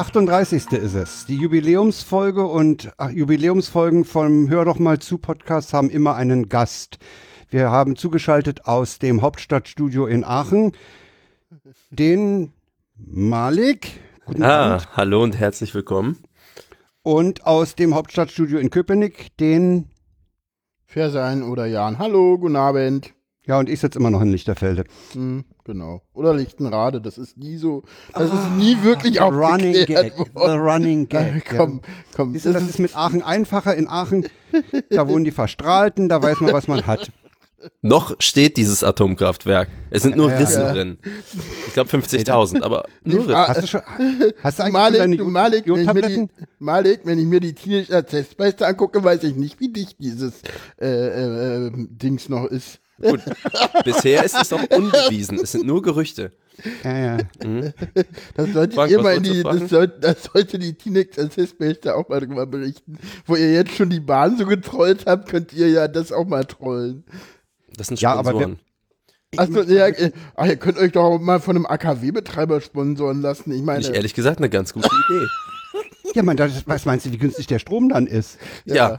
Die 38. ist es. Die Jubiläumsfolge und ach, Jubiläumsfolgen vom Hör doch mal zu Podcast haben immer einen Gast. Wir haben zugeschaltet aus dem Hauptstadtstudio in Aachen den Malik. Guten ah, Abend. hallo und herzlich willkommen. Und aus dem Hauptstadtstudio in Köpenick den Versein oder Jan. Hallo, guten Abend. Ja, und ich sitze immer noch in Lichterfelde. Hm, genau. Oder Lichtenrade, das ist nie so, das oh, ist nie wirklich auch Running Gag. Worden. The Running Gag. komm, komm. Siehst du, das ist mit Aachen einfacher. In Aachen, da wohnen die Verstrahlten, da weiß man, was man hat. Noch steht dieses Atomkraftwerk. Es sind nur ja, Rissen ja. drin. Ich glaube 50.000, aber nur Rissen. Hast du schon, hast du eigentlich Malik, deine du, Malik, wenn ich, mir die, Malik, wenn ich mir die Teenager Testbeichte angucke, weiß ich nicht, wie dicht dieses äh, äh, äh Dings noch ist. Gut, bisher ist es noch unbewiesen. Es sind nur Gerüchte. Ja, ja. Mhm. Das sollte Frank, ihr mal in die, das sollte, das sollte die Teenage auch mal drüber berichten. Wo ihr jetzt schon die Bahn so getrollt habt, könnt ihr ja das auch mal trollen. Das sind Sponsoren. Ja, aber wir, also, ja, äh, ach, ihr könnt euch doch mal von einem AKW-Betreiber sponsoren lassen. Ich meine. Ich ehrlich gesagt eine ganz gute Idee. Ja, man, das, was meinst du, wie günstig der Strom dann ist? Ja. ja.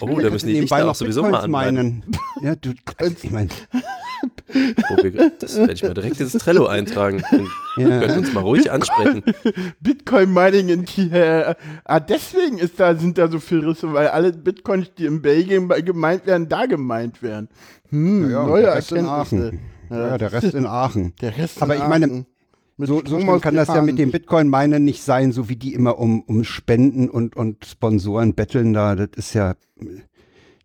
Oh, da müssen die Lichter auch sowieso mal meinen. Ja, du, ich meine. Das werde ich mal direkt ins Trello eintragen. Wir ja. können uns mal ruhig ansprechen. Bitcoin Mining in äh, ah, deswegen ist da, sind da so viele Risse, weil alle Bitcoins, die in Belgien gemeint werden, da gemeint werden. Hm, ja, neue Erkenntnisse. Ja, der Rest in Aachen. Der Rest Aber in ich meine, so, so schnell kann das ja mit dem Bitcoin-Miner nicht sein, so wie die immer um, um Spenden und, und Sponsoren betteln da. Das ist ja,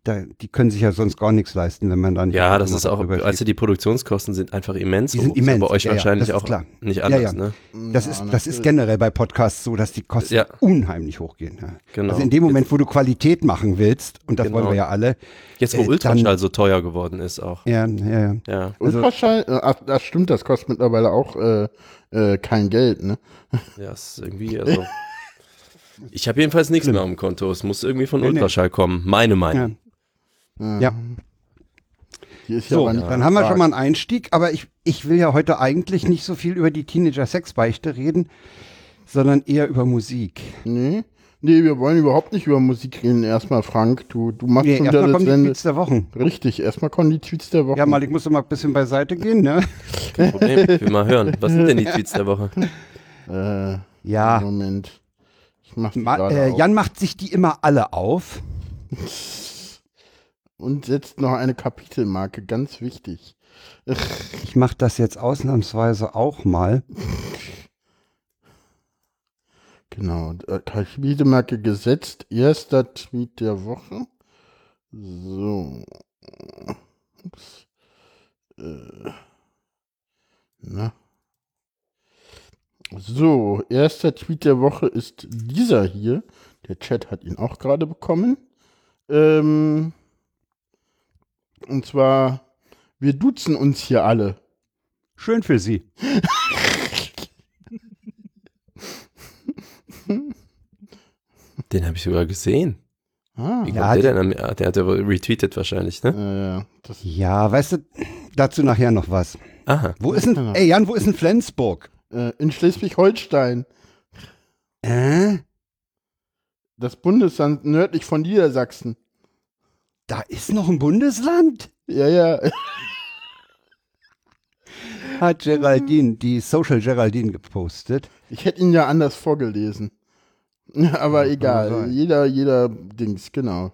da, die können sich ja sonst gar nichts leisten, wenn man dann. Ja, das ist auch, also die Produktionskosten sind einfach immens. Die sind immens. Bei euch ja, wahrscheinlich ja, auch klar. nicht anders, ja, ne? Das ist, das ist generell bei Podcasts so, dass die Kosten unheimlich hochgehen. Genau. Also in dem Moment, wo du Qualität machen willst, und das genau. wollen wir ja alle. Jetzt, wo äh, Ultraschall dann, so teuer geworden ist auch. Ja, ja, ja. Also, Ultraschall, äh, ach, das stimmt, das kostet mittlerweile auch äh, äh, kein Geld, ne? Ja, ist irgendwie, also. ich habe jedenfalls nichts mehr am Konto. Es muss irgendwie von nee, Ultraschall nee. kommen. Meine Meinung. Ja. ja. so, dann haben wir schon mal einen Einstieg, aber ich, ich will ja heute eigentlich nicht so viel über die Teenager-Sexbeichte reden, sondern eher über Musik. Nee. Nee, wir wollen überhaupt nicht über Musik reden. Erstmal, Frank, du, du machst nee, schon wieder das kommen die Tweets der Woche. Richtig, erstmal kommen die Tweets der Woche. Ja, mal, ich muss mal ein bisschen beiseite gehen, ne? Kein Problem, ich will mal hören. Was sind denn die Tweets der Woche? Äh, ja. Moment. Ich mach Ma äh, Jan macht sich die immer alle auf. Und setzt noch eine Kapitelmarke, ganz wichtig. Ich mache das jetzt ausnahmsweise auch mal. Genau, Kapitelmarke gesetzt, erster Tweet der Woche. So. Ups. Äh. Na. So, erster Tweet der Woche ist dieser hier. Der Chat hat ihn auch gerade bekommen. Ähm, und zwar, wir duzen uns hier alle. Schön für Sie. Den habe ich sogar gesehen. Ah, Wie ja, der, denn der hat ja retweetet wahrscheinlich, ne? Ja, ja, ja, weißt du, dazu nachher noch was. Aha. Wo ist denn, ey Jan, wo ist denn Flensburg? Äh, in Schleswig-Holstein. Äh? Das Bundesland nördlich von Niedersachsen. Da ist noch ein Bundesland? Ja, ja. Hat Geraldine, die Social Geraldine gepostet. Ich hätte ihn ja anders vorgelesen. Aber egal. Jeder, jeder Dings, genau.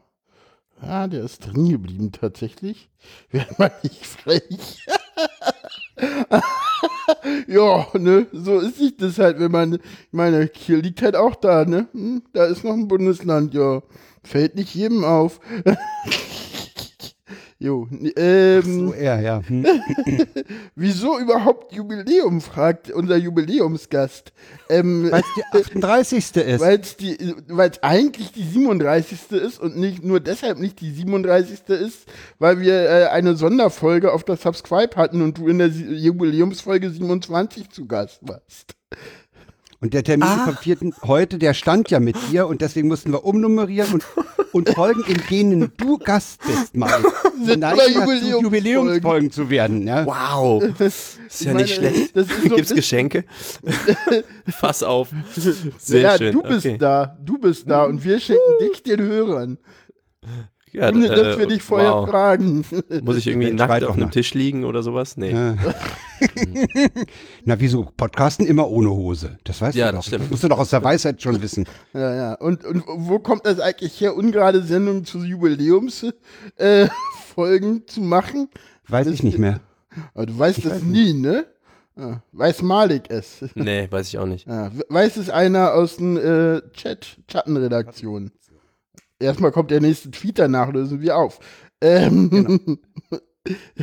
Ja, der ist drin geblieben tatsächlich. Wäre mal nicht frech. ja, ne, so ist sich das halt, wenn man, ich meine, Kiel liegt halt auch da, ne? Hm, da ist noch ein Bundesland, ja. Fällt nicht jedem auf. Jo, ähm, so, er, ja. Hm. wieso überhaupt Jubiläum, fragt unser Jubiläumsgast. Ähm, weil es die 38. ist. Weil es eigentlich die 37. ist und nicht nur deshalb nicht die 37. ist, weil wir äh, eine Sonderfolge auf der Subscribe hatten und du in der Jubiläumsfolge 27 zu Gast warst. Und der Termin Ah. vom 4. heute, der stand ja mit dir und deswegen mussten wir umnummerieren und, und Folgen, in denen du Gast bist, mal. Sind Nein, dazu, Jubiläumsfolgen. Jubiläumsfolgen zu werden. Ja? Wow. Ist ja meine, nicht schlecht. das so Gibt's Geschenke? Fass auf. Sehr ja, schön. du bist okay. da, du bist da und wir schenken dich den Hörern. Ja, Ohne äh, dass wir dich vorher wow. fragen. Muss ich irgendwie Ich nackt auf einem. Tisch liegen oder sowas? Nee. Ja. Na, wieso? Podcasten immer ohne Hose. Das weißt Ja, du das doch. stimmt. Das musst du doch aus der Weisheit schon wissen. Ja, ja. Und, und wo kommt das eigentlich her, ungerade Sendungen zu Jubiläumsfolgen äh, zu machen? Weiß ich nicht mehr. Aber du weißt Ich es weiß nie, ne? Ja. Weiß Malik es. Nee, weiß ich auch nicht. Ja. Weiß es einer aus den äh, Chat, Chattenredaktionen. Erstmal kommt der nächste Tweet, danach lösen wir auf. Ähm,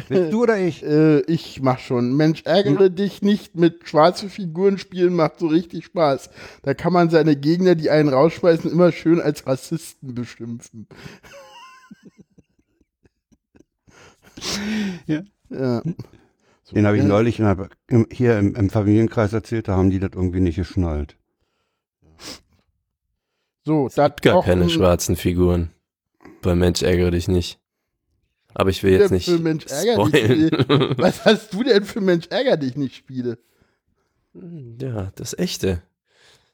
Willst du oder ich? äh, ich mach schon. Mensch, ärgere dich nicht mit schwarze Figuren spielen, macht so richtig Spaß. Da kann man seine Gegner, die einen rausschmeißen, immer schön als Rassisten beschimpfen. Ja. Ja. So, Den habe ich neulich in der, hier im, im Familienkreis erzählt, da haben die das irgendwie nicht geschnallt. So, da Gar keine tauchen- schwarzen Figuren. Bei Mensch ärgere dich nicht. Aber ich will jetzt nicht für Mensch ärger spoilen. Was hast du denn für Mensch ärger dich nicht Spiele? ja, das echte.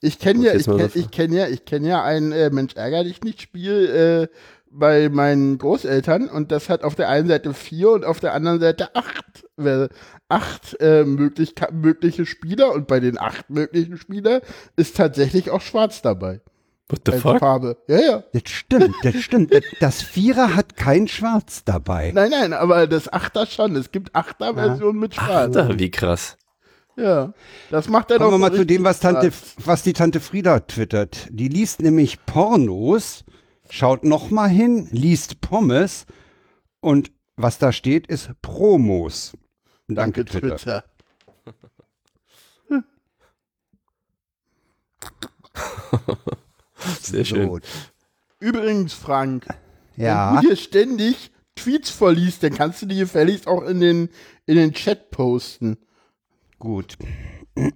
Ich kenne ja, ich kenn, ich kenn ja, ich kenn ja ein äh, Mensch ärger dich nicht Spiel äh, bei meinen Großeltern und das hat auf der einen Seite vier und auf der anderen Seite acht, äh, acht äh, möglich, mögliche Spieler und bei den acht möglichen Spieler ist tatsächlich auch Schwarz dabei What the als fuck? Farbe. Ja, ja. Das stimmt, das stimmt. Das Vierer hat kein Schwarz dabei. Nein, nein, aber das Achter schon. Es gibt Achter-Versionen mit Schwarz. Da, wie krass. Ja, das macht er doch Kommen wir mal zu dem, was, Tante, was die Tante Frieda twittert. Die liest nämlich Pornos, schaut noch mal hin, liest Pommes und was da steht, ist Promos. Danke, Twitter. Sehr schön. Übrigens, Frank, ja, wenn du hier ständig Tweets verliest, dann kannst du die gefälligst auch in den, in den Chat posten. gut.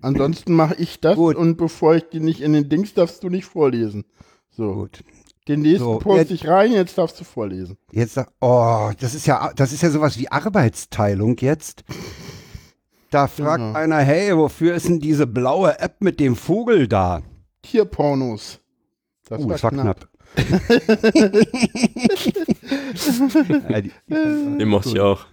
Ansonsten mache ich das Gut. und bevor ich die nicht in den Dings darfst du nicht vorlesen. So, Gut. den nächsten So, poste ich rein, jetzt darfst du vorlesen. Jetzt, oh, das ist ja, das ist ja sowas wie Arbeitsteilung jetzt. Da fragt Genau. einer, hey, wofür ist denn diese blaue App mit dem Vogel da? Tierpornos. Das Uh, war das war knapp. knapp. ja, die, Den mochte ich auch.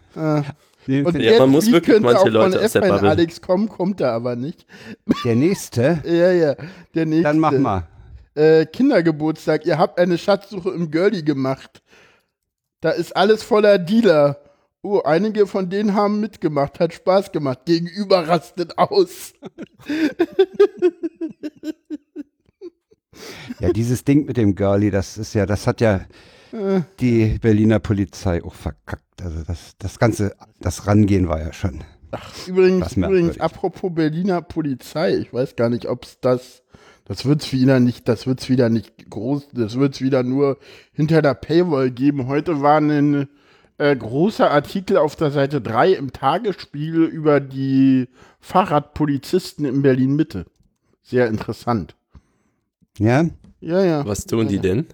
Den und Ja, der man muss wirklich manche auch von Leute aus der F1 Bubble- Alex kommen, kommt er aber nicht. der nächste, Ja, ja, der nächste. dann mach mal. äh, Kindergeburtstag, ihr habt eine Schatzsuche im Girlie gemacht. Da ist alles voller Dealer. Oh, einige von denen haben mitgemacht, hat Spaß gemacht. Gegenüber rastet aus. Ja, dieses Ding mit dem Girlie, das ist ja, das hat ja die Berliner Polizei auch verkackt. Also das, das ganze, das Rangehen war ja schon. Übrigens, Was merkwürdig. übrigens, apropos Berliner Polizei, ich weiß gar nicht, ob es das, das wird's wieder nicht, das wird's wieder nicht groß, das wird's wieder nur hinter der Paywall geben. Heute war ein äh, großer Artikel auf der Seite 3 im Tagesspiegel über die Fahrradpolizisten in Berlin-Mitte. Sehr interessant. Ja? Ja, ja. Was tun die denn?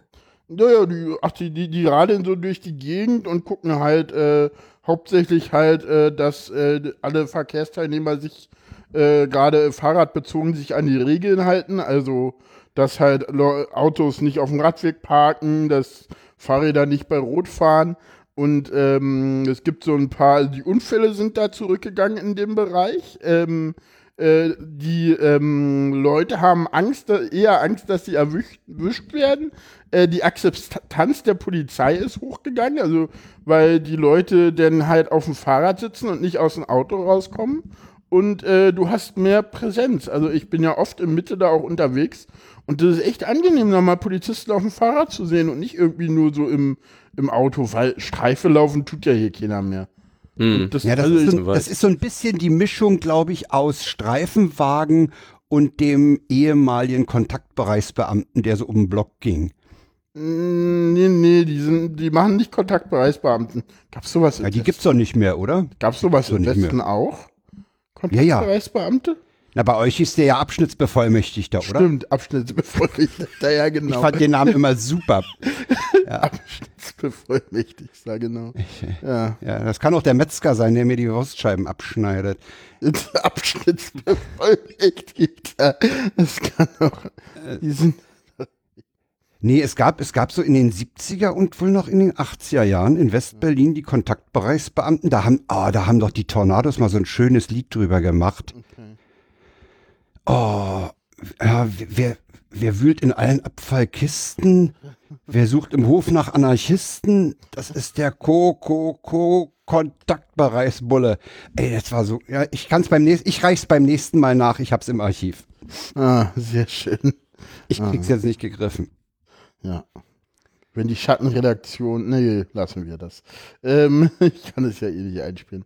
Naja, die, ach, die, die, die radeln so durch die Gegend und gucken halt äh, hauptsächlich halt, äh, dass äh, alle Verkehrsteilnehmer sich äh, gerade fahrradbezogen sich an die Regeln halten. Also, dass halt Autos nicht auf dem Radweg parken, dass Fahrräder nicht bei Rot fahren. Und ähm, es gibt so ein paar, die Unfälle sind da zurückgegangen in dem Bereich. Ähm, äh, die ähm, Leute haben Angst, eher Angst, dass sie erwischt, erwischt werden. Äh, die Akzeptanz der Polizei ist hochgegangen, also weil die Leute dann halt auf dem Fahrrad sitzen und nicht aus dem Auto rauskommen. Und äh, du hast mehr Präsenz. Also ich bin ja oft im Mitte da auch unterwegs. Und das ist echt angenehm, da mal Polizisten auf dem Fahrrad zu sehen und nicht irgendwie nur so im, im Auto, weil Streife laufen tut ja hier keiner mehr. Hm. Das, Ja, das, also ist so, das ist so ein bisschen die Mischung, glaube ich, aus Streifenwagen und dem ehemaligen Kontaktbereichsbeamten, der so um den Block ging. Mm, Nee, nee, die, sind, die machen nicht Kontaktbereichsbeamten. Gab's sowas Ja, im die Westen? gibt's doch nicht mehr, oder? Gab's sowas so im. Westen auch? Ja, ja. Na, bei euch ist der ja Abschnittsbevollmächtigter, oder? Stimmt, Abschnittsbevollmächtigter, ja genau. Ich fand den Namen immer super. Abschnittsbevollmächtigter, genau. Ja. Ja, das kann auch der Metzger sein, der mir die Wurstscheiben abschneidet. Abschnittsbevollmächtigter. Das kann auch. Die sind Nee, es gab, es gab so in den 70er und wohl noch in den 80er Jahren in Westberlin die Kontaktbereichsbeamten. Da haben, ah, da haben doch die Tornados mal so ein schönes Lied drüber gemacht. Oh, ja, wer, wer wühlt in allen Abfallkisten? Wer sucht im Hof nach Anarchisten? Das ist der Ko, Ko, Ko, Kontaktbereichsbulle. Ey, das war so, ja, ich kann's beim nächsten, ich reich's beim nächsten Mal nach, ich hab's im Archiv. Ah, sehr schön. Ich krieg's jetzt nicht gegriffen. Ja. Wenn die Schattenredaktion, nee, lassen wir das. Ähm, ich kann es ja eh nicht einspielen.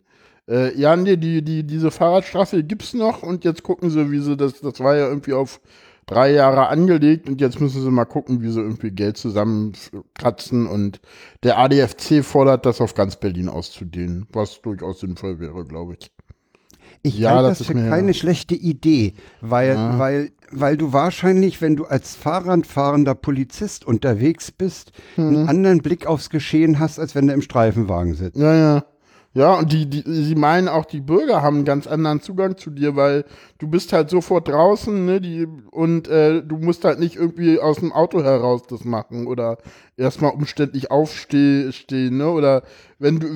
Äh, ja, nee, die, die, diese Fahrradstraße gibt's noch und jetzt gucken sie, wie sie das, das war ja irgendwie auf drei Jahre angelegt und jetzt müssen sie mal gucken, wie sie irgendwie Geld zusammenkratzen und der ADFC fordert das auf ganz Berlin auszudehnen, was durchaus sinnvoll wäre, glaube ich. Ich Ja, halte das das ist für keine schlechte Idee, weil, Ja. weil, weil du wahrscheinlich, wenn du als Fahrradfahrender Polizist unterwegs bist, Mhm. einen anderen Blick aufs Geschehen hast, als wenn du im Streifenwagen sitzt. Ja, ja. Ja, und die, die, sie meinen auch, die Bürger haben einen ganz anderen Zugang zu dir, weil du bist halt sofort draußen, ne, die, und äh, du musst halt nicht irgendwie aus dem Auto heraus das machen oder erstmal umständlich aufstehen, stehen, ne, oder wenn du,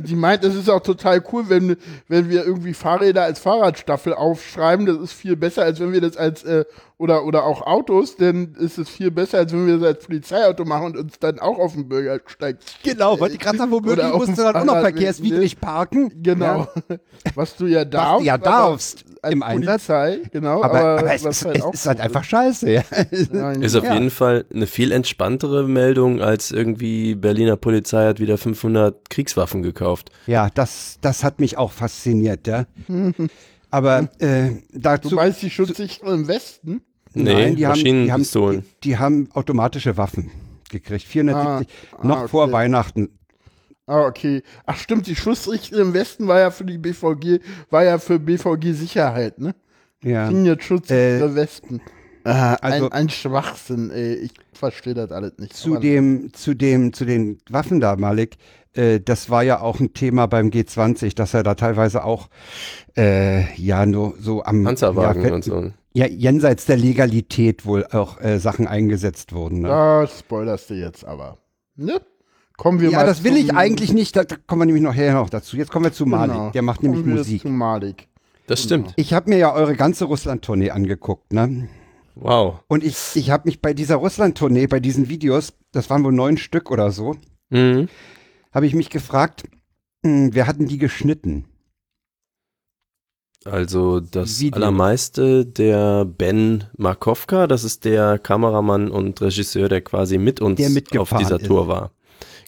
die meint, es ist auch total cool, wenn, wenn wir irgendwie Fahrräder als Fahrradstaffel aufschreiben, das ist viel besser, als wenn wir das als, äh, oder, oder auch Autos, denn ist es viel besser, als wenn wir das als Polizeiauto machen und uns dann auch auf den Bürgersteig Genau, wollte ich gerade sagen, womöglich musst du dann auch noch verkehrswidrig parken. Genau. Was du ja Was darfst. du ja darfst als im Einsatz. Polizei, genau. Aber, aber, es, was ist, es auch ist halt einfach scheiße. Ja. Nein. Ist auf Ja. jeden Fall eine viel entspanntere Meldung als irgendwie Berliner Polizei hat wieder 500 Kriegswaffen gekauft. ja, das, das hat mich auch fasziniert. Ja. Aber äh, Du dazu. meinst die Schutzsicherung im Westen? Nee, Nein, die haben, die, haben, Maschinenpistolen. die, die haben automatische Waffen gekriegt. 470, Ah, noch ah, vor okay. Weihnachten. Ah, okay. Ach stimmt, die Schussrichtung im Westen war ja für die BVG, war ja für BVG Sicherheit, ne? Ja. Ging jetzt Schutz Äh, im Westen. Ah, also- ein, ein Schwachsinn, ey. Ich verstehe das alles nicht. zu Aber- dem, zu dem, zu den Waffen da, Malik, äh, das war ja auch ein Thema beim G20, dass er da teilweise auch äh, ja nur so am Panzerwagen ja, und so. ja jenseits der Legalität wohl auch äh, Sachen eingesetzt wurden. Ne? Da spoilerst du jetzt aber. Ne? Kommen wir Ja, mal das will ich eigentlich nicht, da, da kommen wir nämlich noch her noch dazu. Jetzt kommen wir zu Malik, Genau. der macht nämlich Kommen Musik. Zu Malik. Das stimmt. Ich habe mir ja eure ganze Russland-Tournee angeguckt, ne? Wow. Und ich, ich habe mich bei dieser Russland-Tournee, bei diesen Videos, das waren wohl neun Stück oder so, Mhm. habe ich mich gefragt, hm, wer hatten die geschnitten? Also das Videos. allermeiste der Ben Markovka, das ist der Kameramann und Regisseur, der quasi mit uns Der auf dieser ist. Tour war.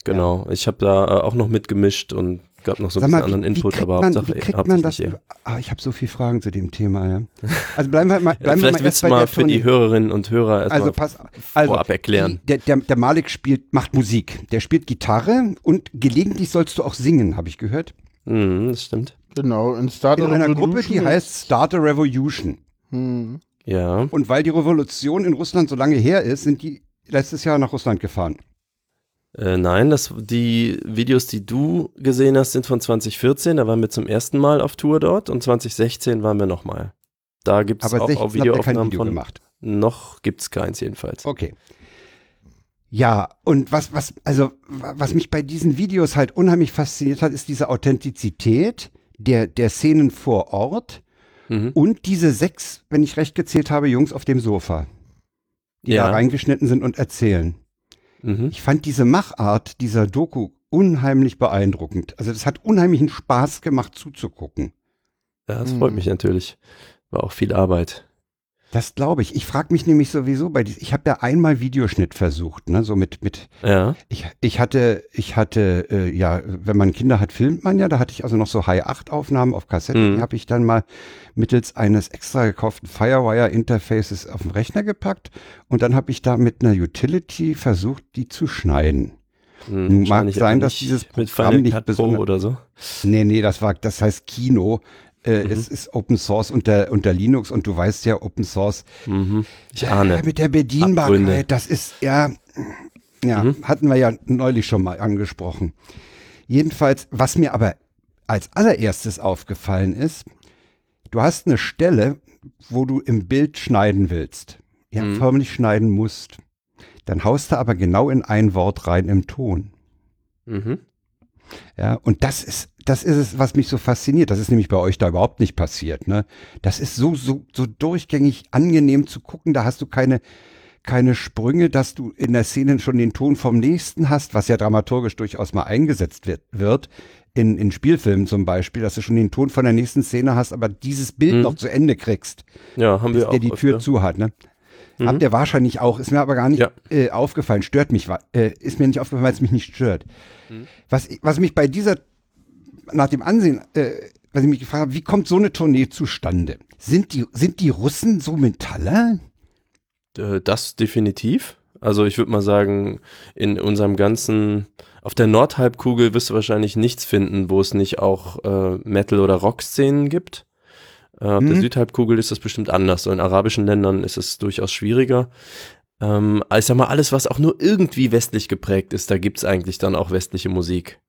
Genau. Ich habe da äh, auch noch mitgemischt und gab noch so ein Sag bisschen mal, anderen wie, Input, aber man, Hauptsache, wie kriegt man das? hauptsächlich. Ah, ich habe so viele Fragen zu dem Thema, ja. Also bleiben wir mal, Ja, bleiben wir vielleicht mal willst du mal für die. Hörerinnen und Hörer erstmal Also pass, also vorab erklären. Die, der, der, der Malik spielt, macht Musik. Der spielt Gitarre und gelegentlich sollst du auch singen, habe ich gehört. Mhm, das stimmt. Genau, in Star In einer Gruppe, die heißt Start a Revolution. Hm. Ja. Und weil die Revolution in Russland so lange her ist, sind die letztes Jahr nach Russland gefahren. Äh, nein, das, die Videos, die du gesehen hast, sind von 2014. Da waren wir zum ersten Mal auf Tour dort und 2016 waren wir nochmal. Da gibt es auch, 16 auch Videoaufnahmen Video von. gemacht. Noch gibt es keins jedenfalls. Okay. Ja, und was, was, also, wa- was mich bei diesen Videos halt unheimlich fasziniert hat, ist diese Authentizität der, der Szenen vor Ort Mhm. und diese sechs, wenn ich recht gezählt habe, Jungs auf dem Sofa, die Ja. da reingeschnitten sind und erzählen. Mhm. Ich fand diese Machart dieser Doku unheimlich beeindruckend. Also, das hat unheimlichen Spaß gemacht zuzugucken. Ja, das freut Mhm. mich natürlich. War auch viel Arbeit. Das glaube ich. Ich frage mich nämlich sowieso bei ich habe ja einmal Videoschnitt versucht, ne, so mit, mit Ja. Ich, ich hatte, ich hatte, äh, ja, wenn man Kinder hat, filmt man ja. Da hatte ich also noch so High-8-Aufnahmen auf Kassetten. Mhm. Die habe ich dann mal mittels eines extra gekauften Firewire-Interfaces auf den Rechner gepackt. Und dann habe ich da mit einer Utility versucht, die zu schneiden. Hm, Nun mag sein, dass dieses mit Programm Final nicht Pro besonders- oder so. Nee, nee, das war, das heißt Kino. Äh, Es ist Open Source unter, unter Linux und du weißt ja, Open Source Mhm. Ich ahne. äh, mit der Bedienbarkeit, Abgründe. das ist ja, ja, Mhm. hatten wir ja neulich schon mal angesprochen. Jedenfalls, was mir aber als allererstes aufgefallen ist, du hast eine Stelle, wo du im Bild schneiden willst. Ja, Mhm. förmlich schneiden musst. Dann haust du aber genau in ein Wort rein im Ton. Mhm. Ja, und das ist, das ist es, was mich so fasziniert. Das ist nämlich bei euch da überhaupt nicht passiert, ne? Das ist so, so, so durchgängig angenehm zu gucken. Da hast du keine, keine Sprünge, dass du in der Szene schon den Ton vom nächsten hast, was ja dramaturgisch durchaus mal eingesetzt wird, wird. In, in Spielfilmen zum Beispiel, dass du schon den Ton von der nächsten Szene hast, aber dieses Bild Mhm. noch zu Ende kriegst, Ja, haben wir auch. der die Tür öfter. zu hat, ne? Mhm. Habt ihr wahrscheinlich auch, ist mir aber gar nicht Ja. äh, aufgefallen, stört mich, äh, ist mir nicht aufgefallen, weil es mich nicht stört. Mhm. Was, was mich bei dieser, nach dem Ansehen, äh, was ich mich gefragt habe, wie kommt so eine Tournee zustande? Sind die, sind die Russen so Metaller? Äh, Das definitiv. Also ich würde mal sagen, in unserem ganzen, auf der Nordhalbkugel wirst du wahrscheinlich nichts finden, wo es nicht auch äh, Metal- oder Rock-Szenen gibt. Äh, auf der Mhm. Südhalbkugel ist das bestimmt anders. So in arabischen Ländern ist es durchaus schwieriger. Ähm, ich sag mal, alles, was auch nur irgendwie westlich geprägt ist, da gibt's eigentlich dann auch westliche Musik.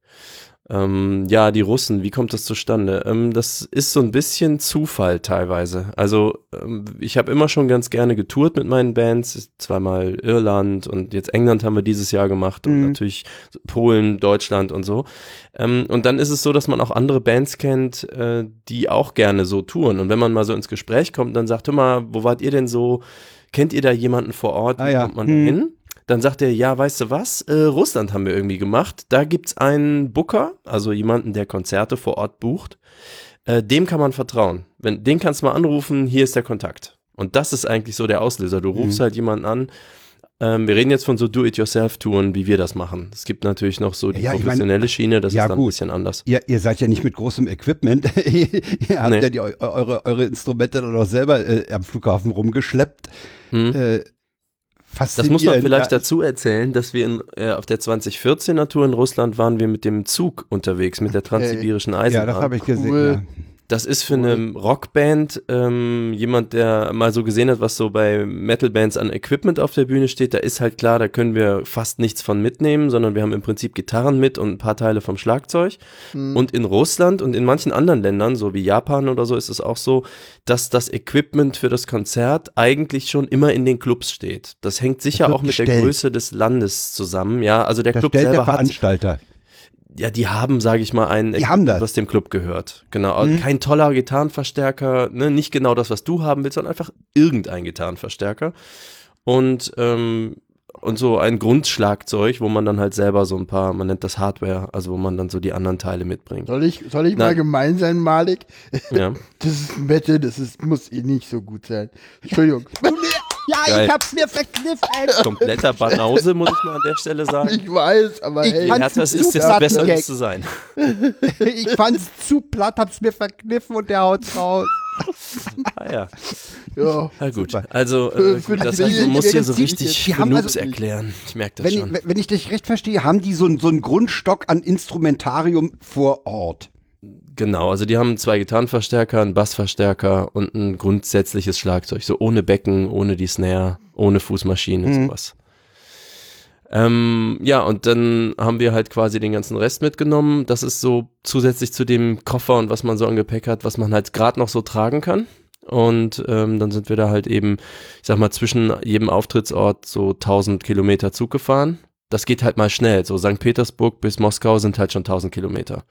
Ähm, ja, die Russen, wie kommt das zustande? Ähm, das ist so ein bisschen Zufall teilweise. Also ähm, ich habe immer schon ganz gerne getourt mit meinen Bands, zweimal Irland und jetzt England haben wir dieses Jahr gemacht und Mhm. natürlich Polen, Deutschland und so. Ähm, und dann ist es so, dass man auch andere Bands kennt, äh, die auch gerne so touren. Und wenn man mal so ins Gespräch kommt, dann sagt, hör mal, wo wart ihr denn so? Kennt ihr da jemanden vor Ort? Wie Ah ja, kommt man hm. hin? Dann sagt er, ja, weißt du was? Äh, Russland haben wir irgendwie gemacht. Da gibt's einen Booker, also jemanden, der Konzerte vor Ort bucht. Äh, dem kann man vertrauen. Wenn, den kannst du mal anrufen, hier ist der Kontakt. Und das ist eigentlich so der Auslöser. Du rufst Mhm. halt jemanden an. Ähm, wir reden jetzt von so Do-it-yourself-Touren, wie wir das machen. Es gibt natürlich noch so die Ja, ich mein- professionelle Schiene, das Ja, ist dann gut. ein bisschen anders. Ihr, ihr seid ja nicht mit großem Equipment. ihr habt Nee. ja die, eu- eure, eure Instrumente dann auch selber äh, am Flughafen rumgeschleppt. Hm? Äh, Das muss man vielleicht Ja, dazu erzählen, dass wir in, äh, auf der 2014er Tour in Russland waren wir mit dem Zug unterwegs, mit der transsibirischen Ja, Eisenbahn. das habe ich gesehen. Cool. Ja. Das ist für eine Rockband ähm, jemand, der mal so gesehen hat, was so bei Metalbands an Equipment auf der Bühne steht. Da ist halt klar, da können wir fast nichts von mitnehmen, sondern wir haben im Prinzip Gitarren mit und ein paar Teile vom Schlagzeug. Hm. Und in Russland und in manchen anderen Ländern, so wie Japan oder so, ist es auch so, dass das Equipment für das Konzert eigentlich schon immer in den Clubs steht. Das hängt sicher auch mit der gestellt. Größe des Landes zusammen. Ja, also der Das Club stellt der selber hat Veranstalter. Ja, die haben, sage ich mal, ein Die haben das. was dem Club gehört. Genau, also Mhm. kein toller Gitarrenverstärker, ne? nicht genau das, was du haben willst, sondern einfach irgendein Gitarrenverstärker. Und, ähm, und so ein Grundschlagzeug, wo man dann halt selber so ein paar, man nennt das Hardware, also wo man dann so die anderen Teile mitbringt. Soll ich, soll ich Na- mal gemein sein, Malik? Ja. Das ist Metal, das ist, muss eh nicht so gut sein. Entschuldigung. Ja, Geil. hab's mir verkniffen. Kompletter Banause, muss ich mal an der Stelle sagen. Ich weiß, aber Ich hey. fand- Ja, das ist jetzt besser als zu sein. Ich fand's zu platt, hab's mir verkniffen und der haut's raus. Ah ja, ja. na gut. Super. Also, äh, für das heißt, man muss hier so richtig die haben also- erklären. Ich merke das Wenn schon. ich, wenn ich dich recht verstehe, haben die so, so einen Grundstock an Instrumentarium vor Ort. Genau, also die haben zwei Gitarrenverstärker, einen Bassverstärker und ein grundsätzliches Schlagzeug, so ohne Becken, ohne die Snare, ohne Fußmaschine, Mhm. sowas. Ähm, ja, und dann haben wir halt quasi den ganzen Rest mitgenommen. Das ist so zusätzlich zu dem Koffer und was man so an Gepäck hat, was man halt gerade noch so tragen kann. Und ähm, dann sind wir da halt eben, ich sag mal, zwischen jedem Auftrittsort so 1000 Kilometer Zug gefahren. Das geht halt mal schnell. So St. Petersburg bis Moskau sind halt schon 1000 Kilometer.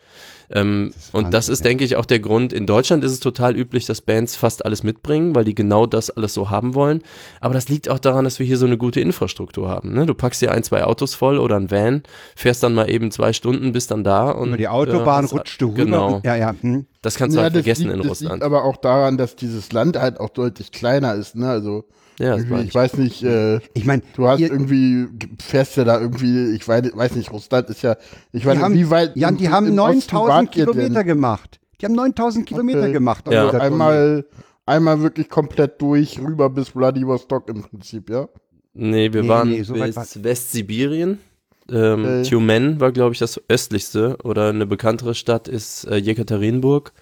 Ähm, ist und das ist, ja. denke ich, auch der Grund. In Deutschland ist es total üblich, dass Bands fast alles mitbringen, weil die genau das alles so haben wollen. Aber das liegt auch daran, dass wir hier so eine gute Infrastruktur haben. Ne? Du packst dir ein, zwei Autos voll oder ein Van, fährst dann mal eben zwei Stunden, bist dann da und Über die Autobahn äh, rutscht du rüber. Genau, Ja, ja. Hm. das kannst du Ja, halt das vergessen liegt, in das Russland. liegt aber auch daran, dass dieses Land halt auch deutlich kleiner ist. Ne? Also ja, ich ich. weiß nicht, äh, Ich meine, du hast ihr- irgendwie, fährst ja da irgendwie, ich weiß, weiß nicht, Russland ist ja, ich weiß nicht, wie weit. Jan, im- die haben im Osten 9000 wart ihr Kilometer gemacht. Die haben 9000 Kilometer Okay. gemacht. auf Ja. Einmal, einmal wirklich komplett durch, rüber bis Vladivostok im Prinzip, ja? Nee, wir Nee, waren nee, so bis war- Westsibirien Ähm, Okay. Tumen war, glaube ich, das östlichste oder eine bekanntere Stadt ist äh, Jekaterinburg.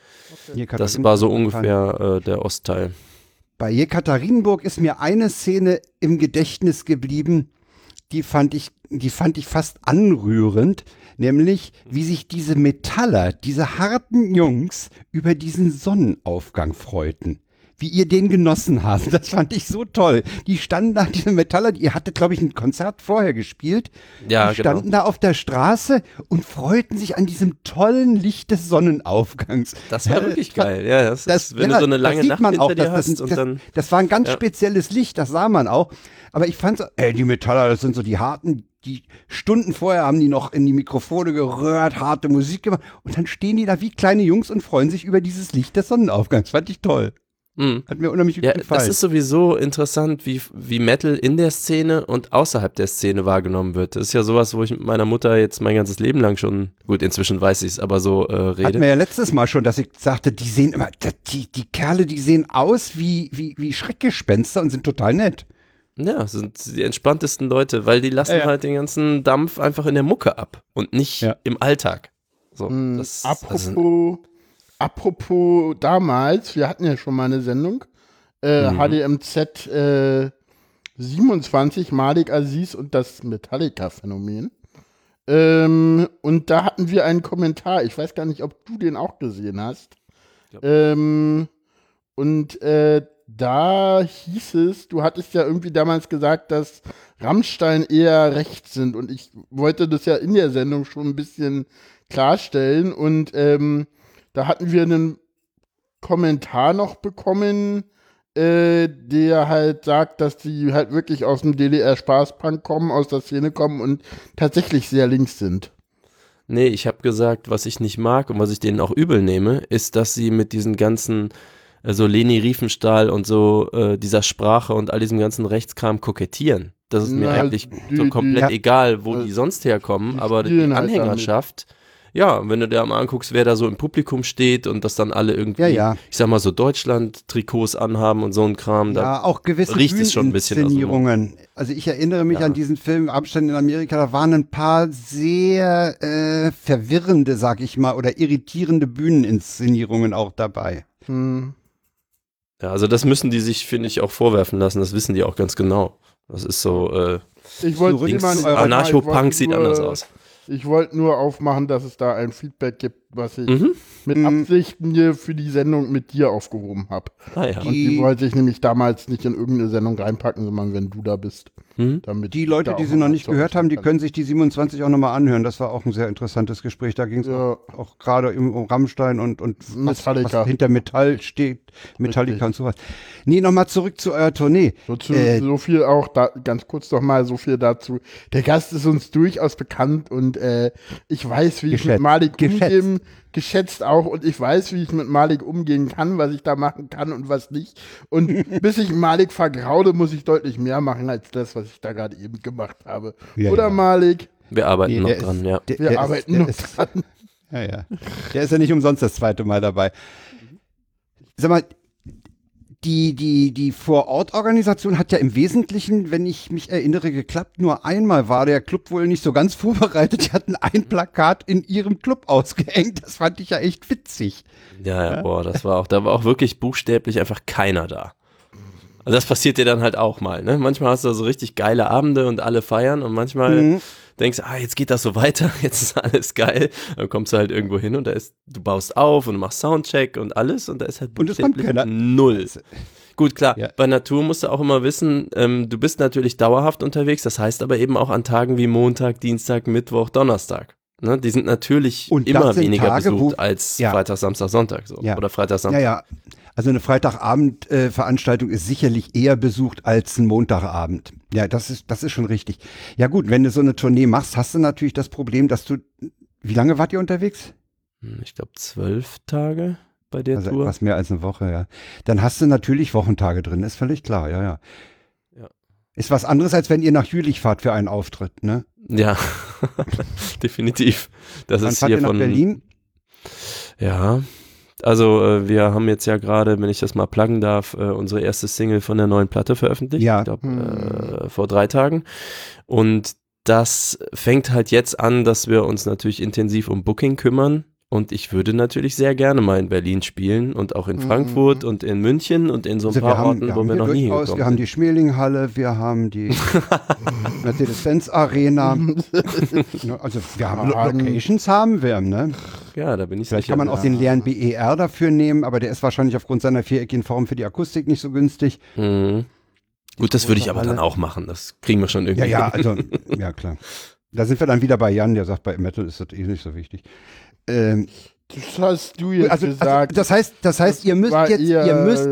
Das war so ungefähr äh, der Ostteil. Bei Jekaterinburg ist mir eine Szene im Gedächtnis geblieben, die fand ich, die fand ich fast anrührend, nämlich wie sich diese Metaller, diese harten Jungs über diesen Sonnenaufgang freuten. Wie ihr den genossen habt, das fand ich so toll. Die standen da, diese Metaller, ihr hattet, glaube ich, ein Konzert vorher gespielt. Ja, die genau. standen da auf der Straße und freuten sich an diesem tollen Licht des Sonnenaufgangs. Das war wirklich geil. Ja, das, Das, ist, wenn ja, du so eine lange Nacht man hinter auch, dir das, hast das, dann das war ein ganz Ja. spezielles Licht, das sah man auch. Aber ich fand so, ey, die Metaller, das sind so die harten, die Stunden vorher haben die noch in die Mikrofone gerührt, harte Musik gemacht und dann stehen die da wie kleine Jungs und freuen sich über dieses Licht des Sonnenaufgangs. Fand ich toll. Mhm. Hat mir unheimlich gut Ja, gefallen. das ist sowieso interessant, wie, wie Metal in der Szene und außerhalb der Szene wahrgenommen wird. Das ist ja sowas, wo ich mit meiner Mutter jetzt mein ganzes Leben lang schon, gut, inzwischen weiß ich es, aber so äh, Hatten rede. wir ja letztes Mal schon, dass ich sagte, die sehen immer, die, die Kerle, die sehen aus wie, wie, wie Schreckgespenster und sind total nett. Ja, sind die entspanntesten Leute, weil die lassen Ja, ja. halt den ganzen Dampf einfach in der Mucke ab und nicht Ja. im Alltag. So, Hm, das, apropos, also, apropos damals, wir hatten ja schon mal eine Sendung, äh, Mhm. HDMZ äh, 27, Malik Aziz und das Metallica-Phänomen. Ähm, und da hatten wir einen Kommentar, ich weiß gar nicht, ob du den auch gesehen hast. Ja. Ähm, und äh, da hieß es, du hattest ja irgendwie damals gesagt, dass Rammstein eher rechts sind und ich wollte das ja in der Sendung schon ein bisschen klarstellen und ähm, da hatten wir einen Kommentar noch bekommen, äh, der halt sagt, dass die halt wirklich aus dem DDR-Spaßpunk kommen, aus der Szene kommen und tatsächlich sehr links sind. nee, ich habe gesagt, was ich nicht mag und was ich denen auch übel nehme, ist, dass sie mit diesen ganzen, äh, so Leni Riefenstahl und so äh, dieser Sprache und all diesem ganzen Rechtskram kokettieren. Das ist mir Na, eigentlich die- so die- komplett ja. egal, wo Äh, die sonst herkommen, die aber die halt Anhängerschaft, ja, wenn du dir mal anguckst, wer da so im Publikum steht und dass dann alle irgendwie, Ja, ja. ich sag mal so Deutschland-Trikots anhaben und so ein Kram, da Ja, auch gewisse riecht es schon ein bisschen aus. Also ich erinnere mich Ja. an diesen Film Abstand in Amerika, da waren ein paar sehr äh, verwirrende, sag ich mal, oder irritierende Bühneninszenierungen auch dabei. Hm. Ja, also das müssen die sich, finde ich, auch vorwerfen lassen. Das wissen die auch ganz genau. Das ist so, äh, Ich wollte Anarcho-Punk sieht anders aus. Ich wollte nur aufmachen, dass es da ein Feedback gibt, was ich Mhm. Mit Mhm. Absicht mir für die Sendung mit dir aufgehoben habe. Ah ja. Und die Die- wollte ich nämlich damals nicht in irgendeine Sendung reinpacken, sondern wenn du da bist. Mhm. Damit Die Leute, da die sie noch nicht gehört haben, die kann. können sich die 27 auch nochmal anhören. Das war auch ein sehr interessantes Gespräch. Da ging es Ja. auch, auch gerade um Rammstein und, und was, Metallica. was hinter Metall steht, Metallica Richtig. und sowas. Nee, nochmal zurück zu eurer Tournee. So, zu, Äh, so viel auch, da, ganz kurz noch mal so viel dazu. Der Gast ist uns durchaus bekannt und äh, ich weiß, wie ich mit. Malik Geschätzt. umgehen, geschätzt auch und ich weiß, wie ich mit Malik umgehen kann, was ich da machen kann und was nicht. Und bis ich Malik vergraude, muss ich deutlich mehr machen als das, was ich da gerade eben gemacht habe. Ja, Oder ja. Malik? Wir arbeiten Nee, noch dran, ist- ja. Der, Wir der arbeiten ist, noch ist, dran. Ja, ja. Der ist ja nicht umsonst das zweite Mal dabei. Sag mal, die, die, die Vorortorganisation hat ja im Wesentlichen, wenn ich mich erinnere, geklappt. Nur einmal war der Club wohl nicht so ganz vorbereitet. Die hatten ein Plakat in ihrem Club ausgehängt. Das fand ich ja echt witzig. Ja, ja, boah, das war auch, da war auch wirklich buchstäblich einfach keiner da. Also das passiert dir dann halt auch mal, ne? Manchmal hast du so richtig geile Abende und alle feiern und manchmal Mhm. Denkst du, ah, jetzt geht das so weiter, jetzt ist alles geil. Dann kommst du halt irgendwo hin und da ist, du baust auf und machst Soundcheck und alles und da ist halt Und es kommt keiner. null. Gut, klar, Ja. bei Natur musst du auch immer wissen, ähm, du bist natürlich dauerhaft unterwegs, das heißt aber eben auch an Tagen wie Montag, Dienstag, Mittwoch, Donnerstag. Ne? Die sind natürlich Und immer weniger Tage, besucht wo- als Ja. Freitag, Samstag, Sonntag so. Ja. Oder Freitag, Ja, Samstag. ja. Also eine Freitagabend-Veranstaltung ist sicherlich eher besucht als ein Montagabend. Ja, das ist, das ist schon richtig. Ja gut, wenn du so eine Tournee machst, hast du natürlich das Problem, dass du, wie lange wart ihr unterwegs? Hm, Ich glaube zwölf Tage bei der Also Tour. etwas mehr als eine Woche, ja. Dann hast du natürlich Wochentage drin, ist völlig klar, ja, ja. Ja. Ist was anderes, als wenn ihr nach Jülich fahrt für einen Auftritt, ne? Ja, definitiv. Das Wann ist fahrt hier ihr nach von Berlin? Ja, also äh, wir haben jetzt ja gerade, wenn ich das mal pluggen darf, äh, unsere erste Single von der neuen Platte veröffentlicht. Ja. Ich glaube, Hm. äh, vor drei Tagen. Und das fängt halt jetzt an, dass wir uns natürlich intensiv um Booking kümmern. Und ich würde natürlich sehr gerne mal in Berlin spielen und auch in Mhm. Frankfurt und in München und in so ein Also paar haben, Orten, wo wir noch nie hingekommen wir haben sind. die Schmelinghalle, wir haben die Mercedes-Benz Arena. Ne, also wir haben Hagen. Locations haben wir, ne? Ja, da bin ich Vielleicht sicher. kann man auch den leeren BER dafür nehmen, aber der ist wahrscheinlich aufgrund seiner viereckigen Form für die Akustik nicht so günstig. Mhm. Gut, das würde ich aber dann auch machen. Das kriegen wir schon irgendwie. Ja, ja, also, ja klar. Da sind wir dann wieder bei Jan, der sagt, bei Metal ist das eh nicht so wichtig. Ähm, Das hast du jetzt also, also gesagt. das heißt, das heißt, ihr müsst jetzt, eher- ihr müsst,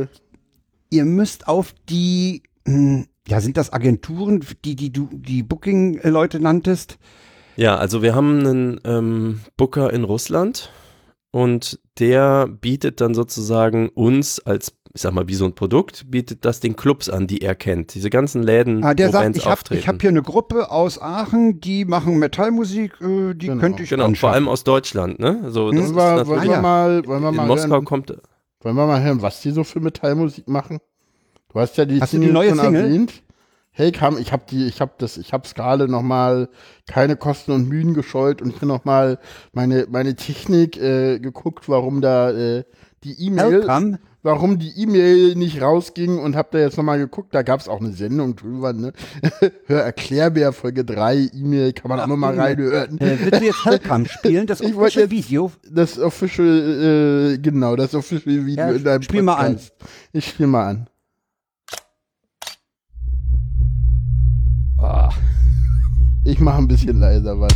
ihr müsst auf die, hm, ja, sind das Agenturen, die, die du, die Booking-Leute nanntest? Ja, also wir haben einen ähm, Booker in Russland und der bietet dann sozusagen uns als, ich sag mal, wie so ein Produkt, bietet das den Clubs an, die er kennt. Diese ganzen Läden, Ah, der wo sagt, Bands ich habe auftreten. ich hab hier eine Gruppe aus Aachen, die machen Metallmusik, äh, die Genau. könnte ich Genau, vor anschaffen. allem aus Deutschland, ne? So, das wollen ist wir, wollen natürlich, wir Ah, mal, wollen wir in mal Moskau hören, kommt, wollen wir mal hören, was die so für Metallmusik machen? Du hast ja die Hast du die Single neue schon Single? erwähnt. Hey, kam, ich habe die, ich habe das, ich hab's gerade noch mal keine Kosten und Mühen gescheut und ich noch mal meine meine Technik äh, geguckt, warum da äh, die E-Mail, Welcome. Warum die E-Mail nicht rausging und habe da jetzt noch mal geguckt. Da gab's auch eine Sendung drüber, ne? Hör Erklärbär Folge 3 E-Mail kann man auch noch mal reinhören. Äh, willst du jetzt Welcome spielen? Das Ich official jetzt- Video. Das Official, äh, genau, das Official Video Ja, in deinem spiel mal an. Podcast. Ich spiel mal an. Ah, Ich mache ein bisschen leiser was.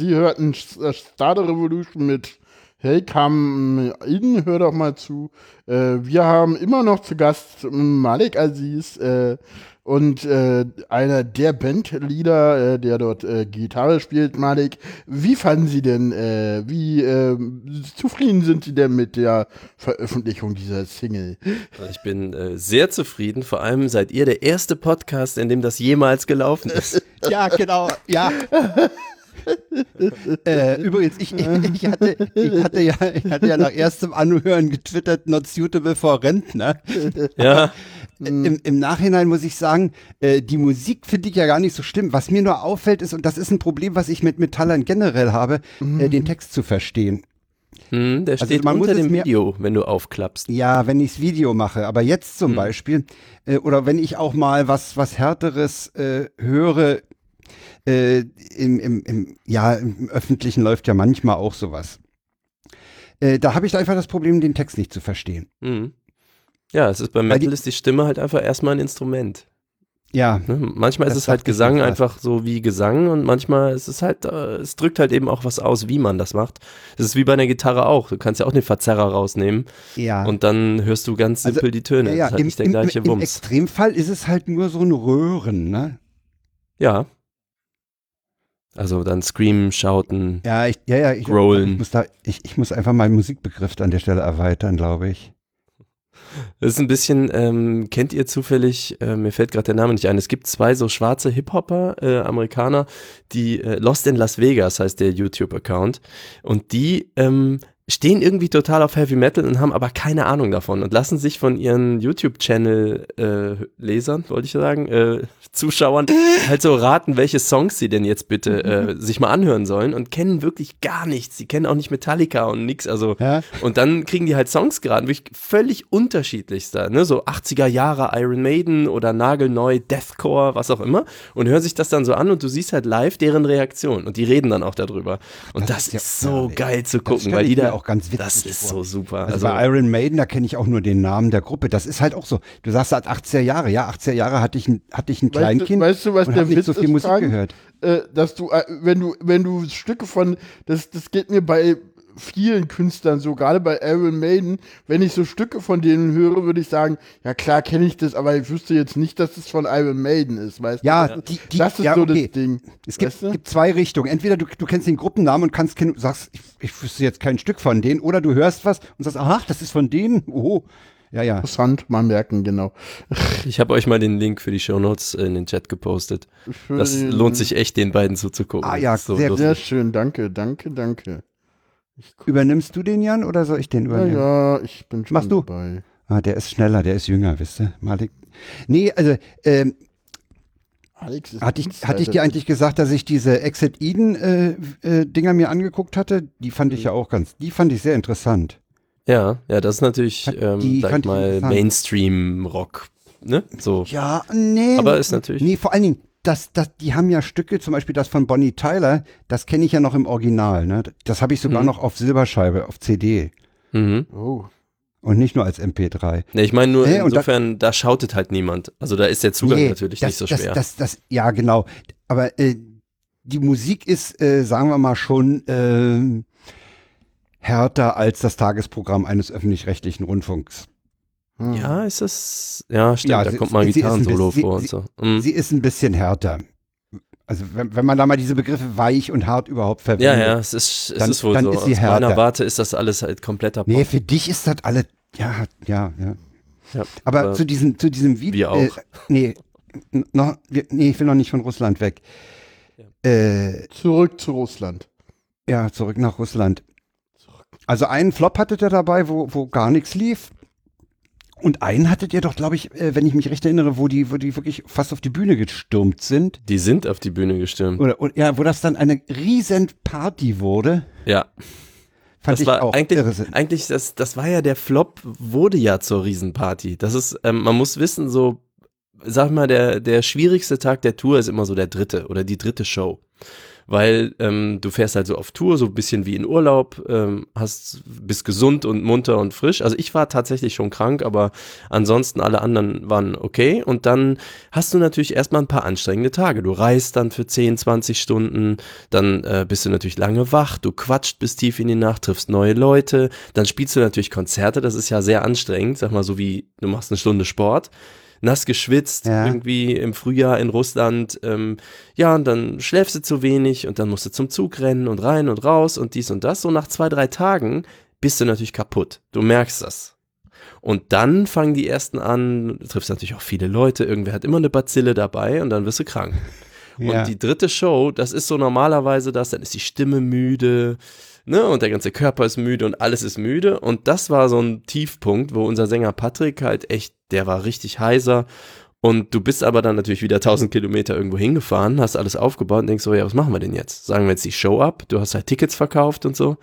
Sie hörten S- Star Revolution mit Hey, kam in, hör doch mal zu. Äh, wir haben immer noch zu Gast Malik Aziz äh, und äh, einer der Bandleader, äh, der dort äh, Gitarre spielt. Malik, wie fanden Sie denn, äh, wie äh, zufrieden sind Sie denn mit der Veröffentlichung dieser Single? Ich bin äh, sehr zufrieden. Vor allem seid ihr der erste Podcast, in dem das jemals gelaufen ist. ja, genau, ja. äh, übrigens, ich, ich, hatte, ich, hatte ja, ich hatte ja nach erstem Anhören getwittert, not suitable for Rentner. ja, Im, Im Nachhinein muss ich sagen, äh, die Musik finde ich ja gar nicht so schlimm. Was mir nur auffällt ist, und das ist ein Problem, was ich mit Metallern generell habe, äh, den Text zu verstehen. hm, der Also steht man muss unter es dem mir- Video, wenn du aufklappst. Ja, wenn ichs Video mache, aber jetzt zum Beispiel, äh, oder wenn ich auch mal was, was Härteres äh, höre, äh, im, im, im, ja, im Öffentlichen läuft ja manchmal auch sowas. Äh, da habe ich einfach das Problem, den Text nicht zu verstehen. Mhm. Ja, es ist beim Weil die- Metal ist die Stimme halt einfach erstmal ein Instrument. Ja, Ne? Manchmal Das ist es halt Gesang einfach so wie Gesang und manchmal ist es halt, äh, es drückt halt eben auch was aus, wie man das macht. Das ist wie bei einer Gitarre auch. Du kannst ja auch den Verzerrer rausnehmen ja. und dann hörst du ganz Also, simpel die Töne. ja, das ja, ist halt im, nicht der im, gleiche im Wumms. Extremfall ist es halt nur so ein Röhren, ne? Ja. Also dann screamen, shouten. Ja, ich, ja, ja, ich, Growlen. ich muss da, ich, ich muss einfach meinen Musikbegriff an der Stelle erweitern, glaube ich. Das ist ein bisschen, ähm, kennt ihr zufällig, äh, mir fällt gerade der Name nicht ein, es gibt zwei so schwarze Hip-Hopper, äh, Amerikaner, die äh, Lost in Las Vegas heißt der YouTube-Account und die ähm, stehen irgendwie total auf Heavy Metal und haben aber keine Ahnung davon und lassen sich von ihren YouTube-Channel-Lesern, wollte ich sagen, äh, Zuschauern halt so raten, welche Songs sie denn jetzt bitte äh, sich mal anhören sollen und kennen wirklich gar nichts. Sie kennen auch nicht Metallica und nix. Also Ja. und dann kriegen die halt Songs geraten, wirklich völlig unterschiedlichster, ne? So 80er Jahre Iron Maiden oder nagelneu Deathcore, was auch immer. Und hören sich das dann so an und du siehst halt live deren Reaktion und die reden dann auch darüber. Und das, ist ja- ist so ja, geil zu das gucken, weil die da auch ganz witzig Das ist vor. so super. Also, bei Iron Maiden, da kenne ich auch nur den Namen der Gruppe. Das ist halt auch so. Du sagst halt 80er Jahre. Ja, 80er Jahre hatte ich ein, hatte ich ein Weißt du- Kleinkind weißt du, was und der hab nicht Witz so viel ist, Musik Frank? gehört. äh, dass du, äh, wenn du, wenn du Stücke von, das, das geht mir bei vielen Künstlern so, gerade bei Iron Maiden, wenn ich so Stücke von denen höre, würde ich sagen, ja klar kenne ich das, aber ich wüsste jetzt nicht, dass es von Iron Maiden ist, weißt Ja, du? die, die, das ist ja, so okay. das Ding. Es gibt, weißt du? gibt zwei Richtungen. Entweder du, du kennst den Gruppennamen und kannst sagst, ich, ich wüsste jetzt kein Stück von denen, oder du hörst was und sagst, ach, das ist von denen. Oh, ja, ja. Interessant, mal merken, genau. Ich habe euch mal den Link für die Shownotes in den Chat gepostet. Für Das lohnt sich echt, den beiden zuzugucken. Ah ja, so sehr lustig. Sehr schön, danke, danke, danke. Übernimmst du den Jan oder soll ich den Ja, übernehmen? ja, ich bin schon Machst du? dabei. Ah, der ist schneller, der ist jünger, wisst ihr? Malik. Nee, also, ähm, Alex ist hatte ich, hatte ich dir eigentlich gesagt, dass ich diese Exit Eden äh, äh, Dinger mir angeguckt hatte? Die fand ich ja auch ganz, die fand ich sehr interessant. Ja, ja, das ist natürlich, ähm, die sag mal. Mainstream-Rock. Ne? So. Ja, nee. Aber ist natürlich. Nee, vor allen Dingen, das, das, die haben ja Stücke, zum Beispiel das von Bonnie Tyler, das kenne ich ja noch im Original. Ne? Das habe ich sogar Mhm. noch auf Silberscheibe, auf CD Mhm. Oh. und nicht nur als MP3. Nee, ich meine nur, Nee, und da- insofern, da, schautet halt niemand. Also da ist der Zugang Nee, natürlich das, nicht so das, schwer. Das, das, ja, genau. Aber äh, die Musik ist, äh, sagen wir mal, schon ähm, härter als das Tagesprogramm eines öffentlich-rechtlichen Rundfunks. Hm. ja, ist das. Ja, stimmt, Ja, da sie- kommt mal ein Gitarrensolo vor und so. Mhm. Sie ist ein bisschen härter. Also wenn, wenn man da mal diese Begriffe weich und hart überhaupt Ja, verwendet. ja, es ist, es Dann- ist wohl dann so. ist sie Aus meiner. Warte ist das alles halt kompletter Pop. Nee, für dich ist das alle, ja, ja, ja. Ja, Aber aber zu diesem, zu diesem Video. wir auch. Äh, nee, noch, wir, nee, ich will noch nicht von Russland weg. Äh, Zurück zu Russland. ja, zurück nach Russland. Also einen Flop hattet ihr dabei, wo, wo gar nichts lief. Und einen hattet ihr doch, glaube ich, äh, wenn ich mich recht erinnere, wo die, wo die wirklich fast auf die Bühne gestürmt sind. Die sind auf die Bühne gestürmt. Oder, und, ja, wo das dann eine riesen Party wurde. Ja, Fand das ich war auch eigentlich, irre. eigentlich das, das war ja der Flop, wurde ja zur Riesenparty. Das ist, ähm, man muss wissen, so, sag mal, der, der schwierigste Tag der Tour ist immer so der dritte oder die dritte Show. Weil ähm, du fährst halt so auf Tour, so ein bisschen wie in Urlaub, ähm, hast, bist gesund und munter und frisch. Also ich war tatsächlich schon krank, aber ansonsten alle anderen waren okay. Und dann hast du natürlich erstmal ein paar anstrengende Tage. Du reist dann für 10, 20 Stunden, dann äh, bist du natürlich lange wach, du quatscht bis tief in die Nacht, triffst neue Leute, dann spielst du natürlich Konzerte, das ist ja sehr anstrengend, sag mal so wie du machst eine Stunde Sport. Nass geschwitzt, Ja. irgendwie im Frühjahr in Russland, ähm, ja, und dann schläfst du zu wenig und dann musst du zum Zug rennen und rein und raus und dies und das. So nach zwei, drei Tagen bist du natürlich kaputt. Du merkst das. Und dann fangen die ersten an, du triffst natürlich auch viele Leute, irgendwer hat immer eine Bazille dabei und dann wirst du krank. Ja. Und die dritte Show, das ist so normalerweise das, dann ist die Stimme müde, ne, und der ganze Körper ist müde und alles ist müde. Und das war so ein Tiefpunkt, wo unser Sänger Patrick halt echt, der war richtig heiser. Und du bist aber dann natürlich wieder 1000 Kilometer irgendwo hingefahren, hast alles aufgebaut und denkst so, ja, was machen wir denn jetzt? Sagen wir jetzt die Show ab? Du hast halt Tickets verkauft und so.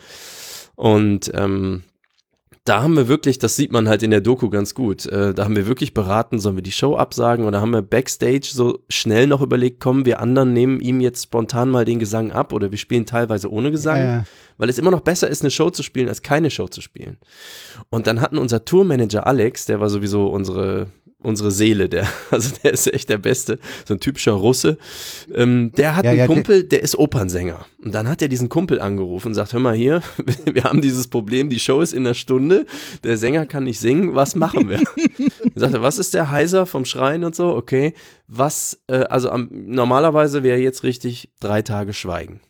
Und ähm, da haben wir wirklich, das sieht man halt in der Doku ganz gut, äh, da haben wir wirklich beraten, sollen wir die Show absagen oder haben wir backstage so schnell noch überlegt, kommen wir anderen nehmen ihm jetzt spontan mal den Gesang ab oder wir spielen teilweise ohne Gesang, Ja, weil es immer noch besser ist, eine Show zu spielen, als keine Show zu spielen. Und dann hatten unser Tourmanager Alex, der war sowieso unsere unsere Seele, der, also der ist echt der Beste, so ein typischer Russe. Ähm, der hat Ja, einen ja, der- Kumpel, der ist Opernsänger. Und dann hat er diesen Kumpel angerufen und sagt, hör mal hier, wir haben dieses Problem, die Show ist in einer Stunde, der Sänger kann nicht singen, was machen wir? Er, was ist der Heiser vom Schreien und so? Okay, was, äh, also am, normalerweise wäre jetzt richtig drei Tage Schweigen.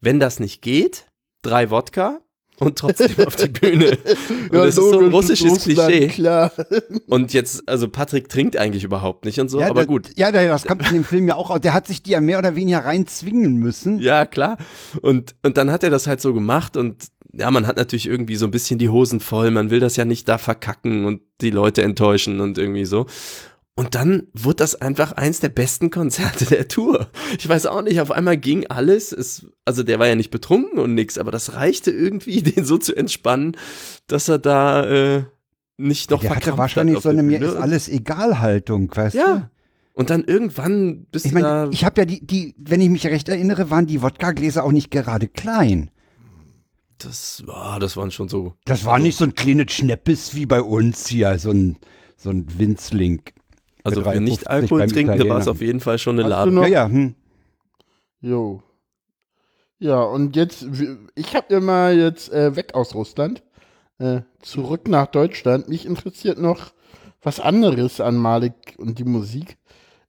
Wenn das nicht geht, drei Wodka und trotzdem auf die Bühne. Und das ist so ein russisches Russland, Klischee. Klar. Und jetzt, also Patrick trinkt eigentlich überhaupt nicht und so, ja, aber da- gut. Ja, da- das kommt in dem Film ja auch aus. Der hat sich die ja mehr oder weniger reinzwingen müssen. Ja, klar. Und, und dann hat er das halt so gemacht und ja, man hat natürlich irgendwie so ein bisschen die Hosen voll, man will das ja nicht da verkacken und die Leute enttäuschen und irgendwie so. Und dann wurde das einfach eins der besten Konzerte der Tour. Ich weiß auch nicht, auf einmal ging alles. Es, also der war ja nicht betrunken und nix, aber das reichte irgendwie, den so zu entspannen, dass er da äh, nicht noch Der hatte wahrscheinlich so eine mir ist alles egal Haltung, weißt du? Ja. Und dann irgendwann bist Ich du da. meine, ich habe ja die, die, wenn ich mich recht erinnere, waren die Wodka-Gläser auch nicht gerade klein. Das, ah, das waren schon so. Das war nicht so ein kleines Schneppes wie bei uns hier, so ein, so ein Winzling. Also für 3,50 nicht Alkohol trinkende war es auf jeden Fall schon eine noch- Ja, ja, hm. Jo. Ja, und jetzt, ich habe immer jetzt äh, weg aus Russland, äh, zurück nach Deutschland. Mich interessiert noch was anderes an Malik und die Musik.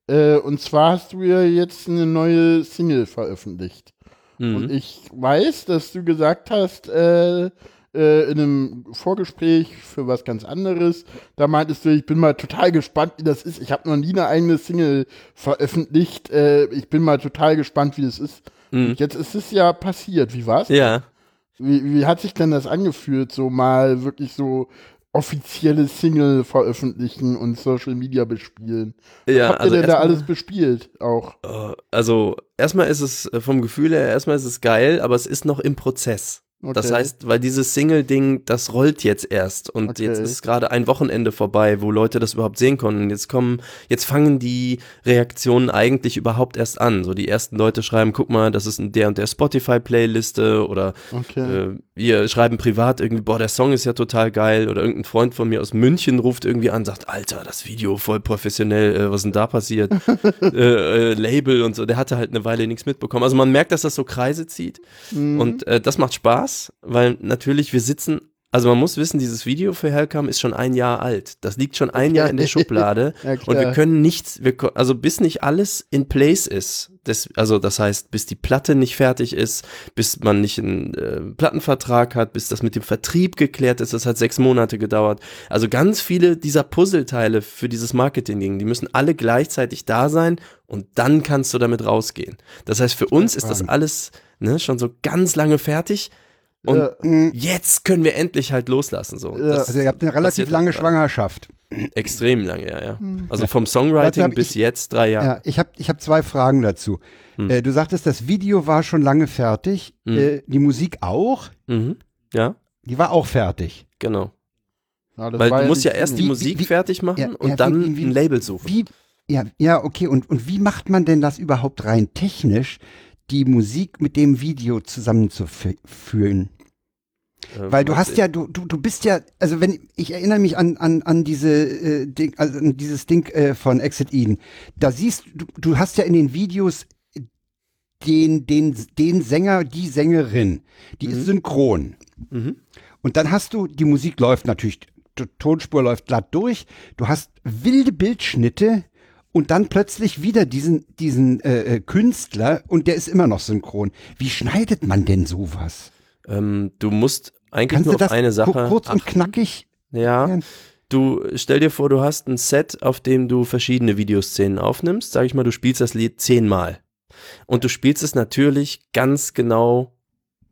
Äh, und zwar hast du ja jetzt eine neue Single veröffentlicht. Und Mhm. ich weiß, dass du gesagt hast, äh, äh, in einem Vorgespräch für was ganz anderes, da meintest du, ich bin mal total gespannt, wie das ist. Ich habe noch nie eine eigene Single veröffentlicht. Äh, ich bin mal total gespannt, wie das ist. Mhm. Jetzt ist es ja passiert. Wie war's? Ja. Wie, wie hat sich denn das angefühlt, so mal wirklich so offizielle Single veröffentlichen und Social Media bespielen? Ja, Habt ihr also denn da alles bespielt auch? Äh, Also, erstmal ist es äh, vom Gefühl her, erstmal ist es geil, aber es ist noch im Prozess. Das Okay. heißt, weil dieses Single-Ding, das rollt jetzt erst und Okay. jetzt ist gerade ein Wochenende vorbei, wo Leute das überhaupt sehen konnten. Jetzt kommen, jetzt fangen die Reaktionen eigentlich überhaupt erst an. So die ersten Leute schreiben, guck mal, das ist in der und der Spotify-Playliste oder Okay. äh, wir schreiben privat irgendwie, boah, der Song ist ja total geil oder irgendein Freund von mir aus München ruft irgendwie an, sagt, Alter, das Video voll professionell, äh, was ist denn da passiert? äh, äh, Label und so, der hatte halt eine Weile nichts mitbekommen. Also man merkt, dass das so Kreise zieht Mhm. und äh, das macht Spaß, weil natürlich wir sitzen, also man muss wissen, dieses Video für Hellcam ist schon ein Jahr alt. Das liegt schon ein Jahr in der Schublade Ja, und wir können nichts, wir, also bis nicht alles in place ist, das, also das heißt, bis die Platte nicht fertig ist, bis man nicht einen äh, Plattenvertrag hat, bis das mit dem Vertrieb geklärt ist, das hat sechs Monate gedauert. Also ganz viele dieser Puzzleteile für dieses Marketing-Ding, die müssen alle gleichzeitig da sein und dann kannst du damit rausgehen. Das heißt, für uns ist das alles ne, schon so ganz lange fertig und Ja. Hm, jetzt können wir endlich halt loslassen. So. Ja. Das Also ihr habt eine relativ passiert lange gerade. Schwangerschaft. Extrem lange, ja, ja. Hm. Also vom Songwriting bis ich- jetzt drei Jahre. Ja, ich habe ich hab zwei Fragen dazu. Hm. Äh, du sagtest, das Video war schon lange fertig. Hm. Äh, die Musik auch. Mhm. Ja, Die war auch fertig. genau. Ja, Weil du musst ja erst die Wie- Musik wie- fertig machen und dann wie- ein Label suchen. Wie, ja, ja, okay. Und, und wie macht man denn das überhaupt rein technisch, die Musik mit dem Video zusammenzuführen? Äh, Weil du hast ja, du, du, du bist ja, also wenn, ich erinnere mich an, an, an diese äh, Ding, also an dieses Ding äh, von Exit Eden. Da siehst du, du hast ja in den Videos den, den, den Sänger, die Sängerin, die ist synchron. Mhm. Und dann hast du, die Musik läuft natürlich, die Tonspur läuft glatt durch, du hast wilde Bildschnitte und dann plötzlich wieder diesen, diesen äh, äh, Künstler und der ist immer noch synchron. Wie schneidet man denn sowas? Ähm, du musst eigentlich Kannst nur auf eine Sache. ku- kurz und achten. knackig? Ja. Ja. Du stell dir vor, du hast ein Set, auf dem du verschiedene Videoszenen aufnimmst. Sag ich mal, du spielst das Lied zehnmal. Und du spielst es natürlich ganz genau.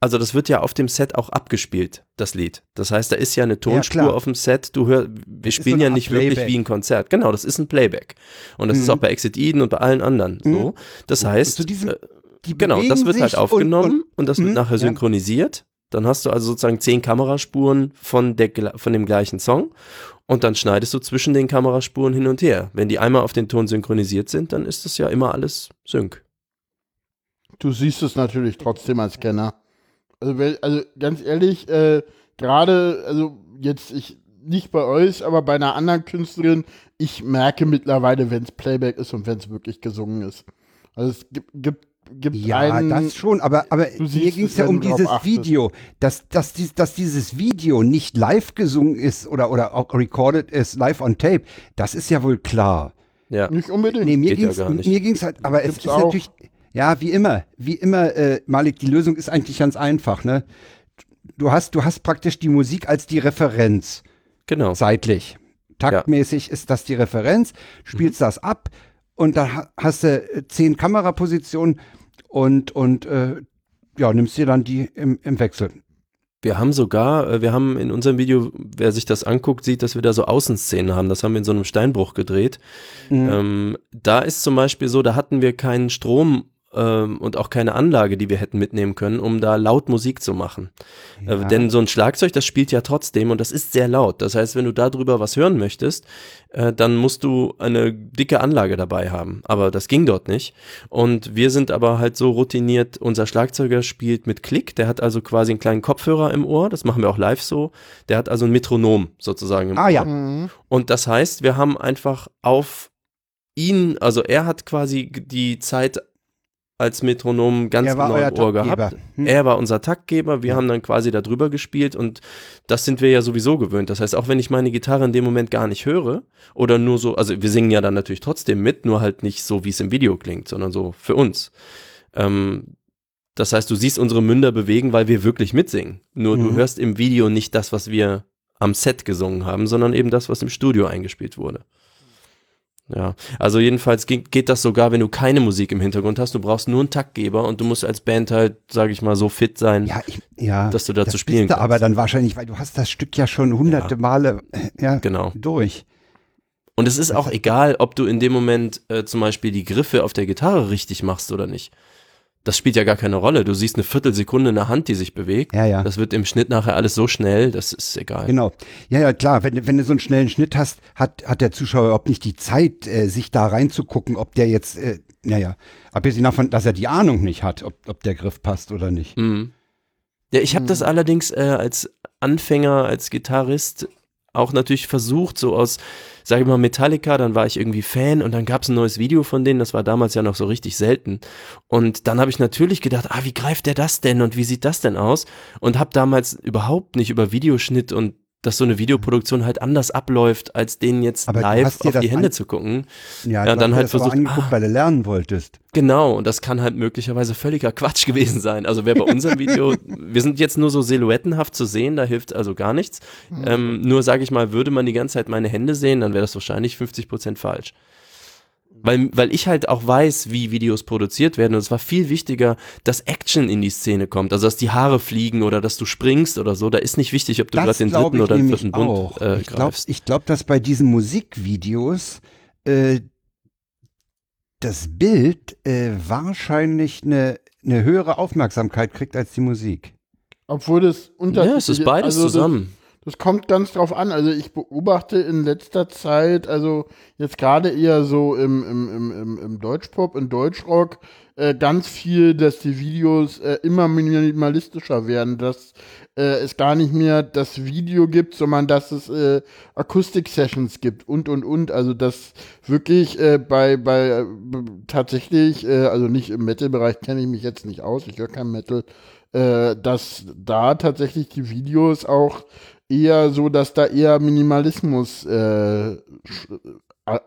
Also das wird ja auf dem Set auch abgespielt, das Lied. Das heißt, da ist ja eine Tonspur klar. auf dem Set. Du hör, wir spielen so ja nicht Art wirklich Playback. wie ein Konzert. Genau, das ist ein Playback. Und das ist Mhm. auch bei Exit Eden und bei allen anderen so. Das heißt, zu diesem- äh, Genau, das wird halt aufgenommen Und, und, das wird Mhm, nachher ja. synchronisiert. Dann hast du also sozusagen zehn Kameraspuren von, der, von dem gleichen Song und dann schneidest du zwischen den Kameraspuren hin und her. Wenn die einmal auf den Ton synchronisiert sind, dann ist das ja immer alles Sync. Du siehst es natürlich trotzdem als Scanner. Also, also ganz ehrlich, äh, gerade, also jetzt ich nicht bei euch, aber bei einer anderen Künstlerin, ich merke mittlerweile, wenn es Playback ist und wenn es wirklich gesungen ist. Also es gibt, gibt, gibt ja, einen, das schon, aber, aber mir ging es, es ja um dieses. Video, dass, dass, dies, dass dieses Video nicht live gesungen ist oder, oder auch recorded ist, live on tape, das ist ja wohl klar. Ja. nicht unbedingt. Nee, mir ja nicht. mir ging's halt, aber es Gibt's ist auch. natürlich, ja, wie immer, wie immer, äh, Malik, die Lösung ist eigentlich ganz einfach, ne? Du hast, du hast praktisch die Musik als die Referenz, Genau. zeitlich. Taktmäßig ist das die Referenz, spielst Mhm. das ab und dann ha- hast du äh, zehn Kamerapositionen und, und äh, ja, nimmst dir dann die im, im Wechsel. Wir haben sogar, äh, wir haben in unserem Video, wer sich das anguckt, sieht, dass wir da so Außenszenen haben. Das haben wir in so einem Steinbruch gedreht. Mhm. Ähm, da ist zum Beispiel so, da hatten wir keinen Strom ähm, und auch keine Anlage, die wir hätten mitnehmen können, um da laut Musik zu machen. Äh, Ja. denn so ein Schlagzeug, das spielt ja trotzdem und das ist sehr laut. Das heißt, wenn du darüber was hören möchtest, äh, dann musst du eine dicke Anlage dabei haben. Aber das ging dort nicht. Und wir sind aber halt so routiniert, unser Schlagzeuger spielt mit Klick, der hat also quasi einen kleinen Kopfhörer im Ohr, das machen wir auch live so. Der hat also ein Metronom sozusagen im Ah Ohr. ja. Mhm. Und das heißt, wir haben einfach auf ihn, also er hat quasi die Zeit als Metronom ganz genau im Ohr gehabt. Hm. Er war unser Taktgeber, wir haben dann quasi da drüber gespielt und das sind wir ja sowieso gewöhnt. Das heißt, auch wenn ich meine Gitarre in dem Moment gar nicht höre oder nur so, also wir singen ja dann natürlich trotzdem mit, nur halt nicht so, wie es im Video klingt, sondern so für uns. Ähm, das heißt, du siehst unsere Münder bewegen, weil wir wirklich mitsingen. Nur du Mhm. hörst im Video nicht das, was wir am Set gesungen haben, sondern eben das, was im Studio eingespielt wurde. Ja, also jedenfalls geht, geht das sogar, wenn du keine Musik im Hintergrund hast. Du brauchst nur einen Taktgeber und du musst als Band halt, sage ich mal, so fit sein. Ja, ich, ja. Dass du dazu das spielen du aber kannst. dann wahrscheinlich, weil du hast das Stück ja schon hunderte Male äh, ja, Genau. durch. Und es ist auch egal, ob du in dem Moment äh, zum Beispiel die Griffe auf der Gitarre richtig machst oder nicht. Das spielt ja gar keine Rolle. Du siehst eine Viertelsekunde eine Hand, die sich bewegt. Ja, ja. Das wird im Schnitt nachher alles so schnell, das ist egal. Genau. Ja, ja, klar. Wenn, du- wenn du so einen schnellen Schnitt hast, hat, hat der Zuschauer überhaupt nicht die Zeit, äh, sich da reinzugucken, ob der jetzt, äh, naja, abgesehen davon, dass er die Ahnung nicht hat, ob, ob der Griff passt oder nicht. Mhm. Ja, ich habe das allerdings äh, als Anfänger, als Gitarrist auch natürlich versucht, so aus, sage ich mal, Metallica, dann war ich irgendwie Fan und dann gab es ein neues Video von denen, das war damals ja noch so richtig selten. Und dann habe ich natürlich gedacht, ah, wie greift der das denn und wie sieht das denn aus? Und habe damals überhaupt nicht über Videoschnitt und dass so eine Videoproduktion halt anders abläuft, als denen jetzt Aber live auf die Hände an- zu gucken. Ja, Ja, dann halt das versucht, angeguckt, ah. weil du lernen wolltest. Genau, und das kann halt möglicherweise völliger Quatsch gewesen sein. Also wer bei unserem Video, wir sind jetzt nur so silhouettenhaft zu sehen, da hilft also gar nichts. Ähm, nur sage ich mal, würde man die ganze Zeit meine Hände sehen, dann wäre das wahrscheinlich 50 Prozent falsch. Weil, weil ich halt auch weiß, wie Videos produziert werden. Und es war viel wichtiger, dass Action in die Szene kommt. Also, dass die Haare fliegen oder dass du springst oder so. Da ist nicht wichtig, ob du gerade den dritten oder den vierten Bund auch. äh, ich glaube, greifst. ich glaub, dass bei diesen Musikvideos äh, das Bild äh, wahrscheinlich eine, eine höhere Aufmerksamkeit kriegt als die Musik. Obwohl das unterschiedlich Ja, es ist beides also das- zusammen. Das kommt ganz drauf an. Also ich beobachte in letzter Zeit, also jetzt gerade eher so im, im, im, im, im Deutschpop, im Deutschrock, äh, ganz viel, dass die Videos äh, immer minimalistischer werden, dass äh, es gar nicht mehr das Video gibt, sondern dass es äh, Akustik-Sessions gibt und und und. Also dass wirklich äh, bei, bei äh, tatsächlich, äh, also nicht im Metal-Bereich kenne ich mich jetzt nicht aus, ich höre kein Metal, äh, dass da tatsächlich die Videos auch eher so, dass da eher Minimalismus äh,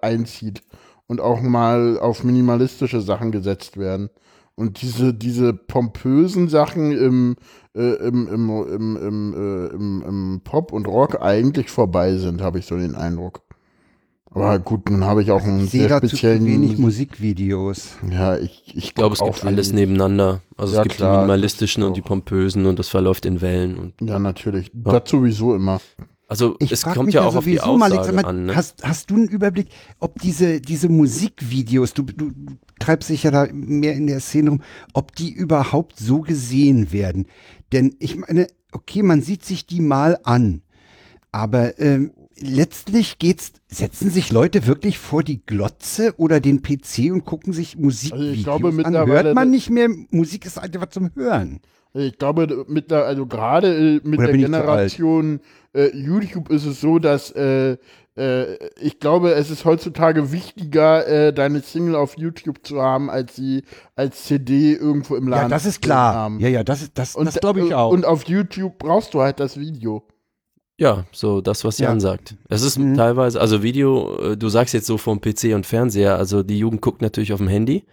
einzieht und auch mal auf minimalistische Sachen gesetzt werden. Und diese, diese pompösen Sachen im, äh, im, im, im, im, äh, im, im Pop und Rock eigentlich vorbei sind, habe ich so den Eindruck. Aber gut, nun habe ich auch einen Ich sehe sehr dazu zu speziellen. wenig Musikvideos. ja, ich, ich, Ich glaube, es gibt auch alles wenig. nebeneinander. Also Ja, es gibt klar, die minimalistischen und die pompösen und das verläuft in Wellen. Und Ja, natürlich. Das sowieso immer. Also Ich es kommt ja auch auf die Aussage sag mal, an. Ne? hast, hast du einen Überblick, ob diese, diese Musikvideos, du, du, du treibst dich ja da mehr in der Szene rum, ob die überhaupt so gesehen werden? Denn ich meine, okay, man sieht sich die mal an, aber ähm, letztlich geht's, setzen sich Leute wirklich vor die Glotze oder den PC und gucken sich Musikvideos glaube, an? Hört man nicht mehr, Musik ist einfach zum Hören. Ich glaube, mit der, also gerade äh, mit Oder der ich zu Generation äh, YouTube ist es so, dass äh, äh, ich glaube, es ist heutzutage wichtiger, äh, deine Single auf YouTube zu haben, als sie als CD irgendwo im Laden Ja, das zu ist klar. haben. Ja, ja, das, ist- das, Und, das glaube ich äh, auch. Und auf YouTube brauchst du halt das Video. Ja, so das, was Jan Ja. sagt. Es ist Mhm. teilweise, also Video, äh, du sagst jetzt so vom PC und Fernseher, also die Jugend guckt natürlich auf dem Handy.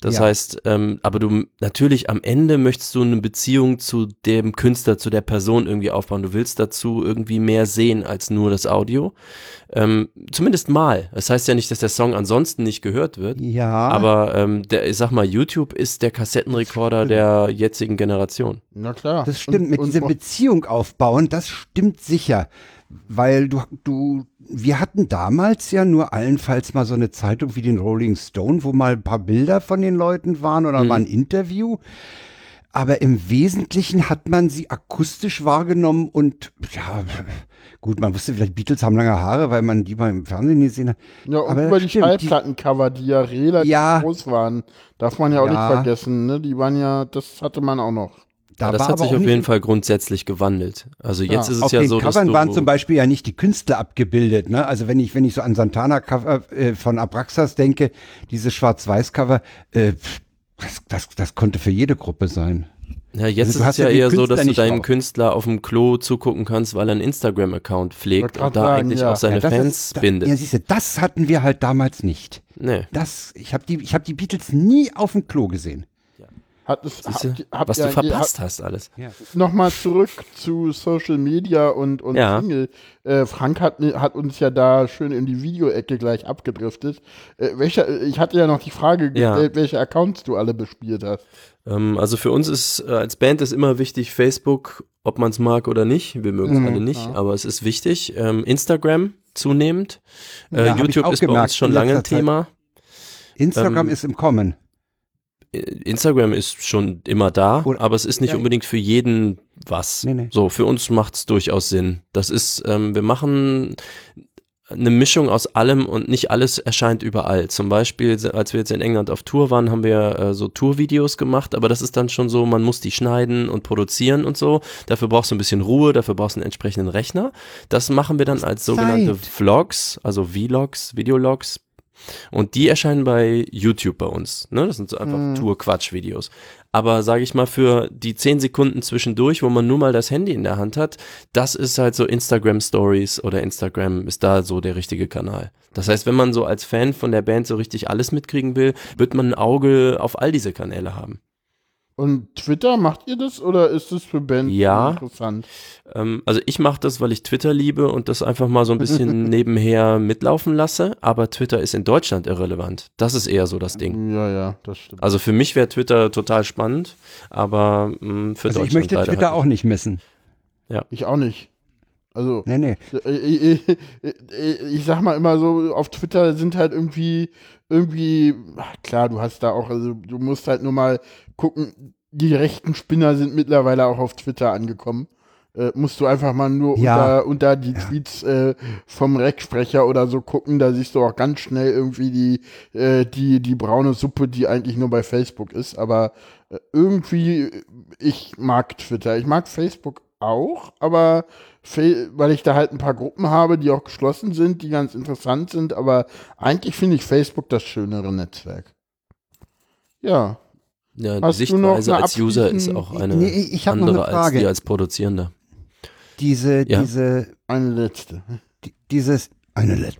Das Ja. heißt, ähm, aber du natürlich am Ende möchtest du eine Beziehung zu dem Künstler, zu der Person irgendwie aufbauen. Du willst dazu irgendwie mehr sehen als nur das Audio. Ähm, zumindest mal. Das heißt ja nicht, dass der Song ansonsten nicht gehört wird. Ja. Aber ähm, der, ich sag mal, YouTube ist der Kassettenrekorder der jetzigen Generation. Na klar. Das stimmt, Und- mit und dieser Beziehung aufbauen, das stimmt sicher. Weil du, du, wir hatten damals ja nur allenfalls mal so eine Zeitung wie den Rolling Stone, wo mal ein paar Bilder von den Leuten waren oder Mhm. mal ein Interview. Aber im Wesentlichen hat man sie akustisch wahrgenommen und ja, gut, man wusste vielleicht, Beatles haben lange Haare, weil man die mal im Fernsehen gesehen hat. Ja, und Aber über die stimmt, die- Schallplattencover, die ja relativ Ja. groß waren, darf man ja auch Ja. nicht vergessen, ne? Die waren ja, das hatte man auch noch. Da das war hat aber sich auch auf jeden Fall grundsätzlich gewandelt. Also jetzt Ja, ist es Auf ja den so, dass Covern du waren zum Beispiel ja nicht die Künstler abgebildet. Ne? Also wenn ich, wenn ich so an Santana-Cover äh, von Abraxas denke, diese Schwarz-Weiß-Cover, äh, pff, das, das, das konnte für jede Gruppe sein. Ja, jetzt Also du ist hast es ja ja eher so, Künstler dass du deinem drauf. Künstler auf dem Klo zugucken kannst, weil er einen Instagram-Account pflegt und da sagen, eigentlich ja. auch seine Ja, das Fans ist, da, bindet. Ja, siehst du, das hatten wir halt damals nicht. nee. Das, ich habe die, ich hab die Beatles nie auf dem Klo gesehen. Hat es, Siehste, habt was ihr du verpasst hast alles. Nochmal zurück zu Social Media und, und Ja. Single. Äh, Frank hat, hat uns ja da schön in die Videoecke gleich abgedriftet. Äh, welcher, ich hatte ja noch die Frage Ja. gestellt, welche Accounts du alle bespielt hast. Ähm, also für uns ist äh, als Band ist immer wichtig Facebook, ob man es mag oder nicht. Wir mögen es Mhm, alle nicht, ja. aber es ist wichtig. Ähm, Instagram zunehmend. Äh, Ja, hab YouTube ist bei gemerkt uns schon lange ein. Thema. Instagram Ähm, ist im Kommen. Instagram ist schon immer da, Oder- aber es ist nicht Ja. unbedingt für jeden was. Nee, nee. So, für uns macht es durchaus Sinn. Das ist, ähm, wir machen eine Mischung aus allem und nicht alles erscheint überall. Zum Beispiel, als wir jetzt in England auf Tour waren, haben wir äh, so Tourvideos gemacht, aber das ist dann schon so, man muss die schneiden und produzieren und so. Dafür brauchst du ein bisschen Ruhe, dafür brauchst du einen entsprechenden Rechner. Das machen wir dann als sogenannte Zeit. Vlogs, also Vlogs, Videologs. Und die erscheinen bei YouTube bei uns. Ne? Das sind so einfach Mhm. Tour-Quatsch-Videos. Aber sage ich mal, für die 10 Sekunden zwischendurch, wo man nur mal das Handy in der Hand hat, das ist halt so Instagram Stories oder Instagram ist da so der richtige Kanal. Das heißt, wenn man so als Fan von der Band so richtig alles mitkriegen will, wird man ein Auge auf all diese Kanäle haben. Und Twitter, macht ihr das oder ist das für Bands Ja. interessant? Ähm, also ich mache das, weil ich Twitter liebe und das einfach mal so ein bisschen nebenher mitlaufen lasse. Aber Twitter ist in Deutschland irrelevant. Das ist eher so das Ding. Ja, ja, das stimmt. Also für mich wäre Twitter total spannend, aber mh, für Also Deutschland ich möchte leider Twitter halt auch nicht missen. Ich auch nicht. Also, Nee, nee. ich, ich, ich, ich sag mal immer so, auf Twitter sind halt irgendwie, irgendwie, klar, du hast da auch, also du musst halt nur mal gucken, die rechten Spinner sind mittlerweile auch auf Twitter angekommen. Äh, musst du einfach mal nur Ja. unter, unter die Tweets äh, vom Recksprecher oder so gucken, da siehst du auch ganz schnell irgendwie die, äh, die, die braune Suppe, die eigentlich nur bei Facebook ist. Aber äh, irgendwie, ich mag Twitter. Ich mag Facebook auch, aber weil ich da halt ein paar Gruppen habe, die auch geschlossen sind, die ganz interessant sind, aber eigentlich finde ich Facebook das schönere Netzwerk. Ja. Ja, die Hast du Sichtweise als User ist auch eine Nee, ich hab noch andere eine als Frage. die als Produzierender. Diese, Ja. diese, Eine letzte. die, dieses, eine Let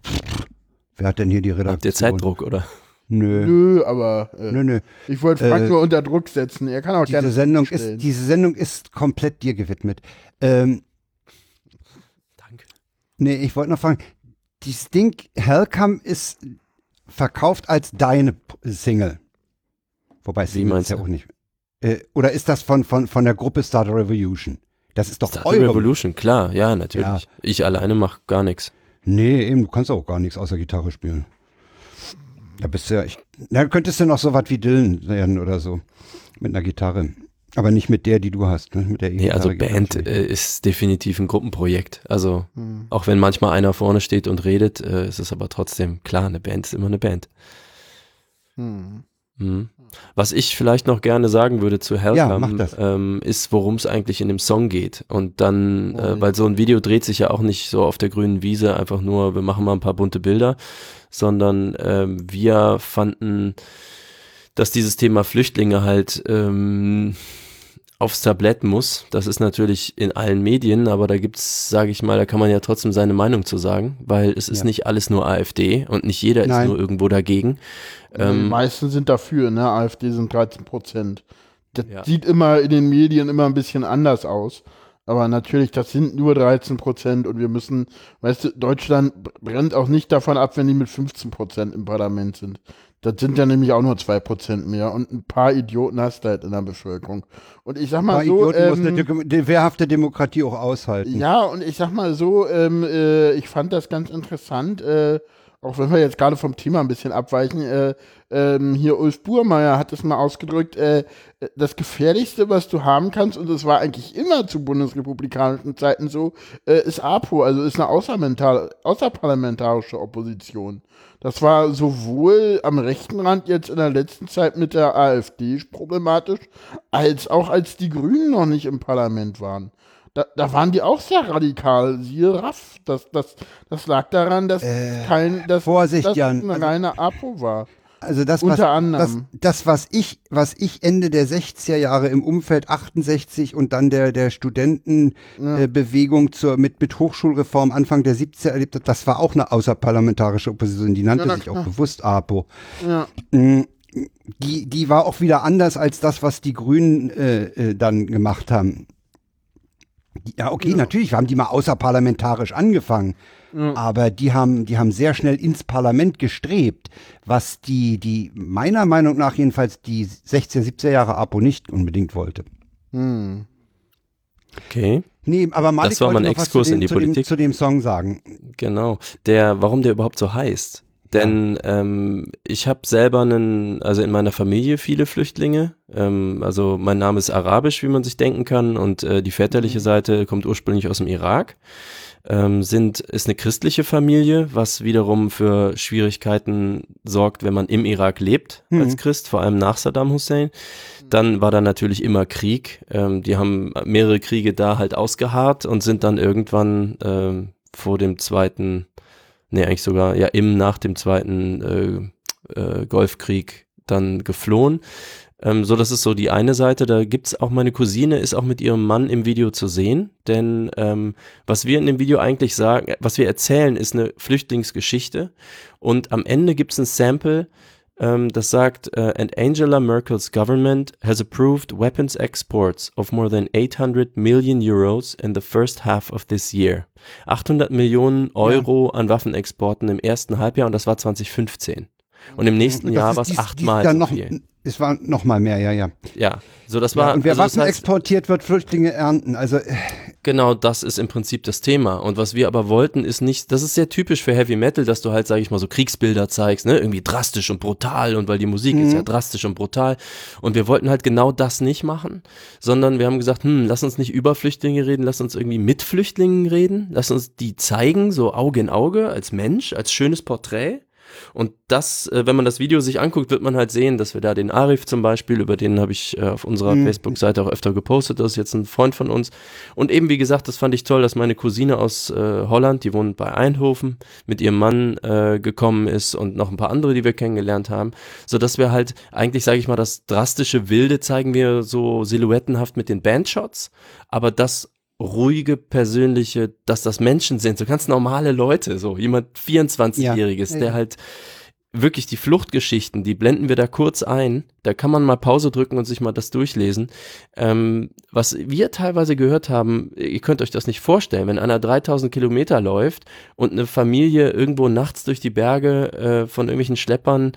Wer hat denn hier die Redaktion? Habt ihr Zeitdruck, oder? Nö. Nö, aber äh, Nö, nö. ich wollte Frank Äh, nur unter Druck setzen. Er kann auch gerne Diese Sendung, stellen. ist, diese Sendung ist komplett dir gewidmet. Ähm, Danke. nee, ich wollte noch fragen, dieses Ding Hellcam ist verkauft als deine Single. Wobei Single meinst ist ja du? auch nicht. Äh, oder ist das von, von, von der Gruppe Starter Revolution? Das ist doch Star eure. Revolution, klar, ja, natürlich. Ja. Ich alleine mache gar nichts. Nee, eben, du kannst auch gar nichts außer Gitarre spielen. Da bist du ja, ich, na, könntest du noch so was wie Dylan werden oder so. Mit einer Gitarre. Aber nicht mit der, die du hast. Ne? Mit der Nee, also Band äh, ist definitiv ein Gruppenprojekt. Also Hm. auch wenn manchmal einer vorne steht und redet, äh, ist es aber trotzdem klar, eine Band ist immer eine Band. Hm. Mhm. Was ich vielleicht noch gerne sagen würde zu Ja, mach das. ähm, ist, worum es eigentlich in dem Song geht. Und dann, Oh, äh, ja. weil so ein Video dreht sich ja auch nicht so auf der grünen Wiese, einfach nur, wir machen mal ein paar bunte Bilder, sondern ähm, wir fanden, dass dieses Thema Flüchtlinge halt ähm, aufs Tablett muss. Das ist natürlich in allen Medien, aber da gibt's, sage ich mal, da kann man ja trotzdem seine Meinung zu sagen, weil es ist Ja. nicht alles nur AfD und nicht jeder ist Nein. nur irgendwo dagegen. die Ähm, meisten sind dafür, ne? AfD sind 13 Prozent. Das Ja. sieht immer in den Medien immer ein bisschen anders aus. Aber natürlich, das sind nur 13 Prozent und wir müssen, weißt du, Deutschland brennt auch nicht davon ab, wenn die mit 15 Prozent im Parlament sind. Das sind ja nämlich auch nur 2 Prozent mehr und ein paar Idioten hast du halt in der Bevölkerung. Und ich sag Ein mal paar so, Idioten muss ähm, eine Dek- die wehrhafte Demokratie auch aushalten. ja, und ich sag mal so, ähm, äh, ich fand das ganz interessant, äh, auch wenn wir jetzt gerade vom Thema ein bisschen abweichen. Äh, ähm, hier Ulf Burmeier hat es mal ausgedrückt, äh, das Gefährlichste, was du haben kannst, und es war eigentlich immer zu bundesrepublikanischen Zeiten so, äh, ist APO, also ist eine außerparlamentarische Opposition. Das war sowohl am rechten Rand jetzt in der letzten Zeit mit der AfD problematisch, als auch als die Grünen noch nicht im Parlament waren. Da, da waren die auch sehr radikal, siehe Raff. Das, das, das lag daran, dass kein dass, Äh, Vorsicht, dass Jan. eine Also- reine APO war. Also das, was, Unter anderem. Das, das, was ich, was ich Ende der 60er Jahre im Umfeld 68 und dann der, der Studentenbewegung äh, Bewegung zur, mit, mit Hochschulreform Anfang der 70er erlebt habe, das war auch eine außerparlamentarische Opposition. Die nannte Ja, sich auch bewusst APO. Ja. Mm, Die, die war auch wieder anders als das, was die Grünen äh, äh, dann gemacht haben. Ja, okay, natürlich haben die mal außerparlamentarisch angefangen, aber die haben, die haben sehr schnell ins Parlament gestrebt, was die, die meiner Meinung nach jedenfalls die 16er, 17er Jahre APO nicht unbedingt wollte. Hm. okay. Nee, aber Malik Das war mein Exkurs zu dem, in die zu dem, Politik. zu dem Song sagen. Genau. Der, warum der überhaupt so heißt. Denn ähm, ich habe selber einen, also in meiner Familie viele Flüchtlinge. Ähm, also mein Name ist arabisch, wie man sich denken kann, und äh, die väterliche Seite kommt ursprünglich aus dem Irak. Ähm, sind, ist eine christliche Familie, was wiederum für Schwierigkeiten sorgt, wenn man im Irak lebt als Christ, vor allem nach Saddam Hussein. Dann war da natürlich immer Krieg. Ähm, die haben mehrere Kriege da halt ausgeharrt und sind dann irgendwann ähm, vor dem zweiten nee, eigentlich sogar, ja, im, nach dem zweiten äh, äh, Golfkrieg dann geflohen. Ähm, so, das ist so die eine Seite. Da gibt's auch meine Cousine, ist auch mit ihrem Mann im Video zu sehen. Denn ähm, was wir in dem Video eigentlich sagen, was wir erzählen, ist eine Flüchtlingsgeschichte. Und am Ende gibt's ein Sample, ähm, das sagt, äh, and Angela Merkel's government has approved weapons exports of more than 800 million euros in the first half of this year. 800 Millionen Euro an Waffenexporten im ersten Halbjahr und das war 2015. Und im nächsten Und Jahr war es achtmal so noch, viel. Es war noch mal mehr, ja, ja. Ja, so das war. ja und wer also Waffen heißt, exportiert, wird Flüchtlinge ernten. Also äh, Genau, das ist im Prinzip das Thema. Und was wir aber wollten, ist nicht, das ist sehr typisch für Heavy Metal, dass du halt, sag ich mal, so Kriegsbilder zeigst, ne? Irgendwie drastisch und brutal und weil die Musik ist ja drastisch und brutal. Und wir wollten halt genau das nicht machen, sondern wir haben gesagt, hm, lass uns nicht über Flüchtlinge reden, lass uns irgendwie mit Flüchtlingen reden, lass uns die zeigen, so Auge in Auge, als Mensch, als schönes Porträt. Und das, äh, wenn man das Video sich anguckt, wird man halt sehen, dass wir da den Arif zum Beispiel, über den habe ich äh, auf unserer Facebook-Seite auch öfter gepostet, das ist jetzt ein Freund von uns. Und eben, wie gesagt, das fand ich toll, dass meine Cousine aus äh, Holland, die wohnt bei Eindhoven, mit ihrem Mann äh, gekommen ist und noch ein paar andere, die wir kennengelernt haben, so dass wir halt eigentlich, sage ich mal, das drastische Wilde zeigen wir so silhouettenhaft mit den Bandshots, aber das ruhige, persönliche, dass das Menschen sind, so ganz normale Leute, so jemand 24-Jähriges, Ja, der halt wirklich die Fluchtgeschichten, die blenden wir da kurz ein. Da kann man mal Pause drücken und sich mal das durchlesen. Ähm, was wir teilweise gehört haben, ihr könnt euch das nicht vorstellen, wenn einer 3000 Kilometer läuft und eine Familie irgendwo nachts durch die Berge äh, von irgendwelchen Schleppern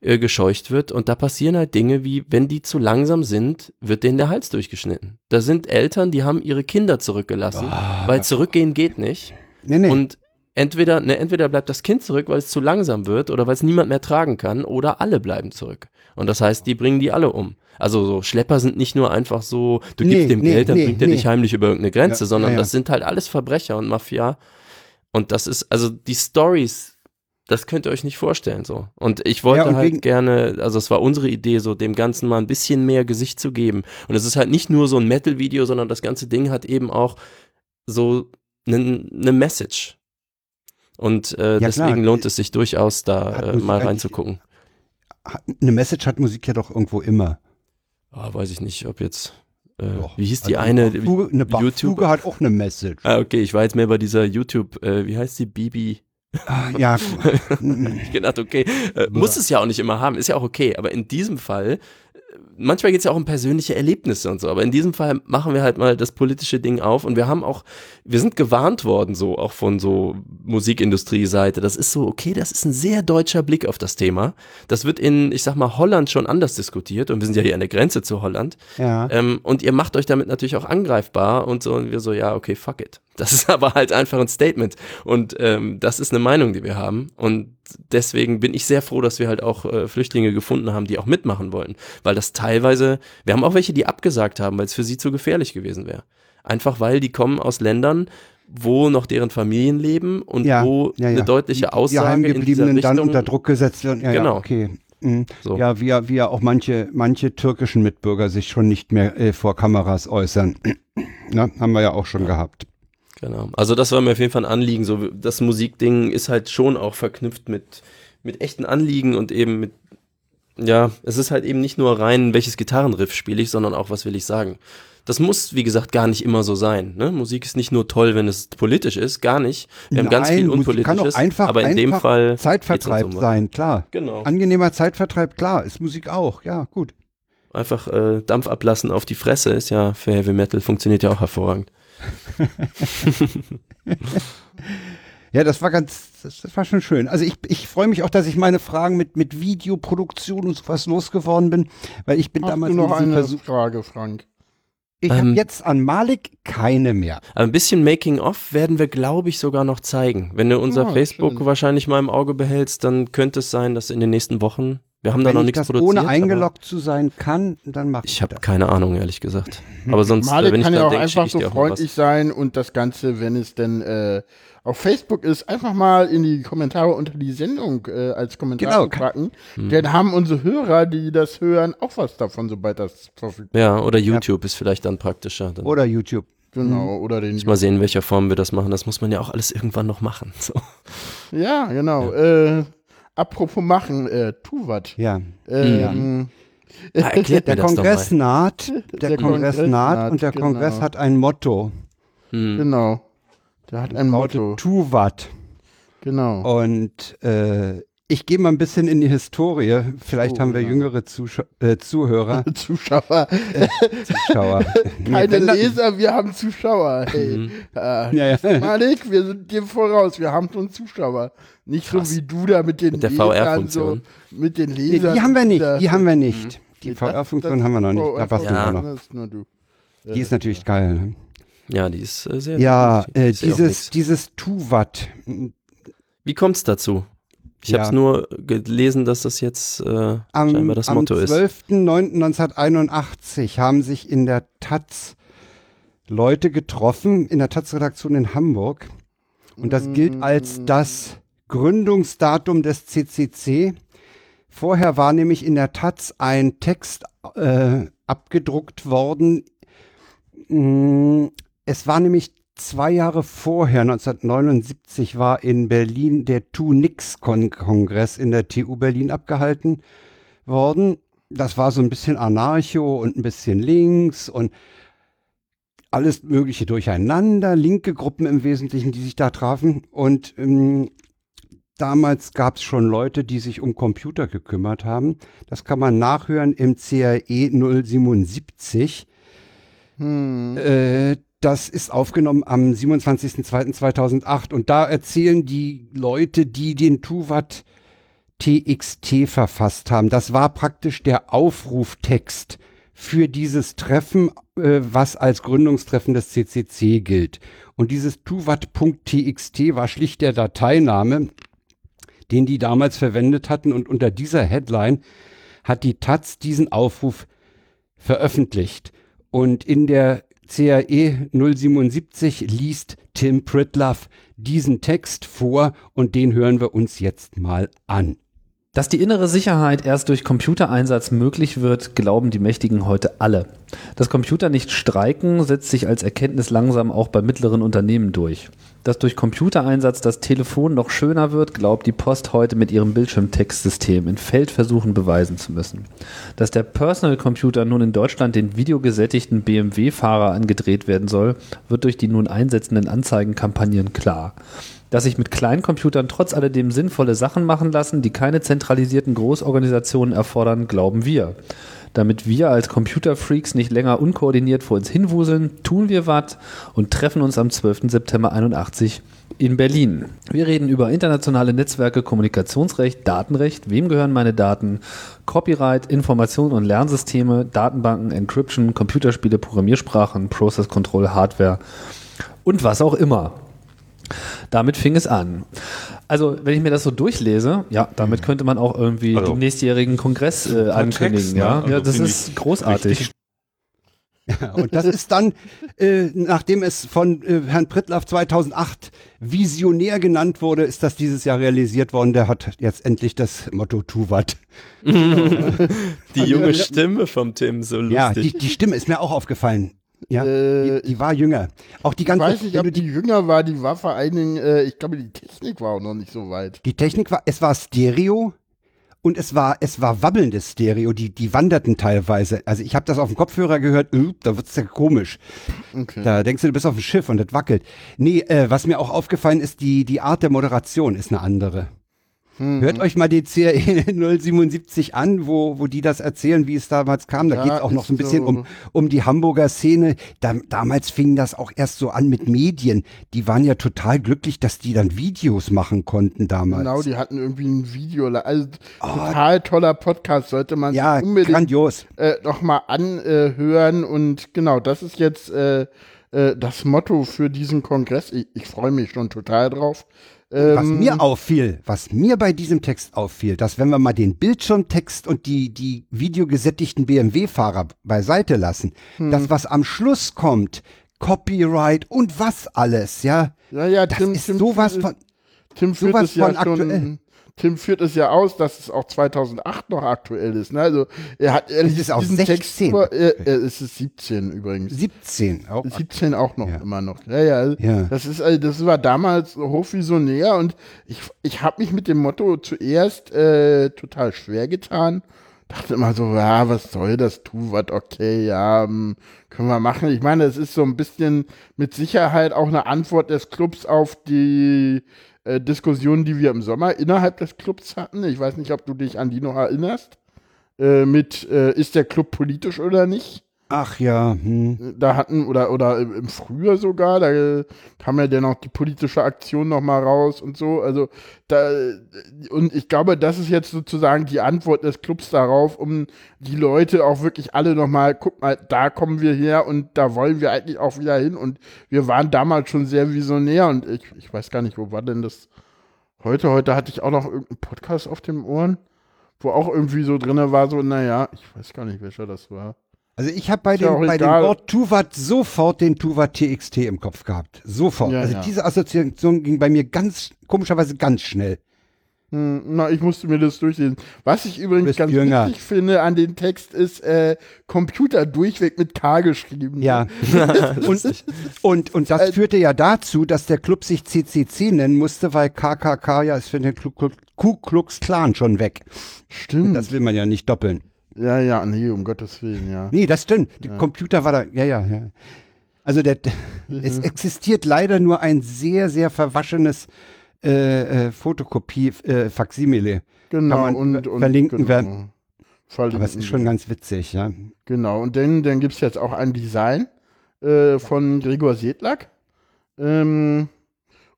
äh, gescheucht wird und da passieren halt Dinge wie, wenn die zu langsam sind, wird denen der Hals durchgeschnitten. Da sind Eltern, die haben ihre Kinder zurückgelassen, weil zurückgehen geht nicht. nee, nee. Und entweder, ne, entweder bleibt das Kind zurück, weil es zu langsam wird oder weil es niemand mehr tragen kann, oder alle bleiben zurück. Und das heißt, die bringen die alle um. Also so Schlepper sind nicht nur einfach so, du Nee, gibst dem nee, Geld, dann nee, bringt er dich heimlich über irgendeine Grenze, Ja, sondern ja, ja. das sind halt alles Verbrecher und Mafia. Und das ist, also die Stories, das könnt ihr euch nicht vorstellen so. Und ich wollte Ja, und halt gerne, also es war unsere Idee, so dem Ganzen mal ein bisschen mehr Gesicht zu geben. Und es ist halt nicht nur so ein Metal-Video, sondern das ganze Ding hat eben auch so eine ne Message. Und äh, Ja, deswegen klar. lohnt es sich durchaus, da äh, mal reinzugucken. Eine Message hat Musik ja doch irgendwo immer. Ah, weiß ich nicht, ob jetzt. äh, Doch. wie hieß die Also eine? Bachfuge, eine Bachfuge hat auch eine Message. Ah, okay, ich war jetzt mehr bei dieser YouTube, äh, wie heißt die, Bibi? Ah, ja, Ich gedacht, okay, äh, muss es ja auch nicht immer haben, ist ja auch okay, aber in diesem Fall, manchmal geht es ja auch um persönliche Erlebnisse und so, aber in diesem Fall machen wir halt mal das politische Ding auf und wir haben auch, wir sind gewarnt worden, so auch von so Musikindustrie-Seite. Das ist so, okay, das ist ein sehr deutscher Blick auf das Thema. Das wird in, ich sag mal, Holland schon anders diskutiert und wir sind ja hier an der Grenze zu Holland. ja. Ähm, und ihr macht euch damit natürlich auch angreifbar und so, und wir so, ja, okay, fuck it. Das ist aber halt einfach ein Statement. Und ähm, das ist eine Meinung, die wir haben. Und deswegen bin ich sehr froh, dass wir halt auch äh, Flüchtlinge gefunden haben, die auch mitmachen wollen. Weil das teilweise, wir haben auch welche, die abgesagt haben, weil es für sie zu gefährlich gewesen wäre. Einfach weil die kommen aus Ländern, wo noch deren Familien leben und Ja, wo ja, ja. eine deutliche die Aussage in dieser Heimgebliebenen Richtung, dann unter Druck gesetzt werden. Ja, Genau. ja okay. Mhm. So. Ja, wie, ja- wie ja auch manche, manche türkischen Mitbürger sich schon nicht mehr äh, vor Kameras äußern. Na, haben wir ja auch schon gehabt. Genau. Also das war mir auf jeden Fall ein Anliegen. So, das Musikding ist halt schon auch verknüpft mit, mit echten Anliegen und eben mit, ja, es ist halt eben nicht nur rein, welches Gitarrenriff spiele ich, sondern auch, was will ich sagen. Das muss, wie gesagt, gar nicht immer so sein. Ne? Musik ist nicht nur toll, wenn es politisch ist, gar nicht. Wir haben ganz Nein, viel Unpolitisches, kann auch einfach, aber in dem einfach Fall geht's Zeitvertreib was. sein, klar. Genau. Angenehmer Zeitvertreib, klar, ist Musik auch, ja, gut. Einfach äh, Dampf ablassen auf die Fresse ist ja für Heavy Metal funktioniert ja auch hervorragend. Ja, das war ganz, das, das war schon schön. Also ich, ich freue mich auch, dass ich meine Fragen mit, mit Videoproduktion und sowas losgeworden bin, weil ich bin Hast damals du noch eine Versuch. Frage, Frank? Ich habe Ähm, jetzt an Malik keine mehr. Ein bisschen Making-of werden wir, glaube ich, sogar noch zeigen. Wenn du unser Ah, Facebook schön. wahrscheinlich mal im Auge behältst, dann könnte es sein, dass in den nächsten Wochen, wir haben da noch ich nichts das produziert. ohne eingeloggt zu sein kann, dann mache ich, Ich habe keine Ahnung, ehrlich gesagt. Aber sonst, äh, Malik wenn ich kann ja auch denk, einfach so freundlich sein und das Ganze, wenn es denn äh, auf Facebook ist, einfach mal in die Kommentare unter die Sendung äh, als Kommentar Genau. packen. Hm. Dann haben unsere Hörer, die das hören, auch was davon, sobald das verfügbar Ja, oder YouTube ist vielleicht dann praktischer. Dann Oder YouTube. ist. Genau, oder den. muss mal sehen, in welcher Form wir das machen. Das muss man ja auch alles irgendwann noch machen. So. Ja, genau. Äh, apropos machen, äh, tu wat. Ja. Ähm, Ah, erklärt mir Der das doch Kongress mal. naht, der, Der Kongress, Kongress naht naht, und der genau. Kongress hat ein Motto. Hm. Genau. Der hat ein Motto. Tu wat. Genau. Und äh, ich gehe mal ein bisschen in die Historie. Vielleicht Oh, haben wir ja. jüngere Zuschau äh, Zuhörer, Zuschauer. Zuschauer. Nee, Keine dann- Leser, wir haben Zuschauer. Hey. Mhm. Äh, Ja, ja. Malik, wir sind dir voraus, wir haben schon Zuschauer. Nicht Krass. so wie du da mit den Mit der Lesern. So, mit den Nee, Lesern. die haben wir nicht, die haben wir nicht. Die Nee, das- VR-Funktion haben wir noch nicht. Da Ja. auch noch. Du. Die ist natürlich geil. ne? Ja, die ist äh, sehr Ja, äh, dieses, dieses Tu-Wat. Wie kommt es dazu? Ich Ja. habe es nur gelesen, dass das jetzt äh, Am, scheinbar das am Motto ist. 12.09.1981 haben sich in der Taz Leute getroffen, in der Taz-Redaktion in Hamburg. Und das gilt als das Gründungsdatum des CCC. Vorher war nämlich in der Taz ein Text äh, abgedruckt worden. Mm, Es war nämlich zwei Jahre vorher, 1979, war in Berlin der Tu-Nix-Kongress in der TU Berlin abgehalten worden. Das war so ein bisschen Anarcho und ein bisschen links und alles Mögliche durcheinander, linke Gruppen im Wesentlichen, die sich da trafen. Und ähm, damals gab es schon Leute, die sich um Computer gekümmert haben. Das kann man nachhören im CRE 077. Hm. Äh, das ist aufgenommen am 27.02.2008 und da erzählen die Leute, die den Tuvat TXT verfasst haben. Das war praktisch der Aufruftext für dieses Treffen, äh, was als Gründungstreffen des CCC gilt. Und dieses tuvat.txt war schlicht der Dateiname, den die damals verwendet hatten und unter dieser Headline hat die Taz diesen Aufruf veröffentlicht. Und in der CAE 077 liest Tim Pritloff diesen Text vor und den hören wir uns jetzt mal an. Dass die innere Sicherheit erst durch Computereinsatz möglich wird, glauben die Mächtigen heute alle. Dass Computer nicht streiken, setzt sich als Erkenntnis langsam auch bei mittleren Unternehmen durch. Dass durch Computereinsatz das Telefon noch schöner wird, glaubt die Post heute mit ihrem Bildschirmtextsystem in Feldversuchen beweisen zu müssen. Dass der Personal Computer nun in Deutschland den videogesättigten BMW-Fahrer angedreht werden soll, wird durch die nun einsetzenden Anzeigenkampagnen klar. Dass sich mit Kleincomputern trotz alledem sinnvolle Sachen machen lassen, die keine zentralisierten Großorganisationen erfordern, glauben wir. Damit wir als Computerfreaks nicht länger unkoordiniert vor uns hinwuseln, tun wir was und treffen uns am 12. September 81 in Berlin. Wir reden über internationale Netzwerke, Kommunikationsrecht, Datenrecht, wem gehören meine Daten, Copyright, Information- und Lernsysteme, Datenbanken, Encryption, Computerspiele, Programmiersprachen, Process Control, Hardware und was auch immer. Damit fing es an. Also, wenn ich mir das so durchlese, ja, damit könnte man auch irgendwie Also, den nächstjährigen Kongress äh, ankündigen. Text, ne? ja, Also ja das ist großartig. richtig Und das ist dann, äh, nachdem es von äh, Herrn Prittlaff 2008 Visionär genannt wurde, ist das dieses Jahr realisiert worden. Der hat jetzt endlich das Motto Tuvat. Die junge Stimme vom Tim, so lustig. Ja, die, die Stimme ist mir auch aufgefallen. Ja, Äh, die, die war jünger. Auch die Ich ganze, weiß nicht, ob du die jünger war, die war vor allen Dingen, äh, ich glaube, die Technik war auch noch nicht so weit. Die Technik war, es war Stereo und es war, es war wabbelndes Stereo, die, die wanderten teilweise. Also ich habe das auf dem Kopfhörer gehört, äh, da wird's ja komisch. Okay. Da denkst du, du bist auf dem Schiff und das wackelt. Nee, äh, was mir auch aufgefallen ist, die, die Art der Moderation ist eine andere. Mhm. Hört euch mal die CRE 077 an, wo, wo die das erzählen, wie es damals kam. Da Ja, geht's auch noch so ein bisschen so. um, um die Hamburger Szene. Da, damals fing das auch erst so an mit Medien. Die waren ja total glücklich, dass die dann Videos machen konnten damals. Genau, die hatten irgendwie ein Video. Also total toller Podcast, sollte man Oh. ja, sich unbedingt grandios. äh, nochmal anhören. Und genau, das ist jetzt äh, äh, das Motto für diesen Kongress. Ich, ich freue mich schon total drauf. Was Ähm, mir auffiel, was mir bei diesem Text auffiel, dass wenn wir mal den Bildschirmtext und die, die videogesättigten BMW-Fahrer beiseite lassen, Hm. das, was am Schluss kommt, Copyright und was alles, ja, ja, ja, das Tim, ist Tim sowas von, Tim führt sowas es ja von schon. Tim führt es ja aus, dass es auch 2008 noch aktuell ist. Ne? Also er hat er Es ist auch diesen 16. Text über, äh, äh, es ist 17 übrigens. 17. Auch, 17 auch noch Ja. immer noch. Ja, ja. also Ja. Das ist also, das war damals hochvisionär und ich, ich habe mich mit dem Motto zuerst äh, total schwer getan. Dachte immer so, ja, was soll das tu was okay, ja, hm, können wir machen. Ich meine, es ist so ein bisschen mit Sicherheit auch eine Antwort des Clubs auf die äh, Diskussion, die wir im Sommer innerhalb des Clubs hatten. Ich weiß nicht, ob du dich an die noch erinnerst. Äh, mit äh, ist der Club politisch oder nicht? Ach ja, hm. da hatten, oder, oder im Frühjahr sogar, da kam ja dann auch die politische Aktion nochmal raus und so. Also da, und ich glaube, das ist jetzt sozusagen die Antwort des Clubs darauf, um die Leute auch wirklich alle nochmal, guck mal, da kommen wir her und da wollen wir eigentlich auch wieder hin. Und wir waren damals schon sehr visionär und ich, ich weiß gar nicht, wo war denn das heute? Heute hatte ich auch noch irgendeinen Podcast auf den Ohren, wo auch irgendwie so drinne war, so, naja, ich weiß gar nicht, welcher das war. Also ich habe bei, Ist dem, bei dem. Wort Tuvat sofort den Tuvat TXT im Kopf gehabt. Sofort. Ja, also ja. diese Assoziation ging bei mir ganz, komischerweise ganz schnell. Hm, Na, ich musste mir das durchlesen. Was ich übrigens ganz jünger. wichtig finde an den Text ist äh, Computer durchweg mit K geschrieben. Ja. und, und, und das Äh, führte ja dazu, dass der Club sich CCC nennen musste, weil KKK ja ist für den Ku Klux Klan schon weg. Stimmt. Das will man ja nicht doppeln. Ja, ja, nee, um Gottes Willen, ja. Nee, das stimmt. Der Computer war da, ja, ja, ja. Also der, es existiert leider nur ein sehr, sehr verwaschenes äh, äh, Fotokopie, äh, Faksimile. Genau, und, und verlinken genau. werden. Verlinken Aber es ist schon ganz witzig, ja. Genau, und dann, dann gibt es jetzt auch ein Design äh, von Gregor Sedlak. Ähm,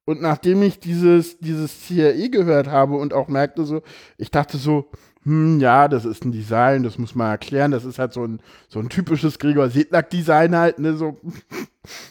und nachdem ich dieses, dieses CRE gehört habe und auch merkte so, ich dachte so, hm, ja, das ist ein Design, das muss man erklären, das ist halt so ein, so ein typisches Gregor Sedlak-Design halt, ne, so,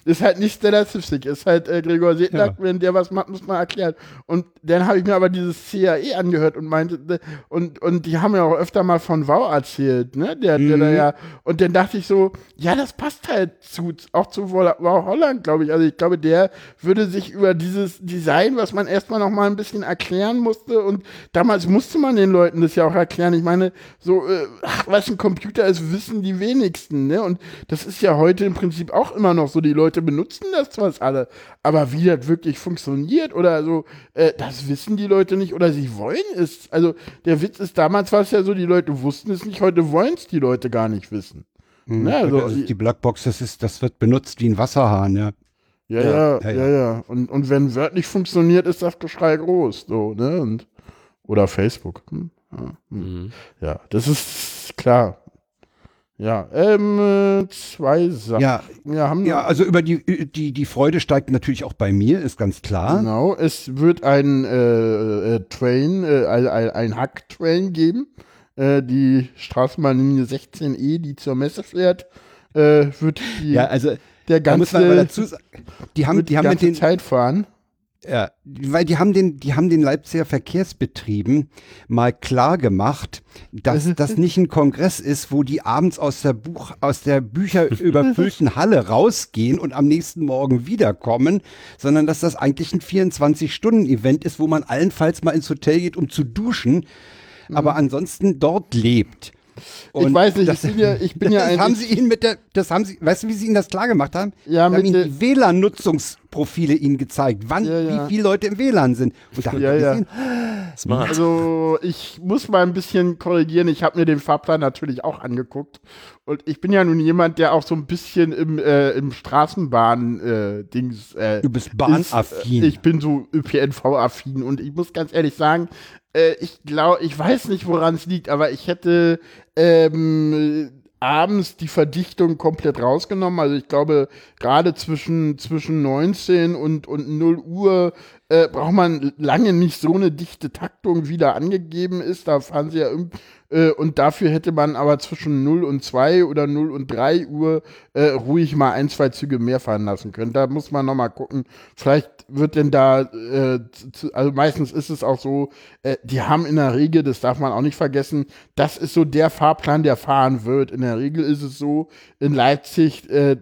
ist halt nicht Stella Sifsik, ist halt äh, Gregor Sedlak, wenn der was macht, muss man erklären. Und dann habe ich mir aber dieses CAE angehört und meinte, und, und die haben ja auch öfter mal von Wow erzählt, ne, der, der da ja, und dann dachte ich so, ja, das passt halt zu, auch zu Wow Holland, glaube ich. Also ich glaube, der würde sich über dieses Design, was man erstmal noch mal ein bisschen erklären musste und damals musste man den Leuten das ja auch erklären. Ich meine, so, äh, ach, was ein Computer ist, wissen die wenigsten, ne? Und das ist ja heute im Prinzip auch immer noch so. Die Leute benutzen das zwar alle, aber wie das wirklich funktioniert oder so, äh, das wissen die Leute nicht oder sie wollen es. Also der Witz ist, damals war es ja so, die Leute wussten es nicht, heute wollen es die Leute gar nicht wissen. Mhm. Ja, also- also die Blackbox, das, ist, das wird benutzt wie ein Wasserhahn, ja. Ja, Ja, ja, ja, ja, ja. Und, und wenn wörtlich funktioniert, ist das Geschrei groß, so, ne? Und, oder Facebook. Hm? Ja, hm. Mhm. ja, das ist klar. Ja, ähm, äh, zwei Sachen. Ja, haben ja, also über die, die, die Freude steigt natürlich auch bei mir, ist ganz klar. Genau, es wird ein äh, äh, Train, äh, ein, ein, Hack-Train geben. Äh, die Straßenbahnlinie 16E, die zur Messe fährt, äh, wird die, Ja, also der da muss ganze, man aber dazu sagen, die haben, die haben mit ganze den, Zeit fahren. Ja, weil die haben den, die haben den Leipziger Verkehrsbetrieben mal klar gemacht, dass das nicht ein Kongress ist, wo die abends aus der Buch, aus der Bücher überfüllten Halle rausgehen und am nächsten Morgen wiederkommen, sondern dass das eigentlich ein 24-Stunden-Event ist, wo man allenfalls mal ins Hotel geht, um zu duschen, aber ansonsten dort lebt. Mhm. ich weiß nicht, das, ich bin ja, ich bin ja das haben sie ihnen mit der, das haben sie, weißt du, wie sie ihnen das klar gemacht haben? Ja, sie haben mit ihnen der- die WLAN-Nutzungsprofile ihnen gezeigt, wann, Ja, ja. wie viele Leute im WLAN sind. Und da haben Ja, ja. gesehen, Smart. Also ich muss mal ein bisschen korrigieren. Ich habe mir den Fahrplan natürlich auch angeguckt. Und ich bin ja nun jemand, der auch so ein bisschen im, äh, im Straßenbahn-Dings. Äh, Du bist ist, bahnaffin. äh, Ich bin so ÖPNV-affin. Und ich muss ganz ehrlich sagen, äh, ich glaube, ich weiß nicht, woran es liegt, aber ich hätte ähm, abends die Verdichtung komplett rausgenommen. Also ich glaube, gerade zwischen, zwischen 19 und, und 0 Uhr äh, braucht man lange nicht so eine dichte Taktung, wie da angegeben ist. Da fahren sie ja äh, und dafür hätte man aber zwischen 0 und 2 oder 0 und 3 Uhr äh, ruhig mal ein, zwei Züge mehr fahren lassen können. Da muss man nochmal gucken. Vielleicht wird denn da, äh, zu, also meistens ist es auch so, äh, die haben in der Regel, das darf man auch nicht vergessen, das ist so der Fahrplan, der fahren wird. In der Regel ist es so, in Leipzig, äh,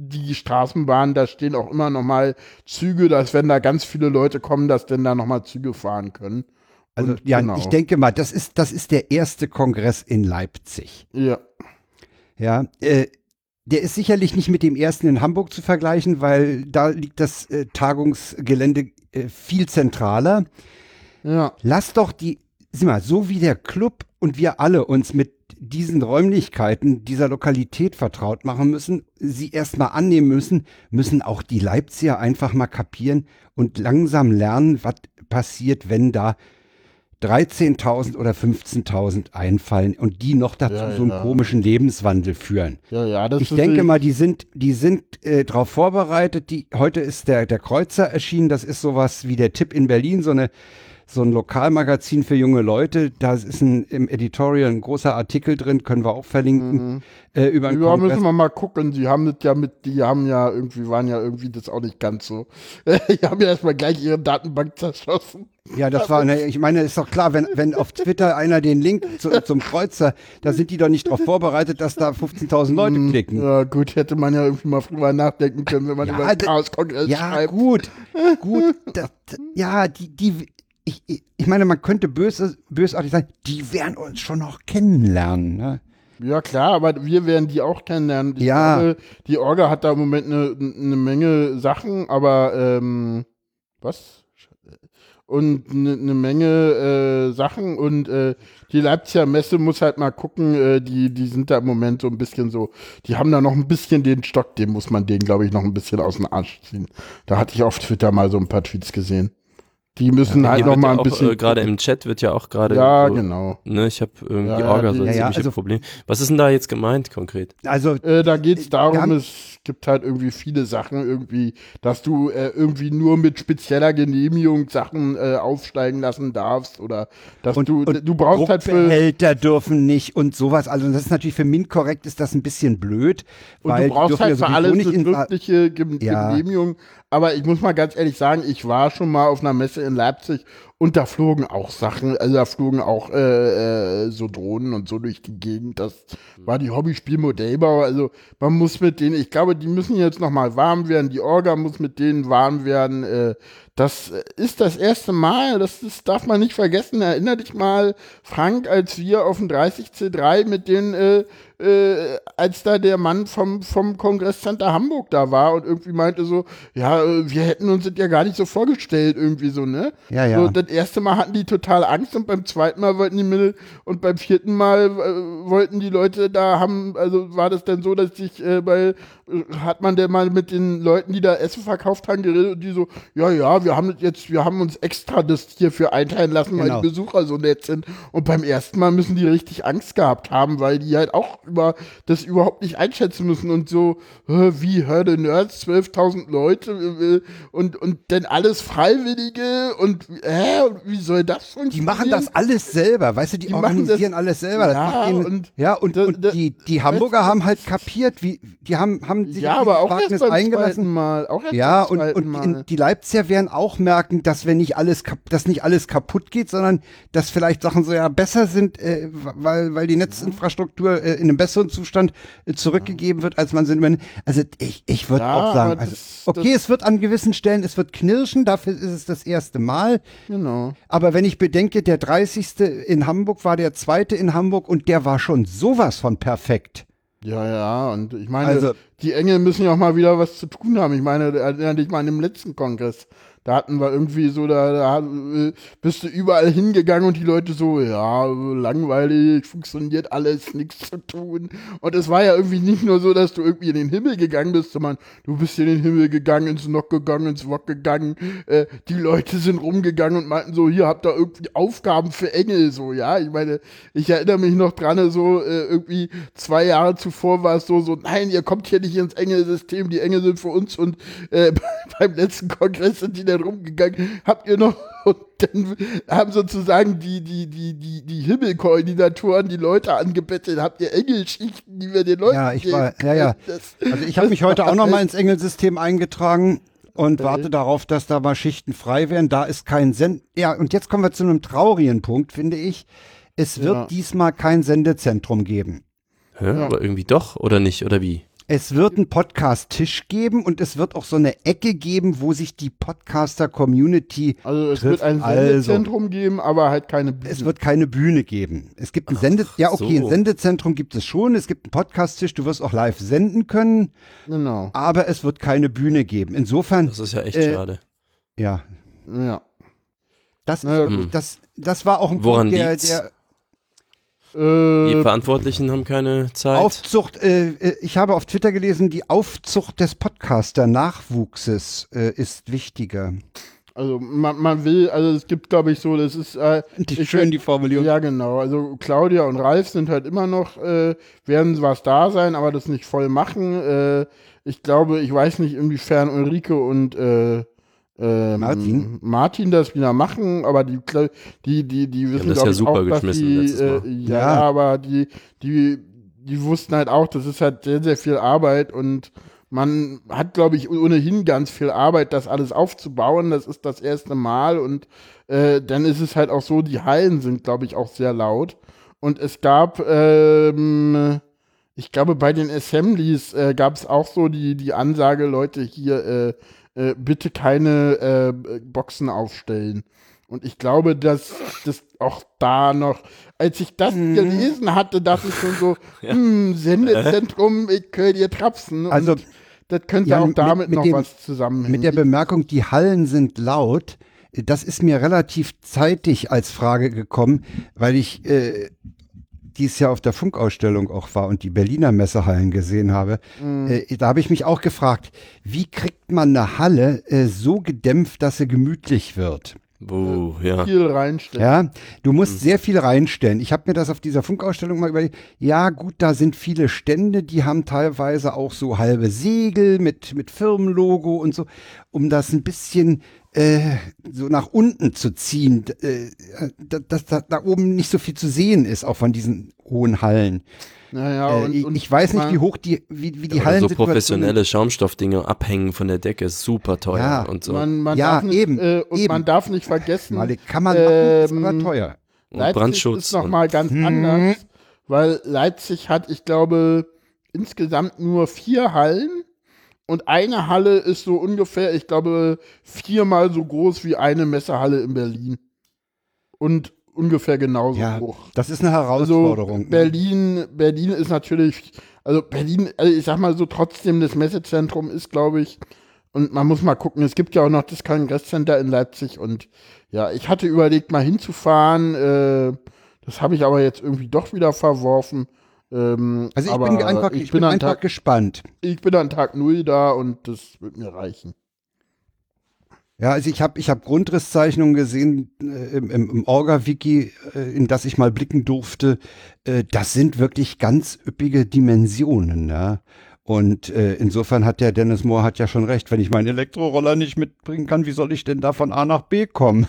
die Straßenbahn, da stehen auch immer noch mal Züge, dass wenn da ganz viele Leute kommen, dass denn da noch mal Züge fahren können. Also Und ja, genau. ich denke mal, das ist, das ist der erste Kongress in Leipzig. Ja. Ja, äh, der ist sicherlich nicht mit dem ersten in Hamburg zu vergleichen, weil da liegt das äh, Tagungsgelände äh, viel zentraler. Ja. Lass doch die, sieh mal, so wie der Club und wir alle uns mit diesen Räumlichkeiten dieser Lokalität vertraut machen müssen, sie erstmal annehmen müssen, müssen auch die Leipziger einfach mal kapieren und langsam lernen, was passiert, wenn da 13.000 oder 15.000 einfallen und die noch dazu Ja, so einen ja. komischen Lebenswandel führen. Ja, ja, das Ich denke mal, die sind, die sind äh, darauf vorbereitet. Die, heute ist der, der Kreuzer erschienen. Das ist sowas wie der Tipp in Berlin, so eine so ein Lokalmagazin für junge Leute. Da ist ein, im Editorial ein großer Artikel drin, können wir auch verlinken. Äh, über Mhm. Ja, Kongress. müssen wir mal gucken. Sie haben das ja mit, die haben ja irgendwie, waren ja irgendwie das auch nicht ganz so. Die haben ja erstmal gleich ihre Datenbank zerschossen. Ja, das war, ne, ich meine, ist doch klar, wenn, wenn auf Twitter einer den Link zu, zum Kreuzer, da sind die doch nicht darauf vorbereitet, dass da 15.000 Leute klicken. Mhm. Ja, gut, hätte man ja irgendwie mal drüber nachdenken können, wenn man Ja, über den Chaos-Kongress Ja, schreibt. gut, gut. Das, das, ja, die, die, ich, ich ich meine, man könnte böse, bösartig sagen, die werden uns schon noch kennenlernen. Ne? Ja, klar, aber wir werden die auch kennenlernen. Ich Ja. glaube, die Orga hat da im Moment eine, eine Menge Sachen, aber ähm, was? Und eine, eine Menge äh, Sachen und äh, die Leipziger Messe muss halt mal gucken, äh, die, die sind da im Moment so ein bisschen so, die haben da noch ein bisschen den Stock, den muss man denen, glaube ich, noch ein bisschen aus dem Arsch ziehen. Da hatte ich auf Twitter mal so ein paar Tweets gesehen. Die müssen halt Hier noch mal ja ein auch, bisschen. äh, gerade im Chat wird ja auch gerade ja, so, genau. ne, ich habe irgendwie Ja, ja, Orga so ein Ja, ja, ziemliches also- Problem. Was ist denn da jetzt gemeint konkret? Also, Äh, da geht es Wir darum, haben- es gibt halt irgendwie viele Sachen, irgendwie, dass du äh, irgendwie nur mit spezieller Genehmigung Sachen äh, aufsteigen lassen darfst oder dass und, du, und du brauchst halt für. Druckbehälter dürfen nicht und sowas. Also, das ist natürlich für MINT korrekt, ist das ein bisschen blöd. Und weil du brauchst halt ja für alles nicht eine Ja. Genehmigung. Aber ich muss mal ganz ehrlich sagen, ich war schon mal auf einer Messe in Leipzig und da flogen auch Sachen, also da flogen auch äh, äh, so Drohnen und so durch die Gegend. Das war die Hobbyspielmodellbau. Also man muss mit denen, ich glaube, die müssen jetzt noch mal warm werden. Die Orga muss mit denen warm werden. Äh, das ist das erste Mal, das, das darf man nicht vergessen. Erinner dich mal, Frank, als wir auf dem 30C3 mit den, äh, äh, als da der Mann vom, vom Kongresscenter Hamburg da war und irgendwie meinte so, ja, äh, wir hätten uns das ja gar nicht so vorgestellt, irgendwie so, ne? Ja, ja. So, das erste Mal hatten die total Angst und beim zweiten Mal wollten die Mittel und beim vierten Mal äh, wollten die Leute da haben, also war das dann so, dass sich äh, bei, äh, hat man denn mal mit den Leuten, die da Essen verkauft haben, geredet und die so, ja, ja, wir haben jetzt, wir haben uns extra das hierfür einteilen lassen, weil Genau. die Besucher so nett sind. Und beim ersten Mal müssen die richtig Angst gehabt haben, weil die halt auch über das überhaupt nicht einschätzen müssen und so, wie Hörde Nerds, 12.000 Leute und, und dann alles Freiwillige und, hä, und wie soll das funktionieren? Die machen das alles selber, weißt du, die, Die machen organisieren das- alles selber. Ja, denen- und ja, und, und da- die, die Hamburger haben halt kapiert, wie, die haben, haben sich Ja, aber auch erst Wagnis beim eingelassen. Mal. Auch erst Ja, beim und, und Mal. in, die Leipziger werden auch merken, dass wenn nicht alles, dass nicht alles kaputt geht, sondern dass vielleicht Sachen so ja besser sind, äh, weil, weil die Netzinfrastruktur äh, in einem besseren Zustand äh, zurückgegeben wird, als man sie übernimmt. Also ich, ich würde Ja, auch sagen, also, das- okay, es wird an gewissen Stellen, es wird knirschen, dafür ist es das erste Mal. Genau. Aber wenn ich bedenke, der 30. in Hamburg war der zweite in Hamburg und der war schon sowas von perfekt. Ja, ja, und ich meine, Also- die Engel müssen ja auch mal wieder was zu tun haben. Ich meine, erinnere dich mal an den letzten Kongress. Da hatten wir irgendwie so, da, da äh, bist du überall hingegangen und die Leute so, ja, langweilig, funktioniert alles, nichts zu tun. Und es war ja irgendwie nicht nur so, dass du irgendwie in den Himmel gegangen bist, sondern du bist in den Himmel gegangen, ins Nock gegangen, ins Wok gegangen. Äh, die Leute sind rumgegangen und meinten so, hier habt ihr irgendwie Aufgaben für Engel, so, ja. Ich meine, ich erinnere mich noch dran, so äh, irgendwie zwei Jahre zuvor war es so, so, nein, ihr kommt hier nicht ins Engelsystem, die Engel sind für uns und äh, beim letzten Kongress sind die dann rumgegangen, habt ihr noch und dann haben sozusagen die, die, die, die, die Himmelkoordinatoren die Leute angebettelt, habt ihr Engelschichten, die wir den Leuten Ja, ich geben war- ja, ja. Das, Also ich habe mich heute auch noch mal ins Engelsystem eingetragen und warte darauf, dass da mal Schichten frei werden. Da ist kein Send. Ja, und jetzt kommen wir zu einem traurigen Punkt, finde ich. Es wird Ja. diesmal kein Sendezentrum geben. Hä? Aber irgendwie doch, oder nicht, oder wie? Es wird einen Podcast-Tisch geben und es wird auch so eine Ecke geben, wo sich die Podcaster-Community also es trifft. wird ein Also, Sendezentrum geben, aber halt keine Bühne. es wird keine Bühne geben. Es gibt ein Sende ja okay, so. ein Sendezentrum gibt es schon. Es gibt einen Podcast-Tisch. Du wirst auch live senden können, genau. aber es wird keine Bühne geben. Insofern, Das ist ja echt Äh, schade. ja, Ja. das, Na ja, gut. das, das war auch ein Woran Punkt, der, liegt's? Der Die Äh, Verantwortlichen haben keine Zeit. Aufzucht. Äh, äh, ich habe auf Twitter gelesen, die Aufzucht des Podcaster-Nachwuchses äh, ist wichtiger. also man, man will, also es gibt, glaube ich, so, das ist äh, Die, ich- schön die Formulierung. Ja, genau. Also Claudia und Ralf sind halt immer noch, äh, werden zwar da sein, aber das nicht voll machen. Äh, ich glaube, ich weiß nicht, inwiefern Ulrike und äh, ähm, Martin? Martin das wieder machen, aber die, die, die, die wissen das glaub ja ich, super auch, dass geschmissen die, äh, Ja. ja, aber die, die, die wussten halt auch, das ist halt sehr, sehr viel Arbeit und man hat, glaube ich, ohnehin ganz viel Arbeit, das alles aufzubauen. Das ist das erste Mal und äh, dann ist es halt auch so, die Hallen sind, glaube ich, auch sehr laut. Und es gab, ähm, ich glaube, bei den Assemblies äh, gab es auch so die, die Ansage, Leute, hier äh, äh, bitte keine äh, Boxen aufstellen. Und ich glaube, dass das auch da noch, als ich das Mhm. gelesen hatte, dachte ich schon so, hm, Sendezentrum, ich könnte dir trapsen. Also, das könnte ja, auch mit- damit mit noch dem- was zusammenhängen. Mit der Bemerkung, die Hallen sind laut, das ist mir relativ zeitig als Frage gekommen, weil ich äh, dies Jahr auf der Funkausstellung auch war und die Berliner Messehallen gesehen habe. Äh, da habe ich mich auch gefragt, wie kriegt man eine Halle äh, so gedämpft, dass sie gemütlich wird? Buh, ja. viel reinstellen. Ja, du musst sehr viel reinstellen. Ich habe mir das auf dieser Funkausstellung mal überlegt. Ja, gut, da sind viele Stände, die haben teilweise auch so halbe Segel mit, mit Firmenlogo und so, um das ein bisschen äh, so nach unten zu ziehen, äh, dass, dass da, da oben nicht so viel zu sehen ist, auch von diesen hohen Hallen. Naja, äh, und, ich, und ich weiß nicht, wie hoch die, wie, wie die Oder Hallen so professionelle Schaumstoffdinge abhängen von der Decke, ist super teuer Ja, und so. Man, man Ja, darf nicht, eben, äh, und eben. man darf nicht vergessen, Mal, kann man machen, ist Ähm, aber teuer. und Leipzig Brandschutz. ist noch und- mal ganz Mhm. anders, weil Leipzig hat, ich glaube, insgesamt nur vier Hallen und eine Halle ist so ungefähr, ich glaube, viermal so groß wie eine Messehalle in Berlin. Und ungefähr genauso Ja, hoch. das ist eine Also Herausforderung. ne? Berlin, Berlin ist natürlich, also Berlin, also ich sag mal so, trotzdem das Messezentrum ist, glaube ich, und man muss mal gucken, es gibt ja auch noch das Kongresscenter in Leipzig und ja, ich hatte überlegt, mal hinzufahren, äh, das habe ich aber jetzt irgendwie doch wieder verworfen. Ähm, also ich aber bin einfach, ich bin an einfach Tag, gespannt. ich bin an Tag null da und das wird mir reichen. Ja, also ich habe ich hab Grundrisszeichnungen gesehen äh, im, im, Orga-Wiki, äh, in das ich mal blicken durfte. Äh, das sind wirklich ganz üppige Dimensionen. Ja? Und äh, insofern hat der Dennis Moore hat ja schon recht. Wenn ich meinen Elektroroller nicht mitbringen kann, wie soll ich denn da von A nach B kommen?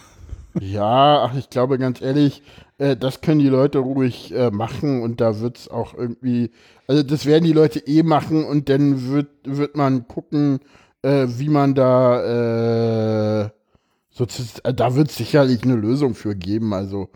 Ja, ach, ich glaube ganz ehrlich, äh, das können die Leute ruhig äh, machen und da wird's auch irgendwie, also das werden die Leute eh machen und dann wird, wird man gucken, äh, wie man da, äh, so, äh, da wird sicherlich eine Lösung für geben, also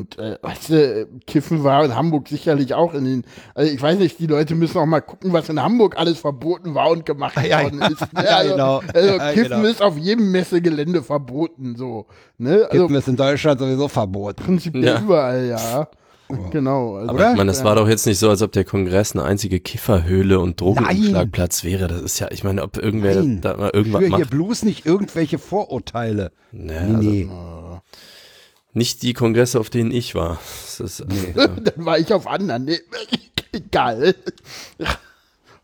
und äh, weißt du, Kiffen war in Hamburg sicherlich auch in den, also ich weiß nicht, die Leute müssen auch mal gucken, was in Hamburg alles verboten war und gemacht Ja, worden ja. ist. Ne? Ja, also, genau. also Ja, Kiffen genau. ist auf jedem Messegelände verboten, so. Ne? Also ist in Deutschland sowieso verboten. prinzipiell Ja. überall, ja. Genau. Also, Aber ich meine, das war doch jetzt nicht so, als ob der Kongress eine einzige Kifferhöhle und Drogenumschlagplatz wäre. Das ist ja, ich meine, ob irgendwer Nein. da mal Ich irgendwas höre hier macht. bloß nicht irgendwelche Vorurteile. Nee, also Nee. Nicht die Kongresse, auf denen ich war. Das ist, äh, Dann war ich auf anderen. Nee, egal.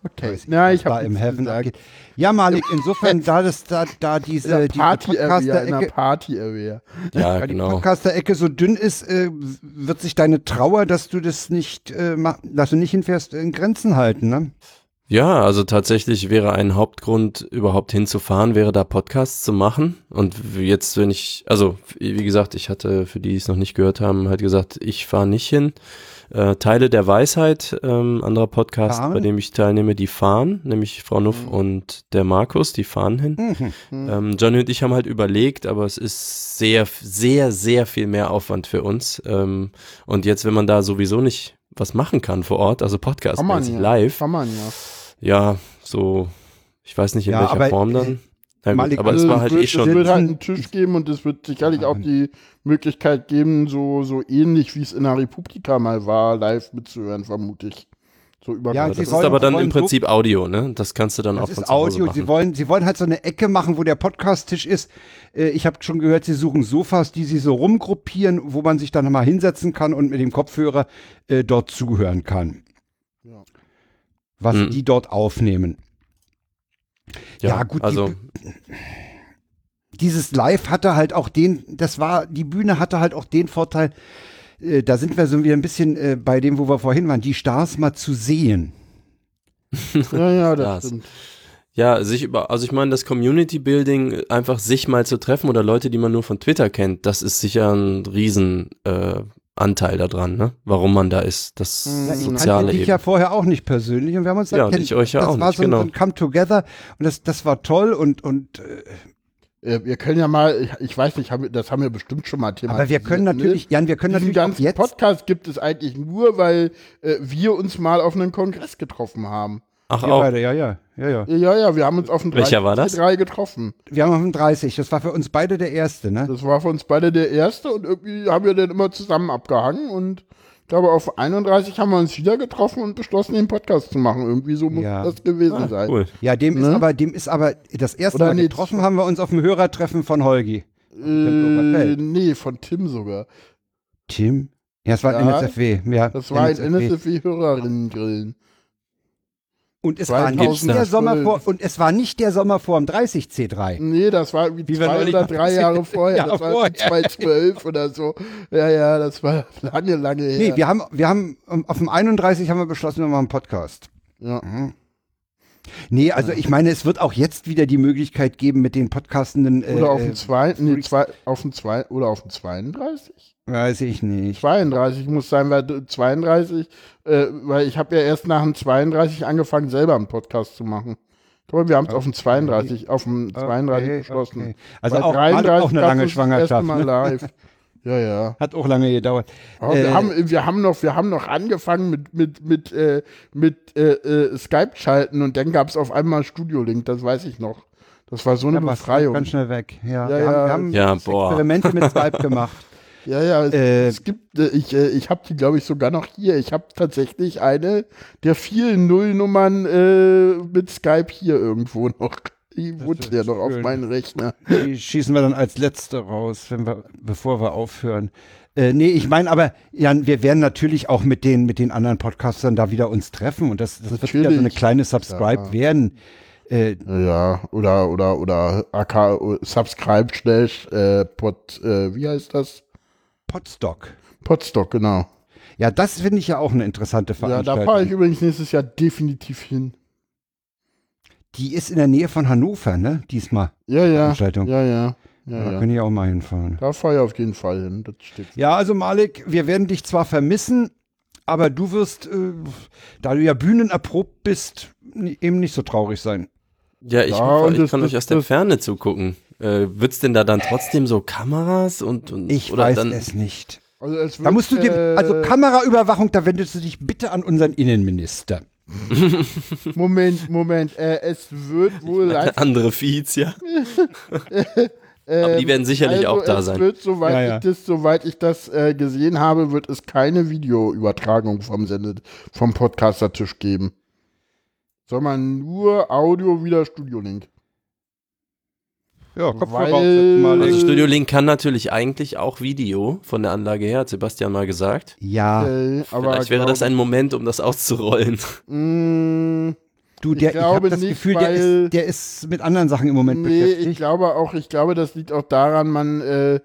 Okay. Ja, ich war habe im Heaven abgeht. Ja, Malik, insofern, da das da, da diese, diese Podcaster-Ecke Party Area. ja, Ja, die genau. Podcaster-Ecke so dünn ist, äh, wird sich deine Trauer, dass du das nicht, äh, dass du nicht hinfährst, in Grenzen halten, ne? Ja, also tatsächlich wäre ein Hauptgrund, überhaupt hinzufahren, wäre da Podcasts zu machen. Und jetzt, wenn ich, also wie gesagt, ich hatte, für die die es noch nicht gehört haben, halt gesagt, ich fahre nicht hin. Äh, Teile der Weisheit, ähm, anderer Podcast, Fahren? bei dem ich teilnehme, die fahren, nämlich Frau Nuff und der Markus, die fahren hin. Mhm. Ähm, Johnny und ich haben halt überlegt, aber es ist sehr, sehr, sehr viel mehr Aufwand für uns. Ähm, und jetzt, wenn man da sowieso nicht was machen kann vor Ort, also Podcast man ja. live, Kann man ja. Ja, so, ich weiß nicht in Ja, welcher aber, Form dann. Na gut, Malik, aber also es war halt wird, eh schon. Es wird halt einen Tisch geben und es wird sicherlich auch die Möglichkeit geben, so, so ähnlich wie es in der Republika mal war, live mitzuhören, vermute ich. So über Ja, das sie ist wollen- aber dann im Prinzip Audio, ne? Das kannst du dann auch Das von ist zu Hause Audio. machen. Sie wollen, sie wollen halt so eine Ecke machen, wo der Podcast-Tisch ist. Äh, ich habe schon gehört, sie suchen Sofas, die sie so rumgruppieren, wo man sich dann mal hinsetzen kann und mit dem Kopfhörer äh, dort zuhören kann. Ja. Was Mhm. die dort aufnehmen. ja, gut, die Also, Bü- dieses Live hatte halt auch den, das war, die Bühne hatte halt auch den Vorteil, äh, da sind wir so wieder ein bisschen äh, bei dem, wo wir vorhin waren, die Stars mal zu sehen. Ja, ja, das Das. stimmt. ja, sich über, also ich meine, das Community Building, einfach sich mal zu treffen oder Leute, die man nur von Twitter kennt, das ist sicher ein riesen äh, Anteil daran, ne? Warum man da ist, das Ja, Ja, ich soziale dich eben. ja vorher auch nicht persönlich und wir haben uns Ja, erkennt- ich euch ja das auch war nicht, so, ein- genau. ein Come Together und das, das war toll und, und äh, Äh, Wir können ja mal, ich, ich weiß nicht, haben wir, das haben wir bestimmt schon mal thematisiert. aber wir können ne? natürlich, Jan, wir können Diesen natürlich auch ganzen jetzt, Podcast gibt es eigentlich nur, weil äh, wir uns mal auf einen Kongress getroffen haben. Ach wir auch. beide, ja, ja, ja, ja. Ja, ja, wir haben uns auf dem Welcher war das? 3 getroffen. Wir haben auf dem 30, das war für uns beide der erste, ne? Das war für uns beide der erste und irgendwie haben wir dann immer zusammen abgehangen und ich glaube, auf 31 haben wir uns wieder getroffen und beschlossen, den Podcast zu machen. Irgendwie so muss Ja. das gewesen Ah, sein. cool. Ja, dem ist Ne? aber, dem ist aber das erste Oder Mal nee, getroffen haben wir uns auf dem Hörertreffen von Holgi. Äh, nee, von Tim sogar. Tim? Ja, es war Ja, NSFW. Ja, Das war ein NSFW. NSFW-Hörerinnen-Grillen. Und es war nicht 2012. der Sommer vor, und es war nicht der Sommer vor dem 30C3. Nee, das war irgendwie Wie zwei oder drei Jahre vorher. Ja, das war vorher. 2012 oder so. Ja, ja, das war lange, lange her. Nee, wir haben, wir haben, auf dem 31 haben wir beschlossen, wir machen einen Podcast. ja. Nee, also ich meine, es wird auch jetzt wieder die Möglichkeit geben mit den Podcastenden. Äh, Oder auf äh, dem zwei, nee, zwei, auf dem zwei, oder auf dem 32? Weiß ich nicht. 32 muss sein, weil du- 32, äh, weil ich habe ja erst nach dem 32 angefangen, selber einen Podcast zu machen. Guck mal, wir haben es auf dem 32, auf dem 32 Okay, beschlossen. okay. Also auch, auch eine lange Schwangerschaft. Mal Ne? live. Ja, ja. Hat auch lange gedauert. Aber Äh, wir, haben, wir, haben noch, wir haben noch angefangen mit, mit, mit, äh, mit äh, äh, Skype-Schalten und dann gab es auf einmal Studio-Link, das weiß ich noch. Das war so eine Ja, Befreiung. Ganz schnell weg. Ja, Ja, wir ja. haben, wir haben Ja, boah. Experimente mit Skype gemacht. Ja, ja, es, Äh, es gibt, äh, ich, äh, ich habe die, glaube ich, sogar noch hier. Ich habe tatsächlich eine der vielen Nullnummern äh, mit Skype hier irgendwo noch. Die wohnt ja noch auf meinem Rechner. Die schießen wir dann als letzte raus, wenn wir, bevor wir aufhören. Äh, nee, ich meine aber, Jan, wir werden natürlich auch mit den, mit den anderen Podcastern da wieder uns treffen und das, das wird wieder so eine kleine Subscribe Ja. werden. Äh, Ja, oder, oder, oder AK, Subscribe slash äh, Pod, äh, wie heißt das? Podstock. Podstock, genau. Ja, das finde ich ja auch eine interessante Ja, Veranstaltung. da fahre ich übrigens nächstes Jahr definitiv hin. Die ist in der Nähe von Hannover, ne? Diesmal. Ja, ja. Veranstaltung. Ja, ja. Da Ja, ja. kann ich auch mal hinfahren. Da fahre ich auf jeden Fall hin. Das steht. Ja, also Malik, wir werden dich zwar vermissen, aber du wirst, äh, da du ja bühnenerprobt bist, eben nicht so traurig sein. Ja, ich, Ja, hoffe, ich das- kann das- euch aus der das- Ferne zugucken. Äh, wird's denn da dann trotzdem so Kameras und, und Ich oder weiß dann, es nicht. Also es Da wird, musst du dir, äh, also Kameraüberwachung, da wendest du dich bitte an unseren Innenminister. Moment, Moment. Äh, es wird wohl andere Feeds, ja. Aber die werden sicherlich also auch da es sein. Wird, soweit, Ja, ja. Ich das, soweit ich das äh, gesehen habe, wird es keine Videoübertragung vom Sendet, vom Podcaster-Tisch geben. Sondern nur Audio wieder Studio-Link. Ja, Kopfhörer Weil-. Also Studio Link kann natürlich eigentlich auch Video von der Anlage her, hat Sebastian mal gesagt. Ja, Äh, aber Vielleicht wäre das ein Moment, um das auszurollen. Mm, du, der, ich, glaube habe das nicht, Gefühl, der weil- ist, der ist mit anderen Sachen im Moment Nee, ich beschäftigt. glaube auch, ich glaube, das liegt auch daran, man, äh,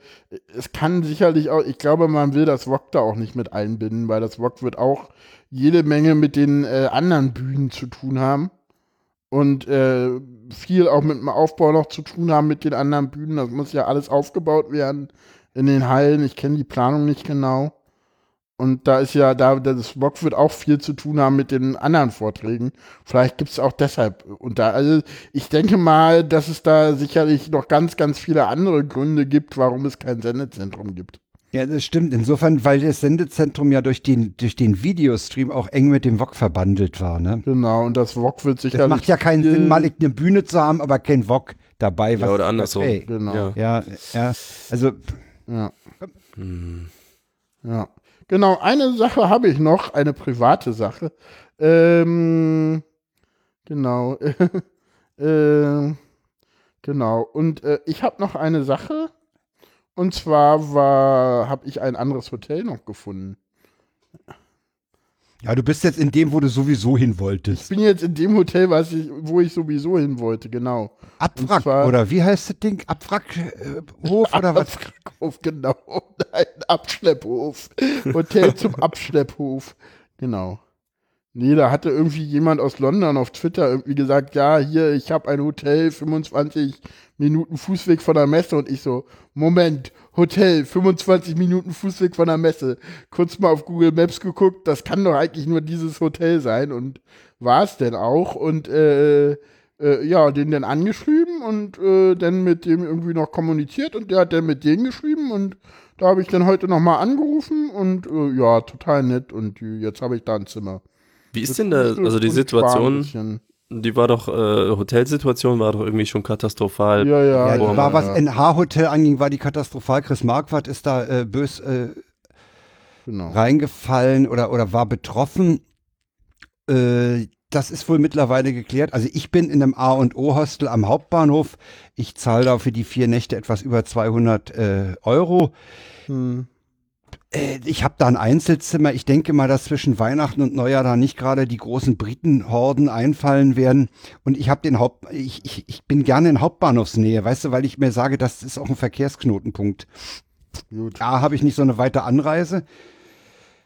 es kann sicherlich auch, ich glaube, man will das VOG da auch nicht mit einbinden, weil das VOG wird auch jede Menge mit den äh, anderen Bühnen zu tun haben und äh, viel auch mit dem Aufbau noch zu tun haben mit den anderen Bühnen. Das muss ja alles aufgebaut werden in den Hallen. Ich kenne die Planung nicht genau. Und da ist ja, da das VOG wird auch viel zu tun haben mit den anderen Vorträgen. Vielleicht gibt es auch deshalb. Und da, also ich denke mal, dass es da sicherlich noch ganz, ganz viele andere Gründe gibt, warum es kein Sendezentrum gibt. Ja, das stimmt. Insofern, weil das Sendezentrum ja durch den, durch den Videostream auch eng mit dem VOG verbandelt war. Ne? Genau, und das VOG wird sicherlich. Das macht ja keinen Sinn, mal eine Bühne zu haben, aber kein VOG dabei. Ja, was- oder andersrum. Ey, Genau. Ja. ja, ja, also Ja. Hm. Ja. Genau, eine Sache habe ich noch, eine private Sache. Ähm, genau. ähm, genau. Und äh, ich habe noch eine Sache. Und zwar war, habe ich ein anderes Hotel noch gefunden. Ja, du bist jetzt in dem, wo du sowieso hin Ich wolltest. bin jetzt in dem Hotel, was ich, wo ich sowieso hin wollte, genau. Abwrack, zwar- oder wie heißt das Ding? Abwrackhof oder was? Abschlepphof, genau. Nein, Abschlepphof. Hotel zum Abschlepphof. Genau. Nee, da hatte irgendwie jemand aus London auf Twitter irgendwie gesagt, ja, hier, ich habe ein Hotel, 25 Minuten Fußweg von der Messe. Und ich so, Moment, Hotel, 25 Minuten Fußweg von der Messe. Kurz mal auf Google Maps geguckt, das kann doch eigentlich nur dieses Hotel sein. Und war es denn auch. Und äh, äh, ja, den dann angeschrieben und äh, dann mit dem irgendwie noch kommuniziert und der hat dann mit denen geschrieben und da habe ich dann heute nochmal angerufen und äh, ja, total nett und die, jetzt habe ich da ein Zimmer. Wie ist denn da, also die Situation, die war doch, äh, Hotelsituation war doch irgendwie schon katastrophal. Ja, ja. Ja, war, was ja. NH-Hotel anging, war die katastrophal. Chris Marquardt ist da äh, bös äh, Genau. reingefallen oder, oder war betroffen. Äh, das ist wohl mittlerweile geklärt. Also ich bin in einem A und O Hostel am Hauptbahnhof. Ich zahle da für die vier Nächte etwas über 200 äh, Euro. Hm. Äh, ich habe da ein Einzelzimmer. Ich denke mal, dass zwischen Weihnachten und Neujahr da nicht gerade die großen Britenhorden einfallen werden. Und ich habe den Haupt, ich, ich, ich bin gerne in Hauptbahnhofsnähe, weißt du, weil ich mir sage, das ist auch ein Verkehrsknotenpunkt. Gut. A, habe ich nicht so eine weite Anreise.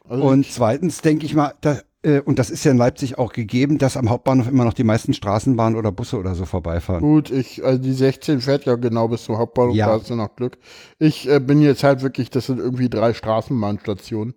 Also Und zweitens denke ich mal, da, und das ist ja in Leipzig auch gegeben, dass am Hauptbahnhof immer noch die meisten Straßenbahnen oder Busse oder so vorbeifahren. gut, ich, also die 16 fährt ja genau bis zum Hauptbahnhof, Ja. da hast du noch Glück. Ich äh, bin jetzt halt wirklich, das sind irgendwie drei Straßenbahnstationen.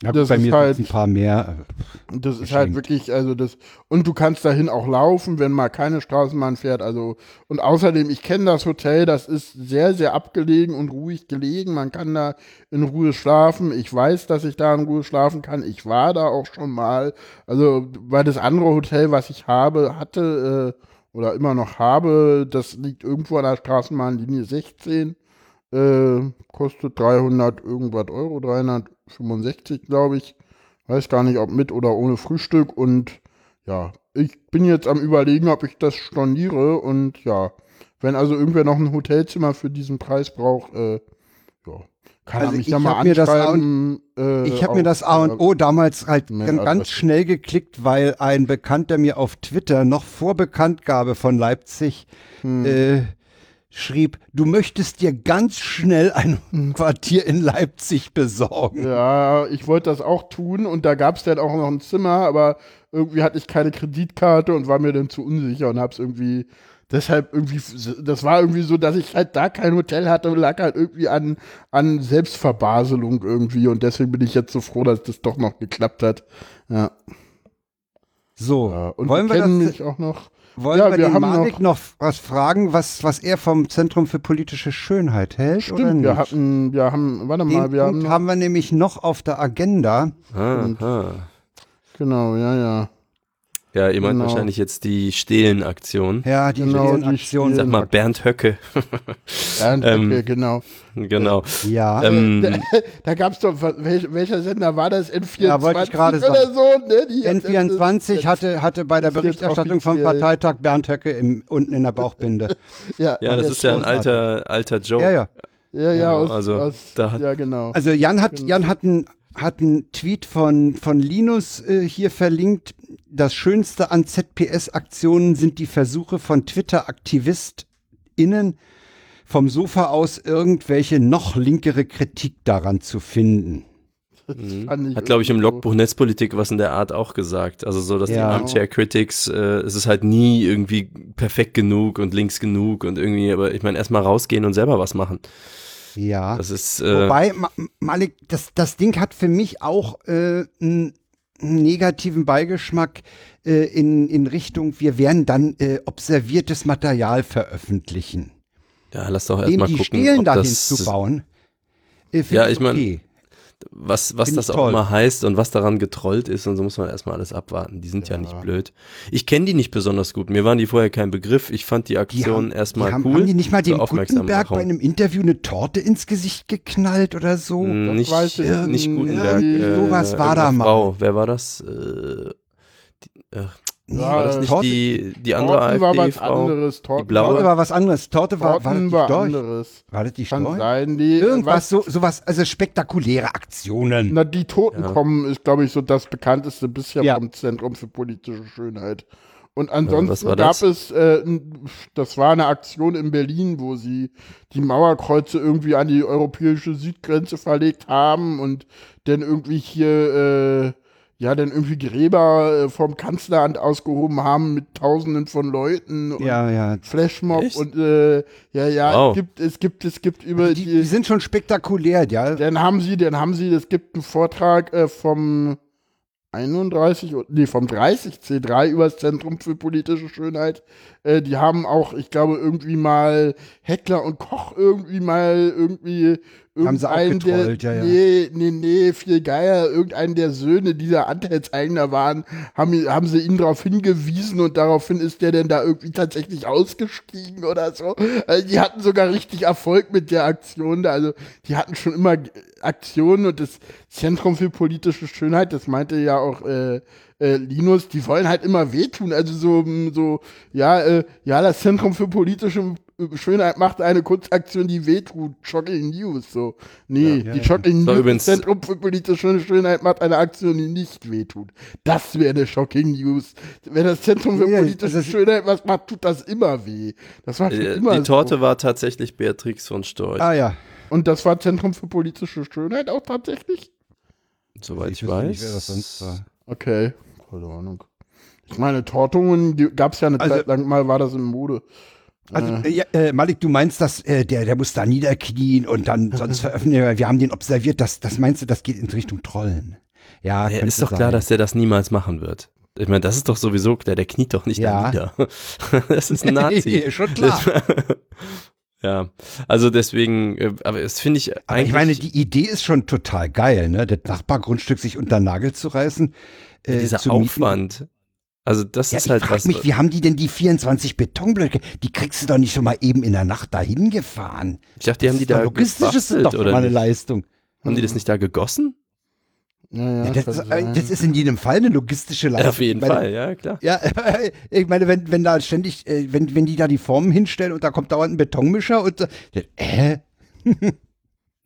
Na Das bei ist mir halt- ein paar mehr. Und das ist halt wirklich, also das, und du kannst dahin auch laufen, wenn mal keine Straßenbahn fährt, also, und außerdem, ich kenne das Hotel, das ist sehr, sehr abgelegen und ruhig gelegen, man kann da in Ruhe schlafen, ich weiß, dass ich da in Ruhe schlafen kann, ich war da auch schon mal, also, weil das andere Hotel, was ich habe, hatte, äh, oder immer noch habe, das liegt irgendwo an der Straßenbahnlinie 16, äh, kostet 300 irgendwas Euro, 365, glaube ich. Weiß gar nicht, ob mit oder ohne Frühstück. Und ja, ich bin jetzt am überlegen, ob ich das storniere. Und ja, wenn also irgendwer noch ein Hotelzimmer für diesen Preis braucht, äh, ja, kann Also er mich ich ja mal hab mir das anschreiben. äh, Ich habe mir das A und äh, O damals halt ganz Adresse. schnell geklickt, weil ein Bekannter mir auf Twitter noch vor Bekanntgabe von Leipzig Hm. äh, schrieb, du möchtest dir ganz schnell ein Quartier in Leipzig besorgen. Ja, ich wollte das auch tun und da gab es dann auch noch ein Zimmer, aber irgendwie hatte ich keine Kreditkarte und war mir dann zu unsicher und hab's irgendwie deshalb irgendwie, das war irgendwie so, dass ich halt da kein Hotel hatte und lag halt irgendwie an, an Selbstverbaselung irgendwie und deswegen bin ich jetzt so froh, dass das doch noch geklappt hat. Ja, So, ja. und wollen wir kennen das, mich auch noch. Wollen ja, wir, wir den haben Malik noch, was fragen, was, was er vom Zentrum für politische Schönheit hält oder Stimmt, nicht? wir hatten, wir haben, warte Den mal, wir haben Punkt noch, haben wir nämlich noch auf der Agenda. Aha. genau, ja, ja. Ja, ihr meint Genau. wahrscheinlich jetzt die Stehlen-Aktion. Ja, die Genau, die Aktion. Sag mal, Bernd Höcke. ja Ähm, okay, genau. genau. Ja. Ähm, Da gab es doch, welch, welcher Sender war das? N24 Ja, wollte ich gerade sagen. so, ne? Die- N24 hatte, hatte bei der Berichterstattung vom. Parteitag Bernd Höcke im, unten in der Bauchbinde. Ja, ja, das ist ja ein alter, alter Joke. ja, ja. ja, ja, Ja, aus, also, aus, da hat- ja, genau. Also Jan hat, Jan hat einen hat einen Tweet von, von Linus äh, hier verlinkt. Das Schönste an ZPS-Aktionen sind die Versuche von Twitter-AktivistInnen vom Sofa aus irgendwelche noch linkere Kritik daran zu finden. Mhm. Hat, glaube ich, im. Logbuch Netzpolitik was in der Art auch gesagt. Also so, dass die Ja. Armchair Critics, äh, es ist halt nie irgendwie perfekt genug und links genug und irgendwie, aber ich meine, erstmal rausgehen und selber was machen. Ja. Das ist, äh, Wobei, Ma Malik, das, das Ding hat für mich auch äh, einen negativen Beigeschmack äh, in, in Richtung, wir werden dann äh, observiertes Material veröffentlichen. ja, lass doch erstmal die gucken, Stelen ob dahin das, zu bauen. Äh, Ja, ich mein, okay. Was, was das auch toll. immer heißt und was daran getrollt ist und so muss man erstmal alles abwarten. Die sind ja, nicht blöd. Ich kenne die nicht besonders gut. Mir waren die vorher kein Begriff. Ich fand die Die Aktion haben, erstmal die haben, cool. haben die nicht mal dem Gutenberg bei einem Interview eine Torte ins Gesicht geknallt oder so? Hm, nicht, weiß ich nicht. Gutenberg. Irgendwie Äh, sowas war da mal. Frau. Wer war das? Äh, die, äh, Nee, Ja, war das nicht Torte, die, die andere Torten war was AfD-Frau? anderes. Torten, blaue? Torte war was anderes. Torte war, war das Torten die war Storch? anderes. War das die Kann Storch? sein. Die, Irgendwas, so, sowas, also spektakuläre Aktionen. Na, die Toten Ja. kommen ist, glaube ich, so das bekannteste bisher Ja. vom Zentrum für politische Schönheit. Und was ansonsten war gab es, äh, das war eine Aktion in Berlin, wo sie die Mauerkreuze irgendwie an die europäische Südgrenze verlegt haben und dann irgendwie hier, äh, ja, dann irgendwie Gräber äh, vom Kanzleramt ausgehoben haben mit Tausenden von Leuten und Ja, ja. Flashmob Echt? und äh, ja, ja, Wow. es gibt, es gibt, es gibt über Die, die sind schon spektakulär, ja. dann haben sie, dann haben sie, es gibt einen Vortrag äh, vom 31, und- nee, vom 30 C3 über das Zentrum für politische Schönheit. Äh, die haben auch, ich glaube, irgendwie mal Heckler und Koch irgendwie mal irgendwie Haben sie auch der, ja, ja. Nee, nee, nee, viel geiler. Irgendeinen der Söhne dieser Anteilseigner waren, haben, haben sie ihn darauf hingewiesen und daraufhin ist der denn da irgendwie tatsächlich ausgestiegen oder so. Also die hatten sogar richtig Erfolg mit der Aktion da. Also die hatten schon immer Aktionen und das Zentrum für politische Schönheit, das meinte ja auch äh, äh, Linus, die wollen halt immer wehtun. Also so, so ja, äh, ja, das Zentrum für politische Schönheit macht eine Kunstaktion, die wehtut. Shocking News. So. Nee, Ja, die ja. Shocking war News, das Zentrum für politische Schönheit macht eine Aktion, die nicht wehtut. Das wäre eine Shocking News. Wenn das Zentrum für Ja, politische Schönheit was macht, tut das immer weh. Das war schon Äh, immer Die Torte so. war tatsächlich Beatrix von Storch, Ah ja. Und das war Zentrum für politische Schönheit auch tatsächlich? soweit ich, wüsste weiß. nicht, wer das sonst war. Okay, keine Ahnung. Ich meine, Tortungen gab es ja eine Also- Zeit lang mal, war das in Mode. Also, äh, ja, äh, Malik, du meinst, dass äh, der, der muss da niederknien und dann sonst veröffentlichen, wir wir haben den observiert. Das, das meinst du, das geht in Richtung Trollen? Ja, Ja, ist doch sein. klar, dass der das niemals machen wird. Ich meine, das ist doch sowieso klar, der kniet doch nicht Ja. da nieder. Das ist ein Nazi. Schon klar. ja, also deswegen, äh, aber das finde ich Aber eigentlich. ich meine, die Idee ist schon total geil, ne? Das Nachbargrundstück sich unter den Nagel zu reißen. Äh, dieser zu mieten. Aufwand. Also das Ja, ist ich halt frag was. mich, wie haben die denn die 24 Betonblöcke? Die kriegst du doch nicht schon mal eben in der Nacht dahin gefahren. ich dachte, die haben die da logistisch ist doch oder mal eine? Leistung. Haben die das nicht da gegossen? Ja, ja, Ja, das, ist, äh, das ist in jedem Fall eine logistische Leistung. Auf jeden Ich meine, Fall, ja, klar. Ja, ich meine, wenn, wenn da ständig, äh, wenn, wenn die da die Formen hinstellen und da kommt dauernd ein Betonmischer und äh, äh,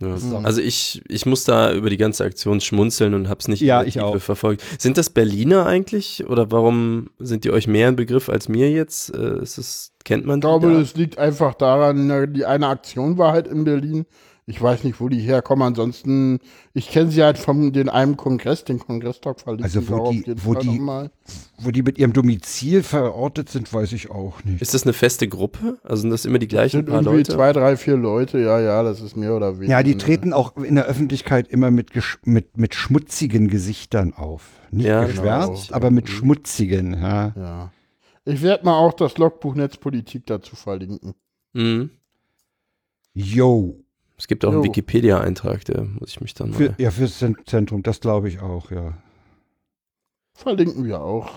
Ja. So. Also ich, ich muss da über die ganze Aktion schmunzeln und hab's nicht Ja, ich auch. verfolgt. Sind das Berliner eigentlich? Oder warum sind die euch mehr ein Begriff als mir jetzt? Äh, ist es, kennt man Ich glaube, da? es liegt einfach daran, na, die eine Aktion war halt in Berlin. Ich weiß nicht, wo die herkommen. Ansonsten, ich kenne sie halt von den einem Kongress, den Kongresstalk verlinken Also wo die- wo Fall die- wo die mit ihrem Domizil verortet sind, weiß ich auch nicht. Ist das eine feste Gruppe? Also sind das immer die Das gleichen sind paar irgendwie Leute? zwei, drei, vier Leute. Ja, ja, das ist mehr oder weniger. Ja, die treten auch in der Öffentlichkeit immer mit, mit, mit schmutzigen Gesichtern auf. Nicht Ja, geschwärzt, genau. aber mit schmutzigen. Ja. Ja. Ich werde mal auch das Logbuch Netzpolitik dazu verlinken. Mhm. Yo. Es gibt auch Jo. einen Wikipedia-Eintrag, da muss ich mich dann mal. Für, ja, fürs Zent- Zentrum, das glaube ich auch, ja. Verlinken wir auch.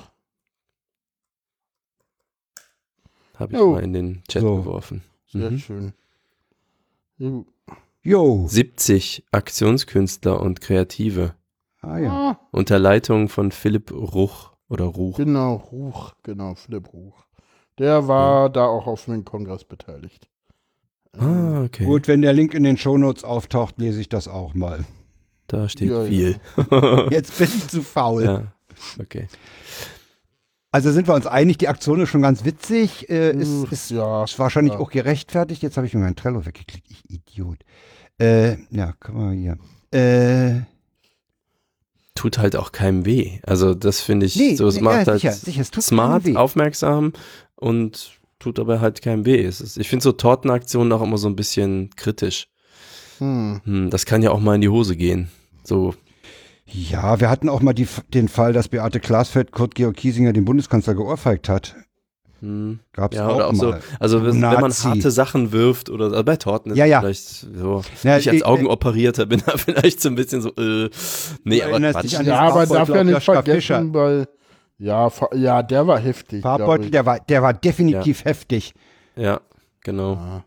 Habe ich Jo. mal in den Chat So. geworfen. Sehr Mhm. schön. Jo. Yo. 70 Aktionskünstler und Kreative Ah ja. Ah, unter Leitung von Philipp Ruch oder Ruch. genau, Ruch, genau, Philipp Ruch. Der war da auch auf dem Kongress beteiligt. Ah, okay. Gut, wenn der Link in den Shownotes auftaucht, lese ich das auch mal. Da steht Ja, ja. viel. Jetzt bin ich zu faul. ja, okay. Also sind wir uns einig, die Aktion ist schon ganz witzig. Äh, ist, ist, ja, ist wahrscheinlich ja. auch gerechtfertigt. Jetzt habe ich mir mein Trello weggeklickt. Ich Idiot. Äh, ja, komm mal hier. Äh, Tut halt auch keinem weh. Also das finde ich nee, so, es nee, macht ja, halt sicher, sicher, es tut smart, aufmerksam und tut aber halt keinem weh. Es ist, ich finde so Tortenaktionen auch immer so ein bisschen kritisch. Hm. Hm, das kann ja auch mal in die Hose gehen. So, Ja, wir hatten auch mal die, den Fall, dass Beate Glasfeld Kurt Georg Kiesinger den Bundeskanzler geohrfeigt hat. hm. Gab's Ja, auch, oder auch so, mal. also wenn, wenn man harte Sachen wirft oder also bei Torten ist Ja, ja. vielleicht so, Ja, ich als äh, Augenoperierter bin da vielleicht so ein bisschen so, äh, nee, aber Quatsch. dich an Ja, aber darf ja nicht vergessen, weil ja, ja, der war heftig. Farbbeutel, der war, der war definitiv heftig. Ja, genau. Ja.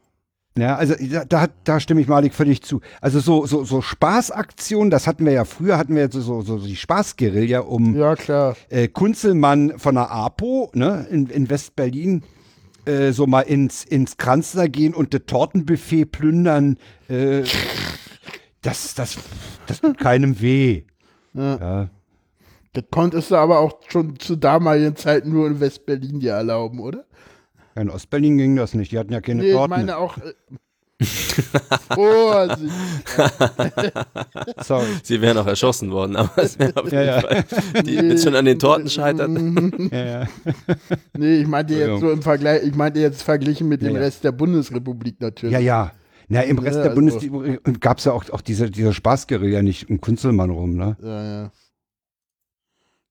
Ja, also da, da, stimme ich Malik völlig zu. Also so, so, so Spaßaktionen, das hatten wir ja früher, hatten wir ja so, so, so die Spaßguerilla um ja, klar. äh, Kunzelmann von der APO ne, in, in West-Berlin äh, so mal ins, ins Kranzler gehen und das Tortenbuffet plündern. Äh, das, das, das tut keinem weh. Ja. Ja. Das konntest du aber auch schon zu damaligen Zeiten nur in West-Berlin dir erlauben, oder? In Ostberlin ging das nicht, die hatten ja keine Nee, ich meine auch. Äh, Vorsicht. Sorry. Sie wären auch erschossen worden, aber es wäre auf jeden Ja, ja. Fall, die jetzt schon an den Torten scheitert. Ja, ja. Nee, ich meinte jetzt so im Vergleich, ich meinte jetzt verglichen mit dem Ja, ja. Rest der Bundesrepublik natürlich. ja, ja. Na, im Rest Ja, der also- Bundesrepublik gab es ja auch, auch diese, diese Spaßguerilla nicht um Kunzelmann rum, ne? Ja, ja.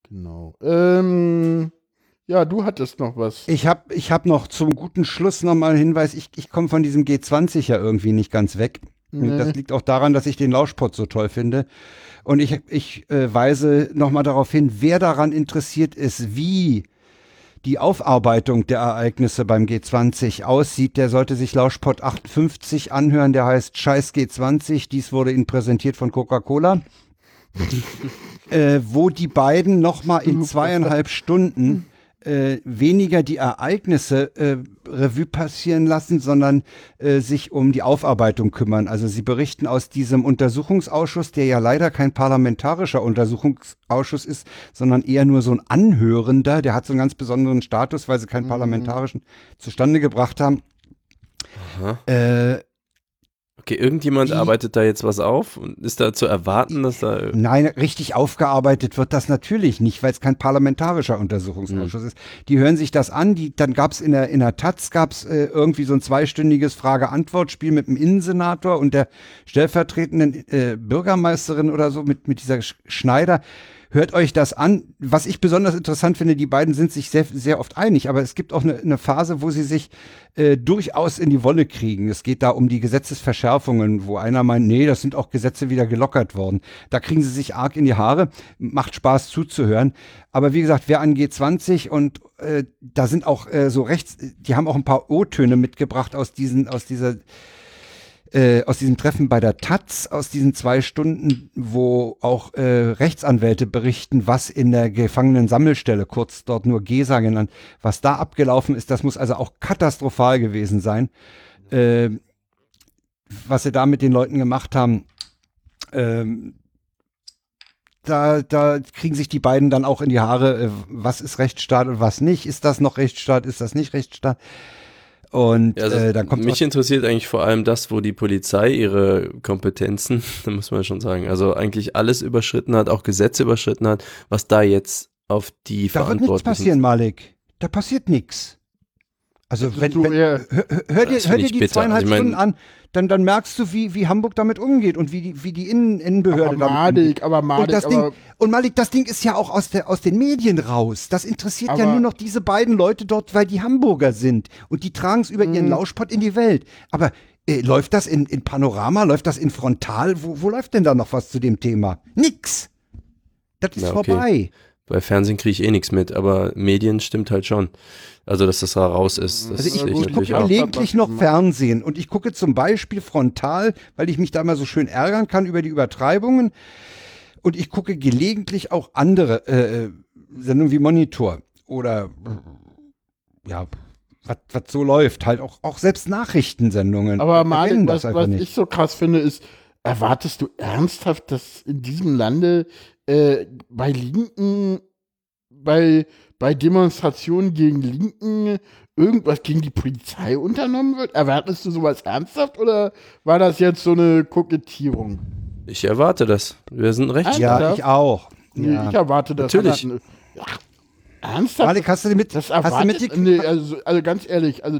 Genau. Ähm, ja, du hattest noch was. Ich habe ich hab noch zum guten Schluss nochmal einen Hinweis. Ich, ich komme von diesem G20 ja irgendwie nicht ganz weg. Nee. das liegt auch daran, dass ich den Lauschpot so toll finde. Und ich, ich äh, weise nochmal darauf hin, wer daran interessiert ist, wie die Aufarbeitung der Ereignisse beim G20 aussieht, der sollte sich Lauschpot 58 anhören. Der heißt Scheiß G20. Dies wurde Ihnen präsentiert von Coca-Cola. Äh, wo die beiden nochmal in zweieinhalb Stunden äh, weniger die Ereignisse äh, Revue passieren lassen, sondern äh, sich um die Aufarbeitung kümmern. Also sie berichten aus diesem Untersuchungsausschuss, der ja leider kein parlamentarischer Untersuchungsausschuss ist, sondern eher nur so ein Anhörender. Der hat so einen ganz besonderen Status, weil sie keinen parlamentarischen zustande gebracht haben. Aha. Äh, Okay, irgendjemand Die- arbeitet da jetzt was auf und ist da zu erwarten, dass da. Nein, richtig aufgearbeitet wird das natürlich nicht, weil es kein parlamentarischer Untersuchungsausschuss ist. Die hören sich das an, die, dann gab's in der, in der Taz gab's äh, irgendwie so ein zweistündiges Frage-Antwort-Spiel mit dem Innensenator und der stellvertretenden äh, Bürgermeisterin oder so mit, mit dieser Sch Schneider. Hört euch das an. Was ich besonders interessant finde, die beiden sind sich sehr, sehr oft einig, aber es gibt auch eine, eine Phase, wo sie sich äh, durchaus in die Wolle kriegen. Es geht da um die Gesetzesverschärfungen, wo einer meint, nee, das sind auch Gesetze wieder gelockert worden. Da kriegen sie sich arg in die Haare. Macht Spaß zuzuhören. Aber wie gesagt, wer an G20 und äh, da sind auch äh, so rechts, die haben auch ein paar O-Töne mitgebracht aus diesen, aus dieser äh, aus diesem Treffen bei der Taz, aus diesen zwei Stunden, wo auch äh, Rechtsanwälte berichten, was in der Gefangenen-Sammelstelle, kurz dort nur GESA genannt, was da abgelaufen ist, das muss also auch katastrophal gewesen sein. Äh, was sie da mit den Leuten gemacht haben, ähm, da, da kriegen sich die beiden dann auch in die Haare, äh, was ist Rechtsstaat und was nicht. Ist das noch Rechtsstaat, ist das nicht Rechtsstaat? Und Ja, also äh, dann kommt mich interessiert eigentlich vor allem das, wo die Polizei ihre Kompetenzen, da muss man schon sagen, also eigentlich alles überschritten hat, auch Gesetze überschritten hat, was da jetzt auf die Da wird nichts passieren, Malik. Da passiert nichts. Also wenn, du wenn, hör, hör dir, hör dir die bitter. zweieinhalb Also ich mein- Stunden an, dann, dann merkst du, wie, wie Hamburg damit umgeht und wie die, wie die Innen, Innenbehörde Aber damit Malik, umgeht. aber Malik, und, das aber- Ding, und Malik, das Ding ist ja auch aus, der, aus den Medien raus. Das interessiert ja nur noch diese beiden Leute dort, weil die Hamburger sind. Und die tragen es über Mhm. ihren Lauschpott in die Welt. Aber äh, läuft das in, in Panorama? Läuft das in Frontal? Wo, wo läuft denn da noch was zu dem Thema? Nix. Das ist Ja, okay. vorbei. Bei Fernsehen kriege ich eh nichts mit, aber Medien stimmt halt schon. Also, dass das da raus ist, das Also ich, gut, ich gucke gelegentlich noch Fernsehen und ich gucke zum Beispiel frontal, weil ich mich da mal so schön ärgern kann über die Übertreibungen. Und ich gucke gelegentlich auch andere äh, Sendungen wie Monitor oder äh, ja, was was so läuft, halt auch, auch selbst Nachrichtensendungen. Aber das was, was nicht. ich so krass finde, ist, erwartest du ernsthaft, dass in diesem Lande äh, bei Linken, bei, bei Demonstrationen gegen Linken irgendwas gegen die Polizei unternommen wird? Erwartest du sowas ernsthaft oder war das jetzt so eine Kokettierung? Ich erwarte das. Wir sind recht. Ja, ja, ich auch. Nee, Ja. ich erwarte das. Natürlich. Ja, ernsthaft? Malik, hast du mit, das hast du erwartet, mit nee, also, also ganz ehrlich, also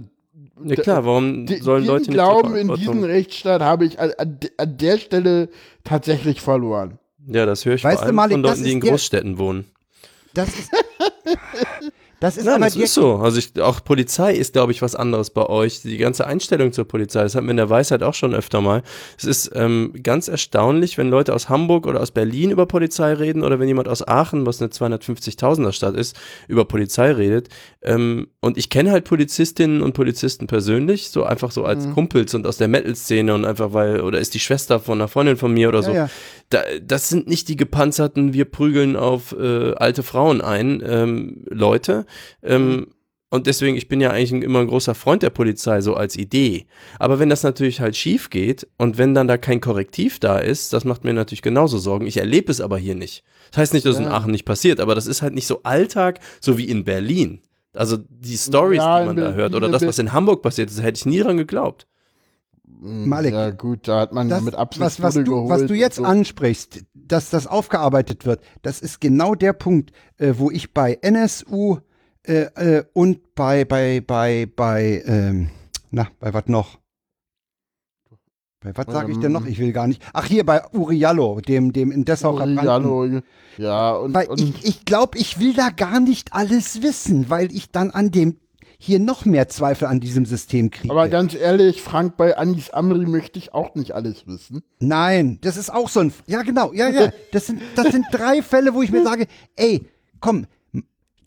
Ja klar, warum Die, sollen Leute nicht Glauben in diesen Rechtsstaat habe ich an, an der Stelle tatsächlich verloren. Ja, das höre ich Weißt vor du, allem Malik, von Leuten, die in der- Großstädten wohnen. das ist das ist Nein, das ist so. Also ich, auch Polizei ist, glaube ich, was anderes bei euch. Die ganze Einstellung zur Polizei, das hatten wir in der Weisheit auch schon öfter mal. Es ist ähm, ganz erstaunlich, wenn Leute aus Hamburg oder aus Berlin über Polizei reden oder wenn jemand aus Aachen, was eine 250.000er Stadt ist, über Polizei redet. Ähm, und ich kenne halt Polizistinnen und Polizisten persönlich, so einfach so Mhm. als Kumpels und aus der Metal-Szene und einfach weil, oder ist die Schwester von einer Freundin von mir oder so. ja. Da, das sind nicht die gepanzerten, wir prügeln auf äh, alte Frauen ein, ähm, Leute. Ähm, und deswegen, ich bin ja eigentlich ein, immer ein großer Freund der Polizei, so als Idee. Aber wenn das natürlich halt schief geht und wenn dann da kein Korrektiv da ist, das macht mir natürlich genauso Sorgen. Ich erlebe es aber hier nicht. Das heißt nicht, dass es in Aachen nicht passiert, aber das ist halt nicht so Alltag, so wie in Berlin. Also die Stories, Ja, die man da hört oder das, was in Hamburg passiert ist, hätte ich nie dran geglaubt. Malik, Ja, gut, da hat man das, mit Absicht was, was, du, was du jetzt so. ansprichst, dass das aufgearbeitet wird, das ist genau der Punkt, äh, wo ich bei NSU äh, äh, und bei, bei, bei, bei, ähm, na, bei was noch? Bei was sage ich denn noch? Ähm, Ich will gar nicht. Ach, hier bei Uriallo, dem, dem in Dessau. Originalo, ja, und, Weil und ich, ich glaube, ich will da gar nicht alles wissen, weil ich dann an dem hier noch mehr Zweifel an diesem System kriege. aber ganz ehrlich, Frank, bei Anis Amri möchte ich auch nicht alles wissen. Nein, das ist auch so ein. Ja, genau, ja, ja. Das sind, das sind drei Fälle, wo ich mir sage, ey, komm,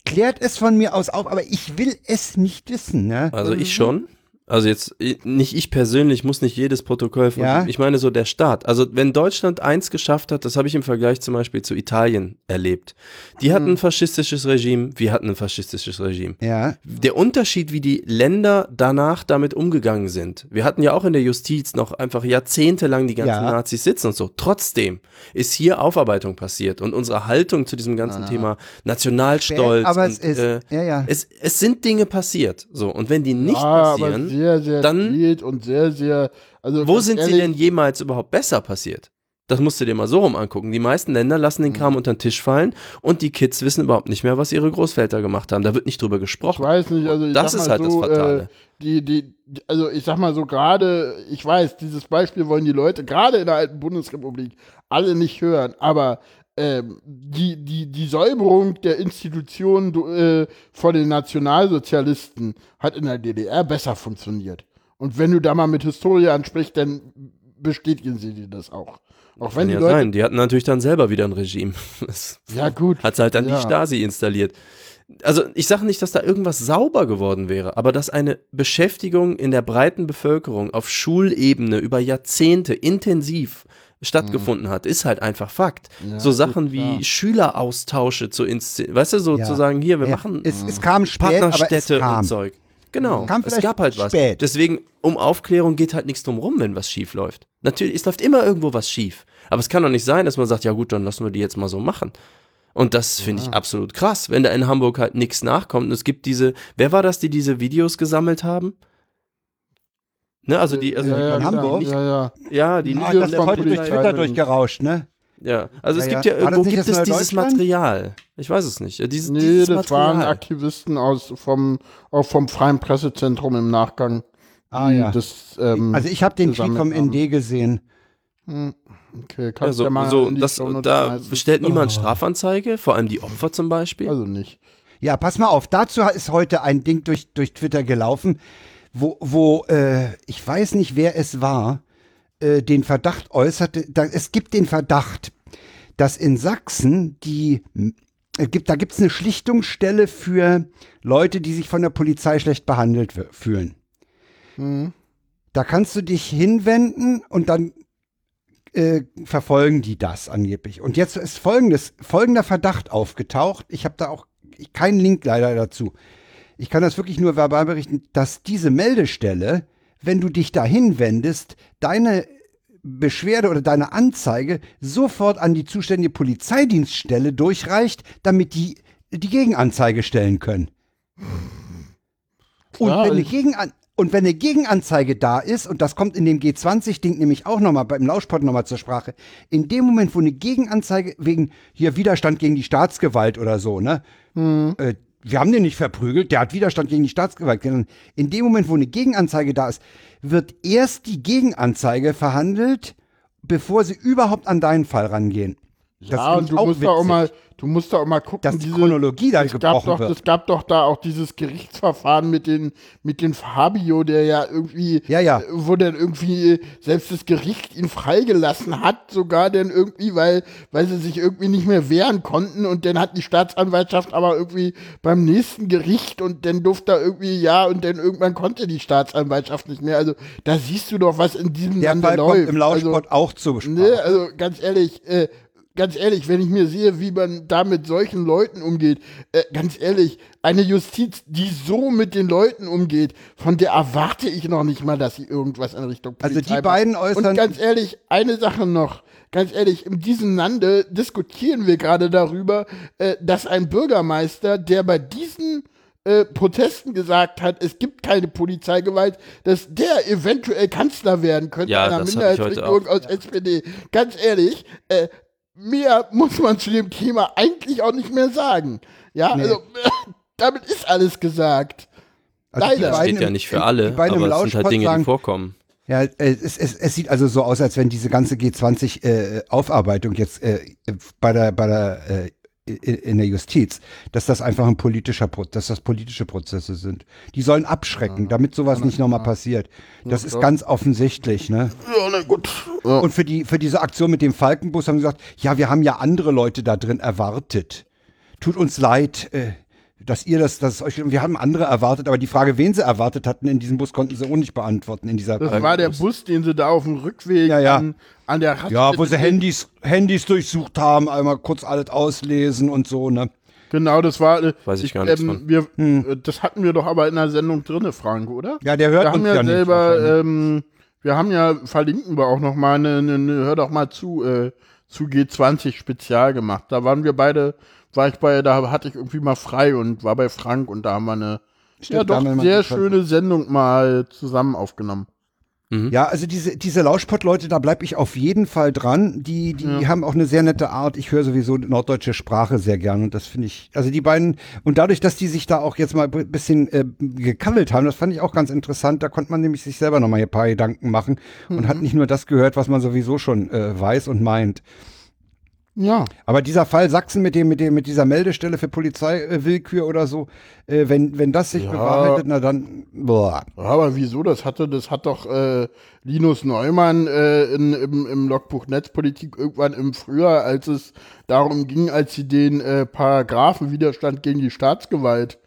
klärt es von mir aus auf, aber ich will es nicht wissen, ne? Also ich schon. Also jetzt, nicht ich persönlich muss nicht jedes Protokoll von, Ja. ich meine so der Staat. Also wenn Deutschland eins geschafft hat, das habe ich im Vergleich zum Beispiel zu Italien erlebt. Die hatten ein faschistisches Regime, wir hatten ein faschistisches Regime. Ja. Der Unterschied, wie die Länder danach damit umgegangen sind. Wir hatten ja auch in der Justiz noch einfach jahrzehntelang die ganzen Ja. Nazis sitzen und so. Trotzdem ist hier Aufarbeitung passiert und unsere Haltung zu diesem ganzen Thema Nationalstolz. Aber und, es ist, äh, ja, ja. es, es sind Dinge passiert. So, und wenn die nicht ja, aber passieren, sehr, sehr Dann- wild und sehr, sehr. Also Wo sind sie ehrlich, denn jemals überhaupt besser passiert? Das musst du dir mal so rum angucken. Die meisten Länder lassen den Mhm. Kram unter den Tisch fallen und die Kids wissen überhaupt nicht mehr, was ihre Großväter gemacht haben. Da wird nicht drüber Ich gesprochen. weiß nicht, also ich Das ist halt das so, Fatale. Äh, die, die, die- also ich sag mal so gerade, ich weiß, dieses Beispiel wollen die Leute gerade in der alten Bundesrepublik alle nicht hören, aber ähm, die, die, die Säuberung der Institutionen äh, von den Nationalsozialisten hat in der DDR besser funktioniert. Und wenn du da mal mit Historie ansprichst, dann bestätigen sie dir das auch. Auch wenn Kann die ja Leute. sein. Die hatten natürlich dann selber wieder ein Regime. Das Ja, gut. hat halt dann Ja. die Stasi installiert. Also ich sage nicht, dass da irgendwas sauber geworden wäre, aber dass eine Beschäftigung in der breiten Bevölkerung auf Schulebene über Jahrzehnte intensiv stattgefunden hat, ist halt einfach Fakt. Ja, so Sachen wie klar. Schüleraustausche zu inszenieren, weißt du, so Ja. zu sagen, hier, wir Ja, machen es, es kam spät, aber es Partnerstädte kam. und Zeug. Genau, Kam es gab halt was. spät. Deswegen, um Aufklärung geht halt nichts drum rum, wenn was schief läuft. Natürlich, es läuft immer irgendwo was schief. Aber es kann doch nicht sein, dass man sagt, ja gut, dann lassen wir die jetzt mal so machen. Und das finde ich absolut krass, wenn da in Hamburg halt nichts nachkommt. Und es gibt diese, wer war das, die diese Videos gesammelt haben? Ne, also die, also ja, in. Hamburg? Ja, ja. ja, die Ah, das heute durch Twitter durchgerauscht, ne? ja. Also es gibt ja. irgendwo nicht gibt es dieses? Material. Ich weiß es nicht. Ja, Dieses, Nee, dieses das waren Material. Aktivisten aus vom, auch vom Freien Pressezentrum im Nachgang. Ah ja. Das, ähm, Also ich habe den Tweet vom. ND gesehen. hm, okay, Ja, kannst so, ja mal so, das, da stellt niemand Strafanzeige, vor allem die Opfer zum Beispiel. Also nicht. Ja, pass mal auf, dazu ist heute ein Ding durch, durch Twitter gelaufen, wo, wo äh, ich weiß nicht, wer es war, äh, den Verdacht äußerte, da, es gibt den Verdacht, dass in Sachsen die, äh, gibt, da gibt es eine Schlichtungsstelle für Leute, die sich von der Polizei schlecht behandelt fühlen. Hm. Da kannst du dich hinwenden und dann äh, verfolgen die das angeblich. Und jetzt ist folgendes, folgender Verdacht aufgetaucht. Ich habe da auch keinen Link leider dazu. Ich kann das wirklich nur verbal berichten, dass diese Meldestelle, wenn du dich da hinwendest, deine Beschwerde oder deine Anzeige sofort an die zuständige Polizeidienststelle durchreicht, damit die die Gegenanzeige stellen können. Und Klar, wenn, eine Gegenan und wenn eine Gegenanzeige da ist, und das kommt in dem G20-Ding nämlich auch nochmal beim Lauschpot nochmal zur Sprache, in dem Moment, wo eine Gegenanzeige wegen hier Widerstand gegen die Staatsgewalt oder so, ne? Äh, wir haben den nicht verprügelt, der hat Widerstand gegen die Staatsgewalt. In dem Moment, wo eine Gegenanzeige da ist, wird erst die Gegenanzeige verhandelt, bevor sie überhaupt an deinen Fall rangehen. Das ja, und du auch musst da auch witzig, mal, du musst da auch mal gucken, dass die diese, Chronologie da gebrochen doch, wird. Es gab doch da auch dieses Gerichtsverfahren mit den, mit den Fabio, der ja irgendwie, Ja, ja. äh, wo dann irgendwie selbst das Gericht ihn freigelassen hat, sogar dann irgendwie, weil, weil sie sich irgendwie nicht mehr wehren konnten und dann hat die Staatsanwaltschaft aber irgendwie beim nächsten Gericht und dann durfte er irgendwie, ja, und dann irgendwann konnte die Staatsanwaltschaft nicht mehr. Also da siehst du doch, was in diesem Der Lande Fall läuft. kommt im Lauschpot also, auch zu. Ne, also ganz ehrlich, äh, ganz ehrlich, wenn ich mir sehe, wie man da mit solchen Leuten umgeht, äh, ganz ehrlich, eine Justiz, die so mit den Leuten umgeht, von der erwarte ich noch nicht mal, dass sie irgendwas in Richtung Also Polizei die beiden macht. äußern- Und ganz ehrlich, eine Sache noch. Ganz ehrlich, in diesem Lande diskutieren wir gerade darüber, äh, dass ein Bürgermeister, der bei diesen äh, Protesten gesagt hat, es gibt keine Polizeigewalt, dass der eventuell Kanzler werden könnte Ja, einer Minderheitsregierung aus SPD. Ganz ehrlich, äh, mehr muss man zu dem Thema eigentlich auch nicht mehr sagen. Ja, Nee. also damit ist alles gesagt. Also leider. Das steht ja nicht für alle, aber es sind halt Dinge, sagen, die vorkommen. Ja, äh, es, es, es sieht also so aus, als wenn diese ganze G20-Aufarbeitung jetzt äh, bei der, bei der äh, in der Justiz, dass das einfach ein politischer Pro dass das politische Prozesse sind. Die sollen abschrecken, damit sowas nicht nochmal passiert. Das ist ganz offensichtlich, ne? Ja, na gut. Und für die für diese Aktion mit dem Falkenbus haben sie gesagt, ja, wir haben ja andere Leute da drin erwartet. Tut uns leid, äh, dass ihr das, das euch, wir haben andere erwartet, aber die Frage, wen sie erwartet hatten in diesem Bus, konnten sie auch nicht beantworten in dieser Das war der Bus, den sie da auf dem Rückweg Ja, ja. An, an der Raststätte. Ja, wo sie Handys, Handys durchsucht haben, einmal kurz alles auslesen und so, ne? Genau, das war. äh, Weiß ich gar nichts von. Wir, äh, das hatten wir doch aber in der Sendung drinne, Frank, oder? Ja, der hört wir haben uns ja, ja nicht selber, ähm, wir haben ja, verlinken wir auch noch mal, eine, eine, eine, hör doch mal zu, äh, zu G20 Spezial gemacht. Da waren wir beide, war ich bei, da hatte ich irgendwie mal frei und war bei Frank und da haben wir eine, Ja, da haben doch, sehr schöne Sendung mal zusammen aufgenommen. Mhm. Ja, also diese, diese Lauschpott-Leute, da bleib ich auf jeden Fall dran. Die, die haben auch eine sehr nette Art. Ich höre sowieso norddeutsche Sprache sehr gern und das finde ich, also die beiden, und dadurch, dass die sich da auch jetzt mal ein bisschen äh, gekabbelt haben, das fand ich auch ganz interessant. Da konnte man nämlich sich selber nochmal ein paar Gedanken machen und hat nicht nur das gehört, was man sowieso schon äh, weiß und meint. Ja, Aber dieser Fall Sachsen mit dem, mit dem, mit dieser Meldestelle für Polizeiwillkür oder so, äh, wenn, wenn das sich Ja. bewahrheitet, na dann, boah. aber wieso? Das hatte, das hat doch äh, Linus Neumann äh, in, im, im Logbuch Netzpolitik irgendwann im Frühjahr, als es darum ging, als sie den äh, Paragraphen Widerstand gegen die Staatsgewalt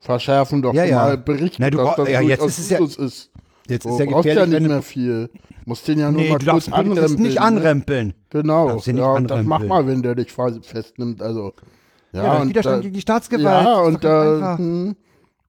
verschärfen, doch Ja, ja. mal berichtet, Na, du dass das ja, jetzt ist es ja- ist. Jetzt So, ist ja brauchst ja gefährlich, nicht mehr du, viel. Musst den ja nur nee, mal du kurz darfst, du nicht ne? anrempeln. Genau, nicht ja, und das mach anrempeln. mal, wenn der dich quasi festnimmt. Also, ja, Ja, und Widerstand da, gegen die Staatsgewalt. Ja, und da, hm,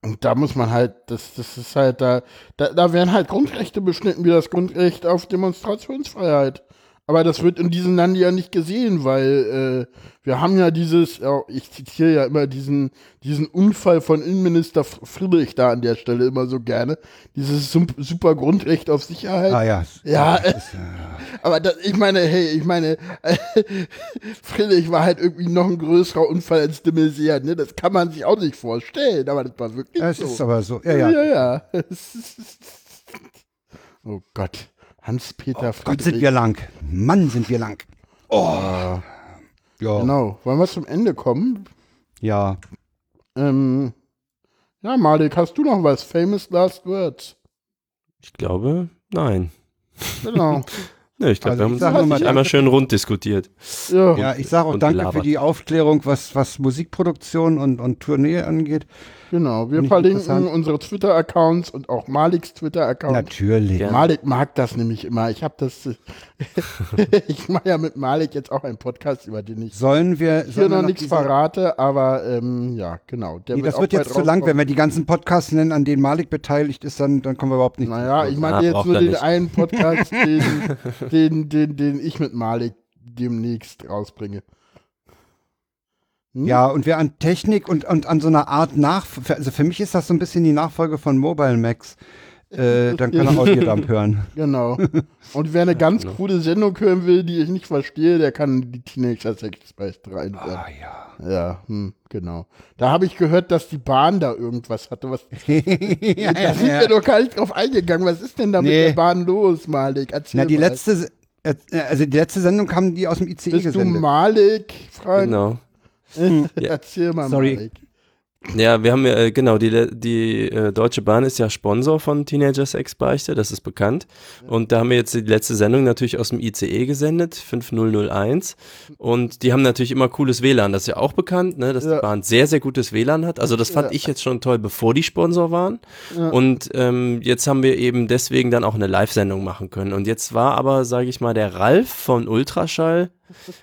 und da muss man halt, das, das ist halt da, da, da werden halt Grundrechte beschnitten, wie das Grundrecht auf Demonstrationsfreiheit. Aber das wird in diesem Land ja nicht gesehen, weil äh, wir haben ja dieses, ich zitiere ja immer diesen, diesen Unfall von Innenminister Friedrich da an der Stelle immer so gerne. Dieses super Grundrecht auf Sicherheit. Ah ja. Ja, äh, aber das, ich meine, hey, ich meine, äh, Friedrich war halt irgendwie noch ein größerer Unfall als de Maizière, ne? Das kann man sich auch nicht vorstellen, aber das war wirklich Es so. ist aber so. Ja, ja. ja, ja. oh Gott, Hans-Peter Friedrich. Gott, sind wir lang. Mann, sind wir lang. Ah, Ja. Genau, wollen wir zum Ende kommen? Ja. Ähm, ja, Malik, hast du noch was? Famous Last Words. Ich glaube, nein. Genau. Ne, ich glaube, Also wir haben ich uns einmal schön rund diskutiert. ja. Ja, ich sage auch und danke gelabert. für die Aufklärung, was, was Musikproduktion und, und Tournee angeht. Genau, wir verlinken unsere Twitter-Accounts und auch Maliks Twitter-Account. Natürlich. Ja. Malik mag das nämlich immer. Ich habe das. ich mache ja mit Malik jetzt auch einen Podcast, über den ich Sollen wir. hier sollen wir noch nichts verrate, aber ähm, ja, genau. Der Nee, das wird jetzt zu lang, wenn wir die ganzen Podcasts nennen, an denen Malik beteiligt ist, dann, dann kommen wir überhaupt nicht. Naja, ich meine Ah, jetzt nur den nicht. einen Podcast, den, den, den, den ich mit Malik demnächst rausbringe. Hm? Ja, und wer an Technik und, und an so einer Art nach, also für mich ist das so ein bisschen die Nachfolge von Mobile Max. Äh, dann kann er Audiodump hören. Genau. Und wer eine ganz Genau. coole Sendung hören will, die ich nicht verstehe, der kann die Teenager Sex Spice rein. Ah ja. Ja, hm, genau. Da habe ich gehört, dass die Bahn da irgendwas hatte. Was, ja, da sind wir doch gar nicht drauf eingegangen. Was ist denn da mit Nee. der Bahn los, Malik? Erzähl Na, die mal. letzte, äh, also die letzte Sendung haben die aus dem ICE Bist du gesendet. Malik, Frank? Genau. Erzähl mal, Sorry. Malik. Ja, wir haben ja, äh, genau, die, die äh, Deutsche Bahn ist ja Sponsor von Teenager Sex Beichte, das ist bekannt. Und da haben wir jetzt die letzte Sendung natürlich aus dem ICE gesendet, 5001. Und die haben natürlich immer cooles WLAN, das ist ja auch bekannt, ne, dass Ja. die Bahn sehr, sehr gutes WLAN hat. Also das fand Ja. ich jetzt schon toll, bevor die Sponsor waren. Und ähm, jetzt haben wir eben deswegen dann auch eine Live-Sendung machen können. Und jetzt war aber, sage ich mal, der Ralf von Ultraschall,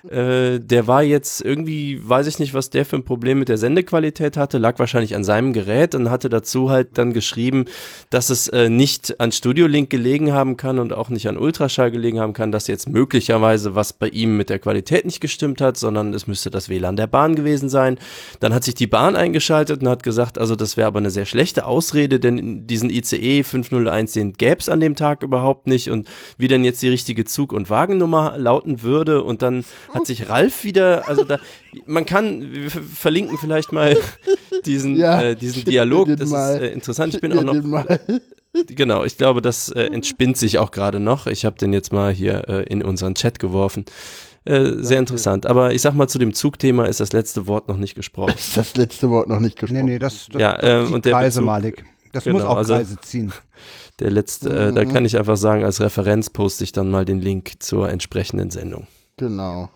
äh, der war jetzt irgendwie, weiß ich nicht, was der für ein Problem mit der Sendequalität hatte, lag wahrscheinlich an seinem Gerät und hatte dazu halt dann geschrieben, dass es äh, nicht an Studiolink gelegen haben kann und auch nicht an Ultraschall gelegen haben kann, dass jetzt möglicherweise was bei ihm mit der Qualität nicht gestimmt hat, sondern es müsste das WLAN der Bahn gewesen sein. Dann hat sich die Bahn eingeschaltet und hat gesagt, also das wäre aber eine sehr schlechte Ausrede, denn diesen ICE 501, den gäbe es an dem Tag überhaupt nicht und wie denn jetzt die richtige Zug- und Wagennummer lauten würde und dann hat sich Ralf wieder, also da, man kann, wir ver- verlinken vielleicht mal diesen, Ja, äh, diesen Dialog, das mal. ist äh, interessant. Ich bin auch noch, genau, ich glaube, das äh, entspinnt sich auch gerade noch. Ich habe den jetzt mal hier äh, in unseren Chat geworfen. Äh, sehr interessant. Aber ich sag mal, zu dem Zugthema ist das letzte Wort noch nicht gesprochen. Ist das letzte Wort noch nicht Nee, gesprochen? nee, das, das Ja, das ähm, zieht und der Kreise, Bezug- Malik. Das Genau, muss auch also- Kreise ziehen. Der letzte, äh, da kann ich einfach sagen, als Referenz poste ich dann mal den Link zur entsprechenden Sendung. Genau.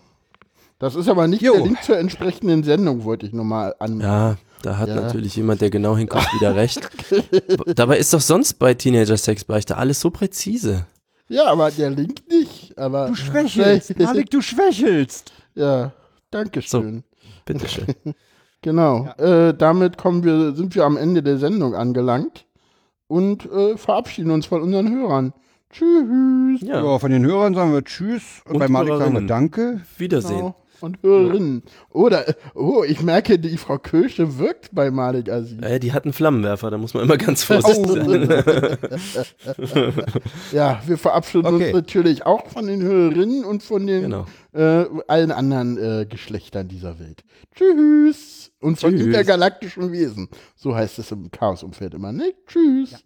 Das ist aber nicht Jo. der Link zur entsprechenden Sendung, wollte ich nur mal anmerken. Ja, da hat Ja. natürlich jemand, der genau hinguckt, wieder recht. Dabei ist doch sonst bei Teenager Sexbeichte alles so präzise. Ja, aber der Link nicht. Aber Du schwächelst, Malik, du schwächelst. Ja, danke schön. Bitteschön. Genau. Äh, damit kommen wir, sind wir am Ende der Sendung angelangt und äh, verabschieden uns von unseren Hörern. Tschüss. Ja, Ja, von den Hörern sagen wir Tschüss und, Und bei Malik sagen wir. Danke. Wiedersehen. Genau. und Hörerinnen. Oder, oh, ich merke, die Frau Kirche wirkt bei Malik Aziz. Äh, die hat einen Flammenwerfer, da muss man immer ganz vorsichtig sein. ja, wir verabschieden Okay. uns natürlich auch von den Hörerinnen und von den Genau. äh, allen anderen äh, Geschlechtern dieser Welt. Tschüss. Und von Tschüss. intergalaktischen Wesen. So heißt es im Chaosumfeld immer, ne? Tschüss.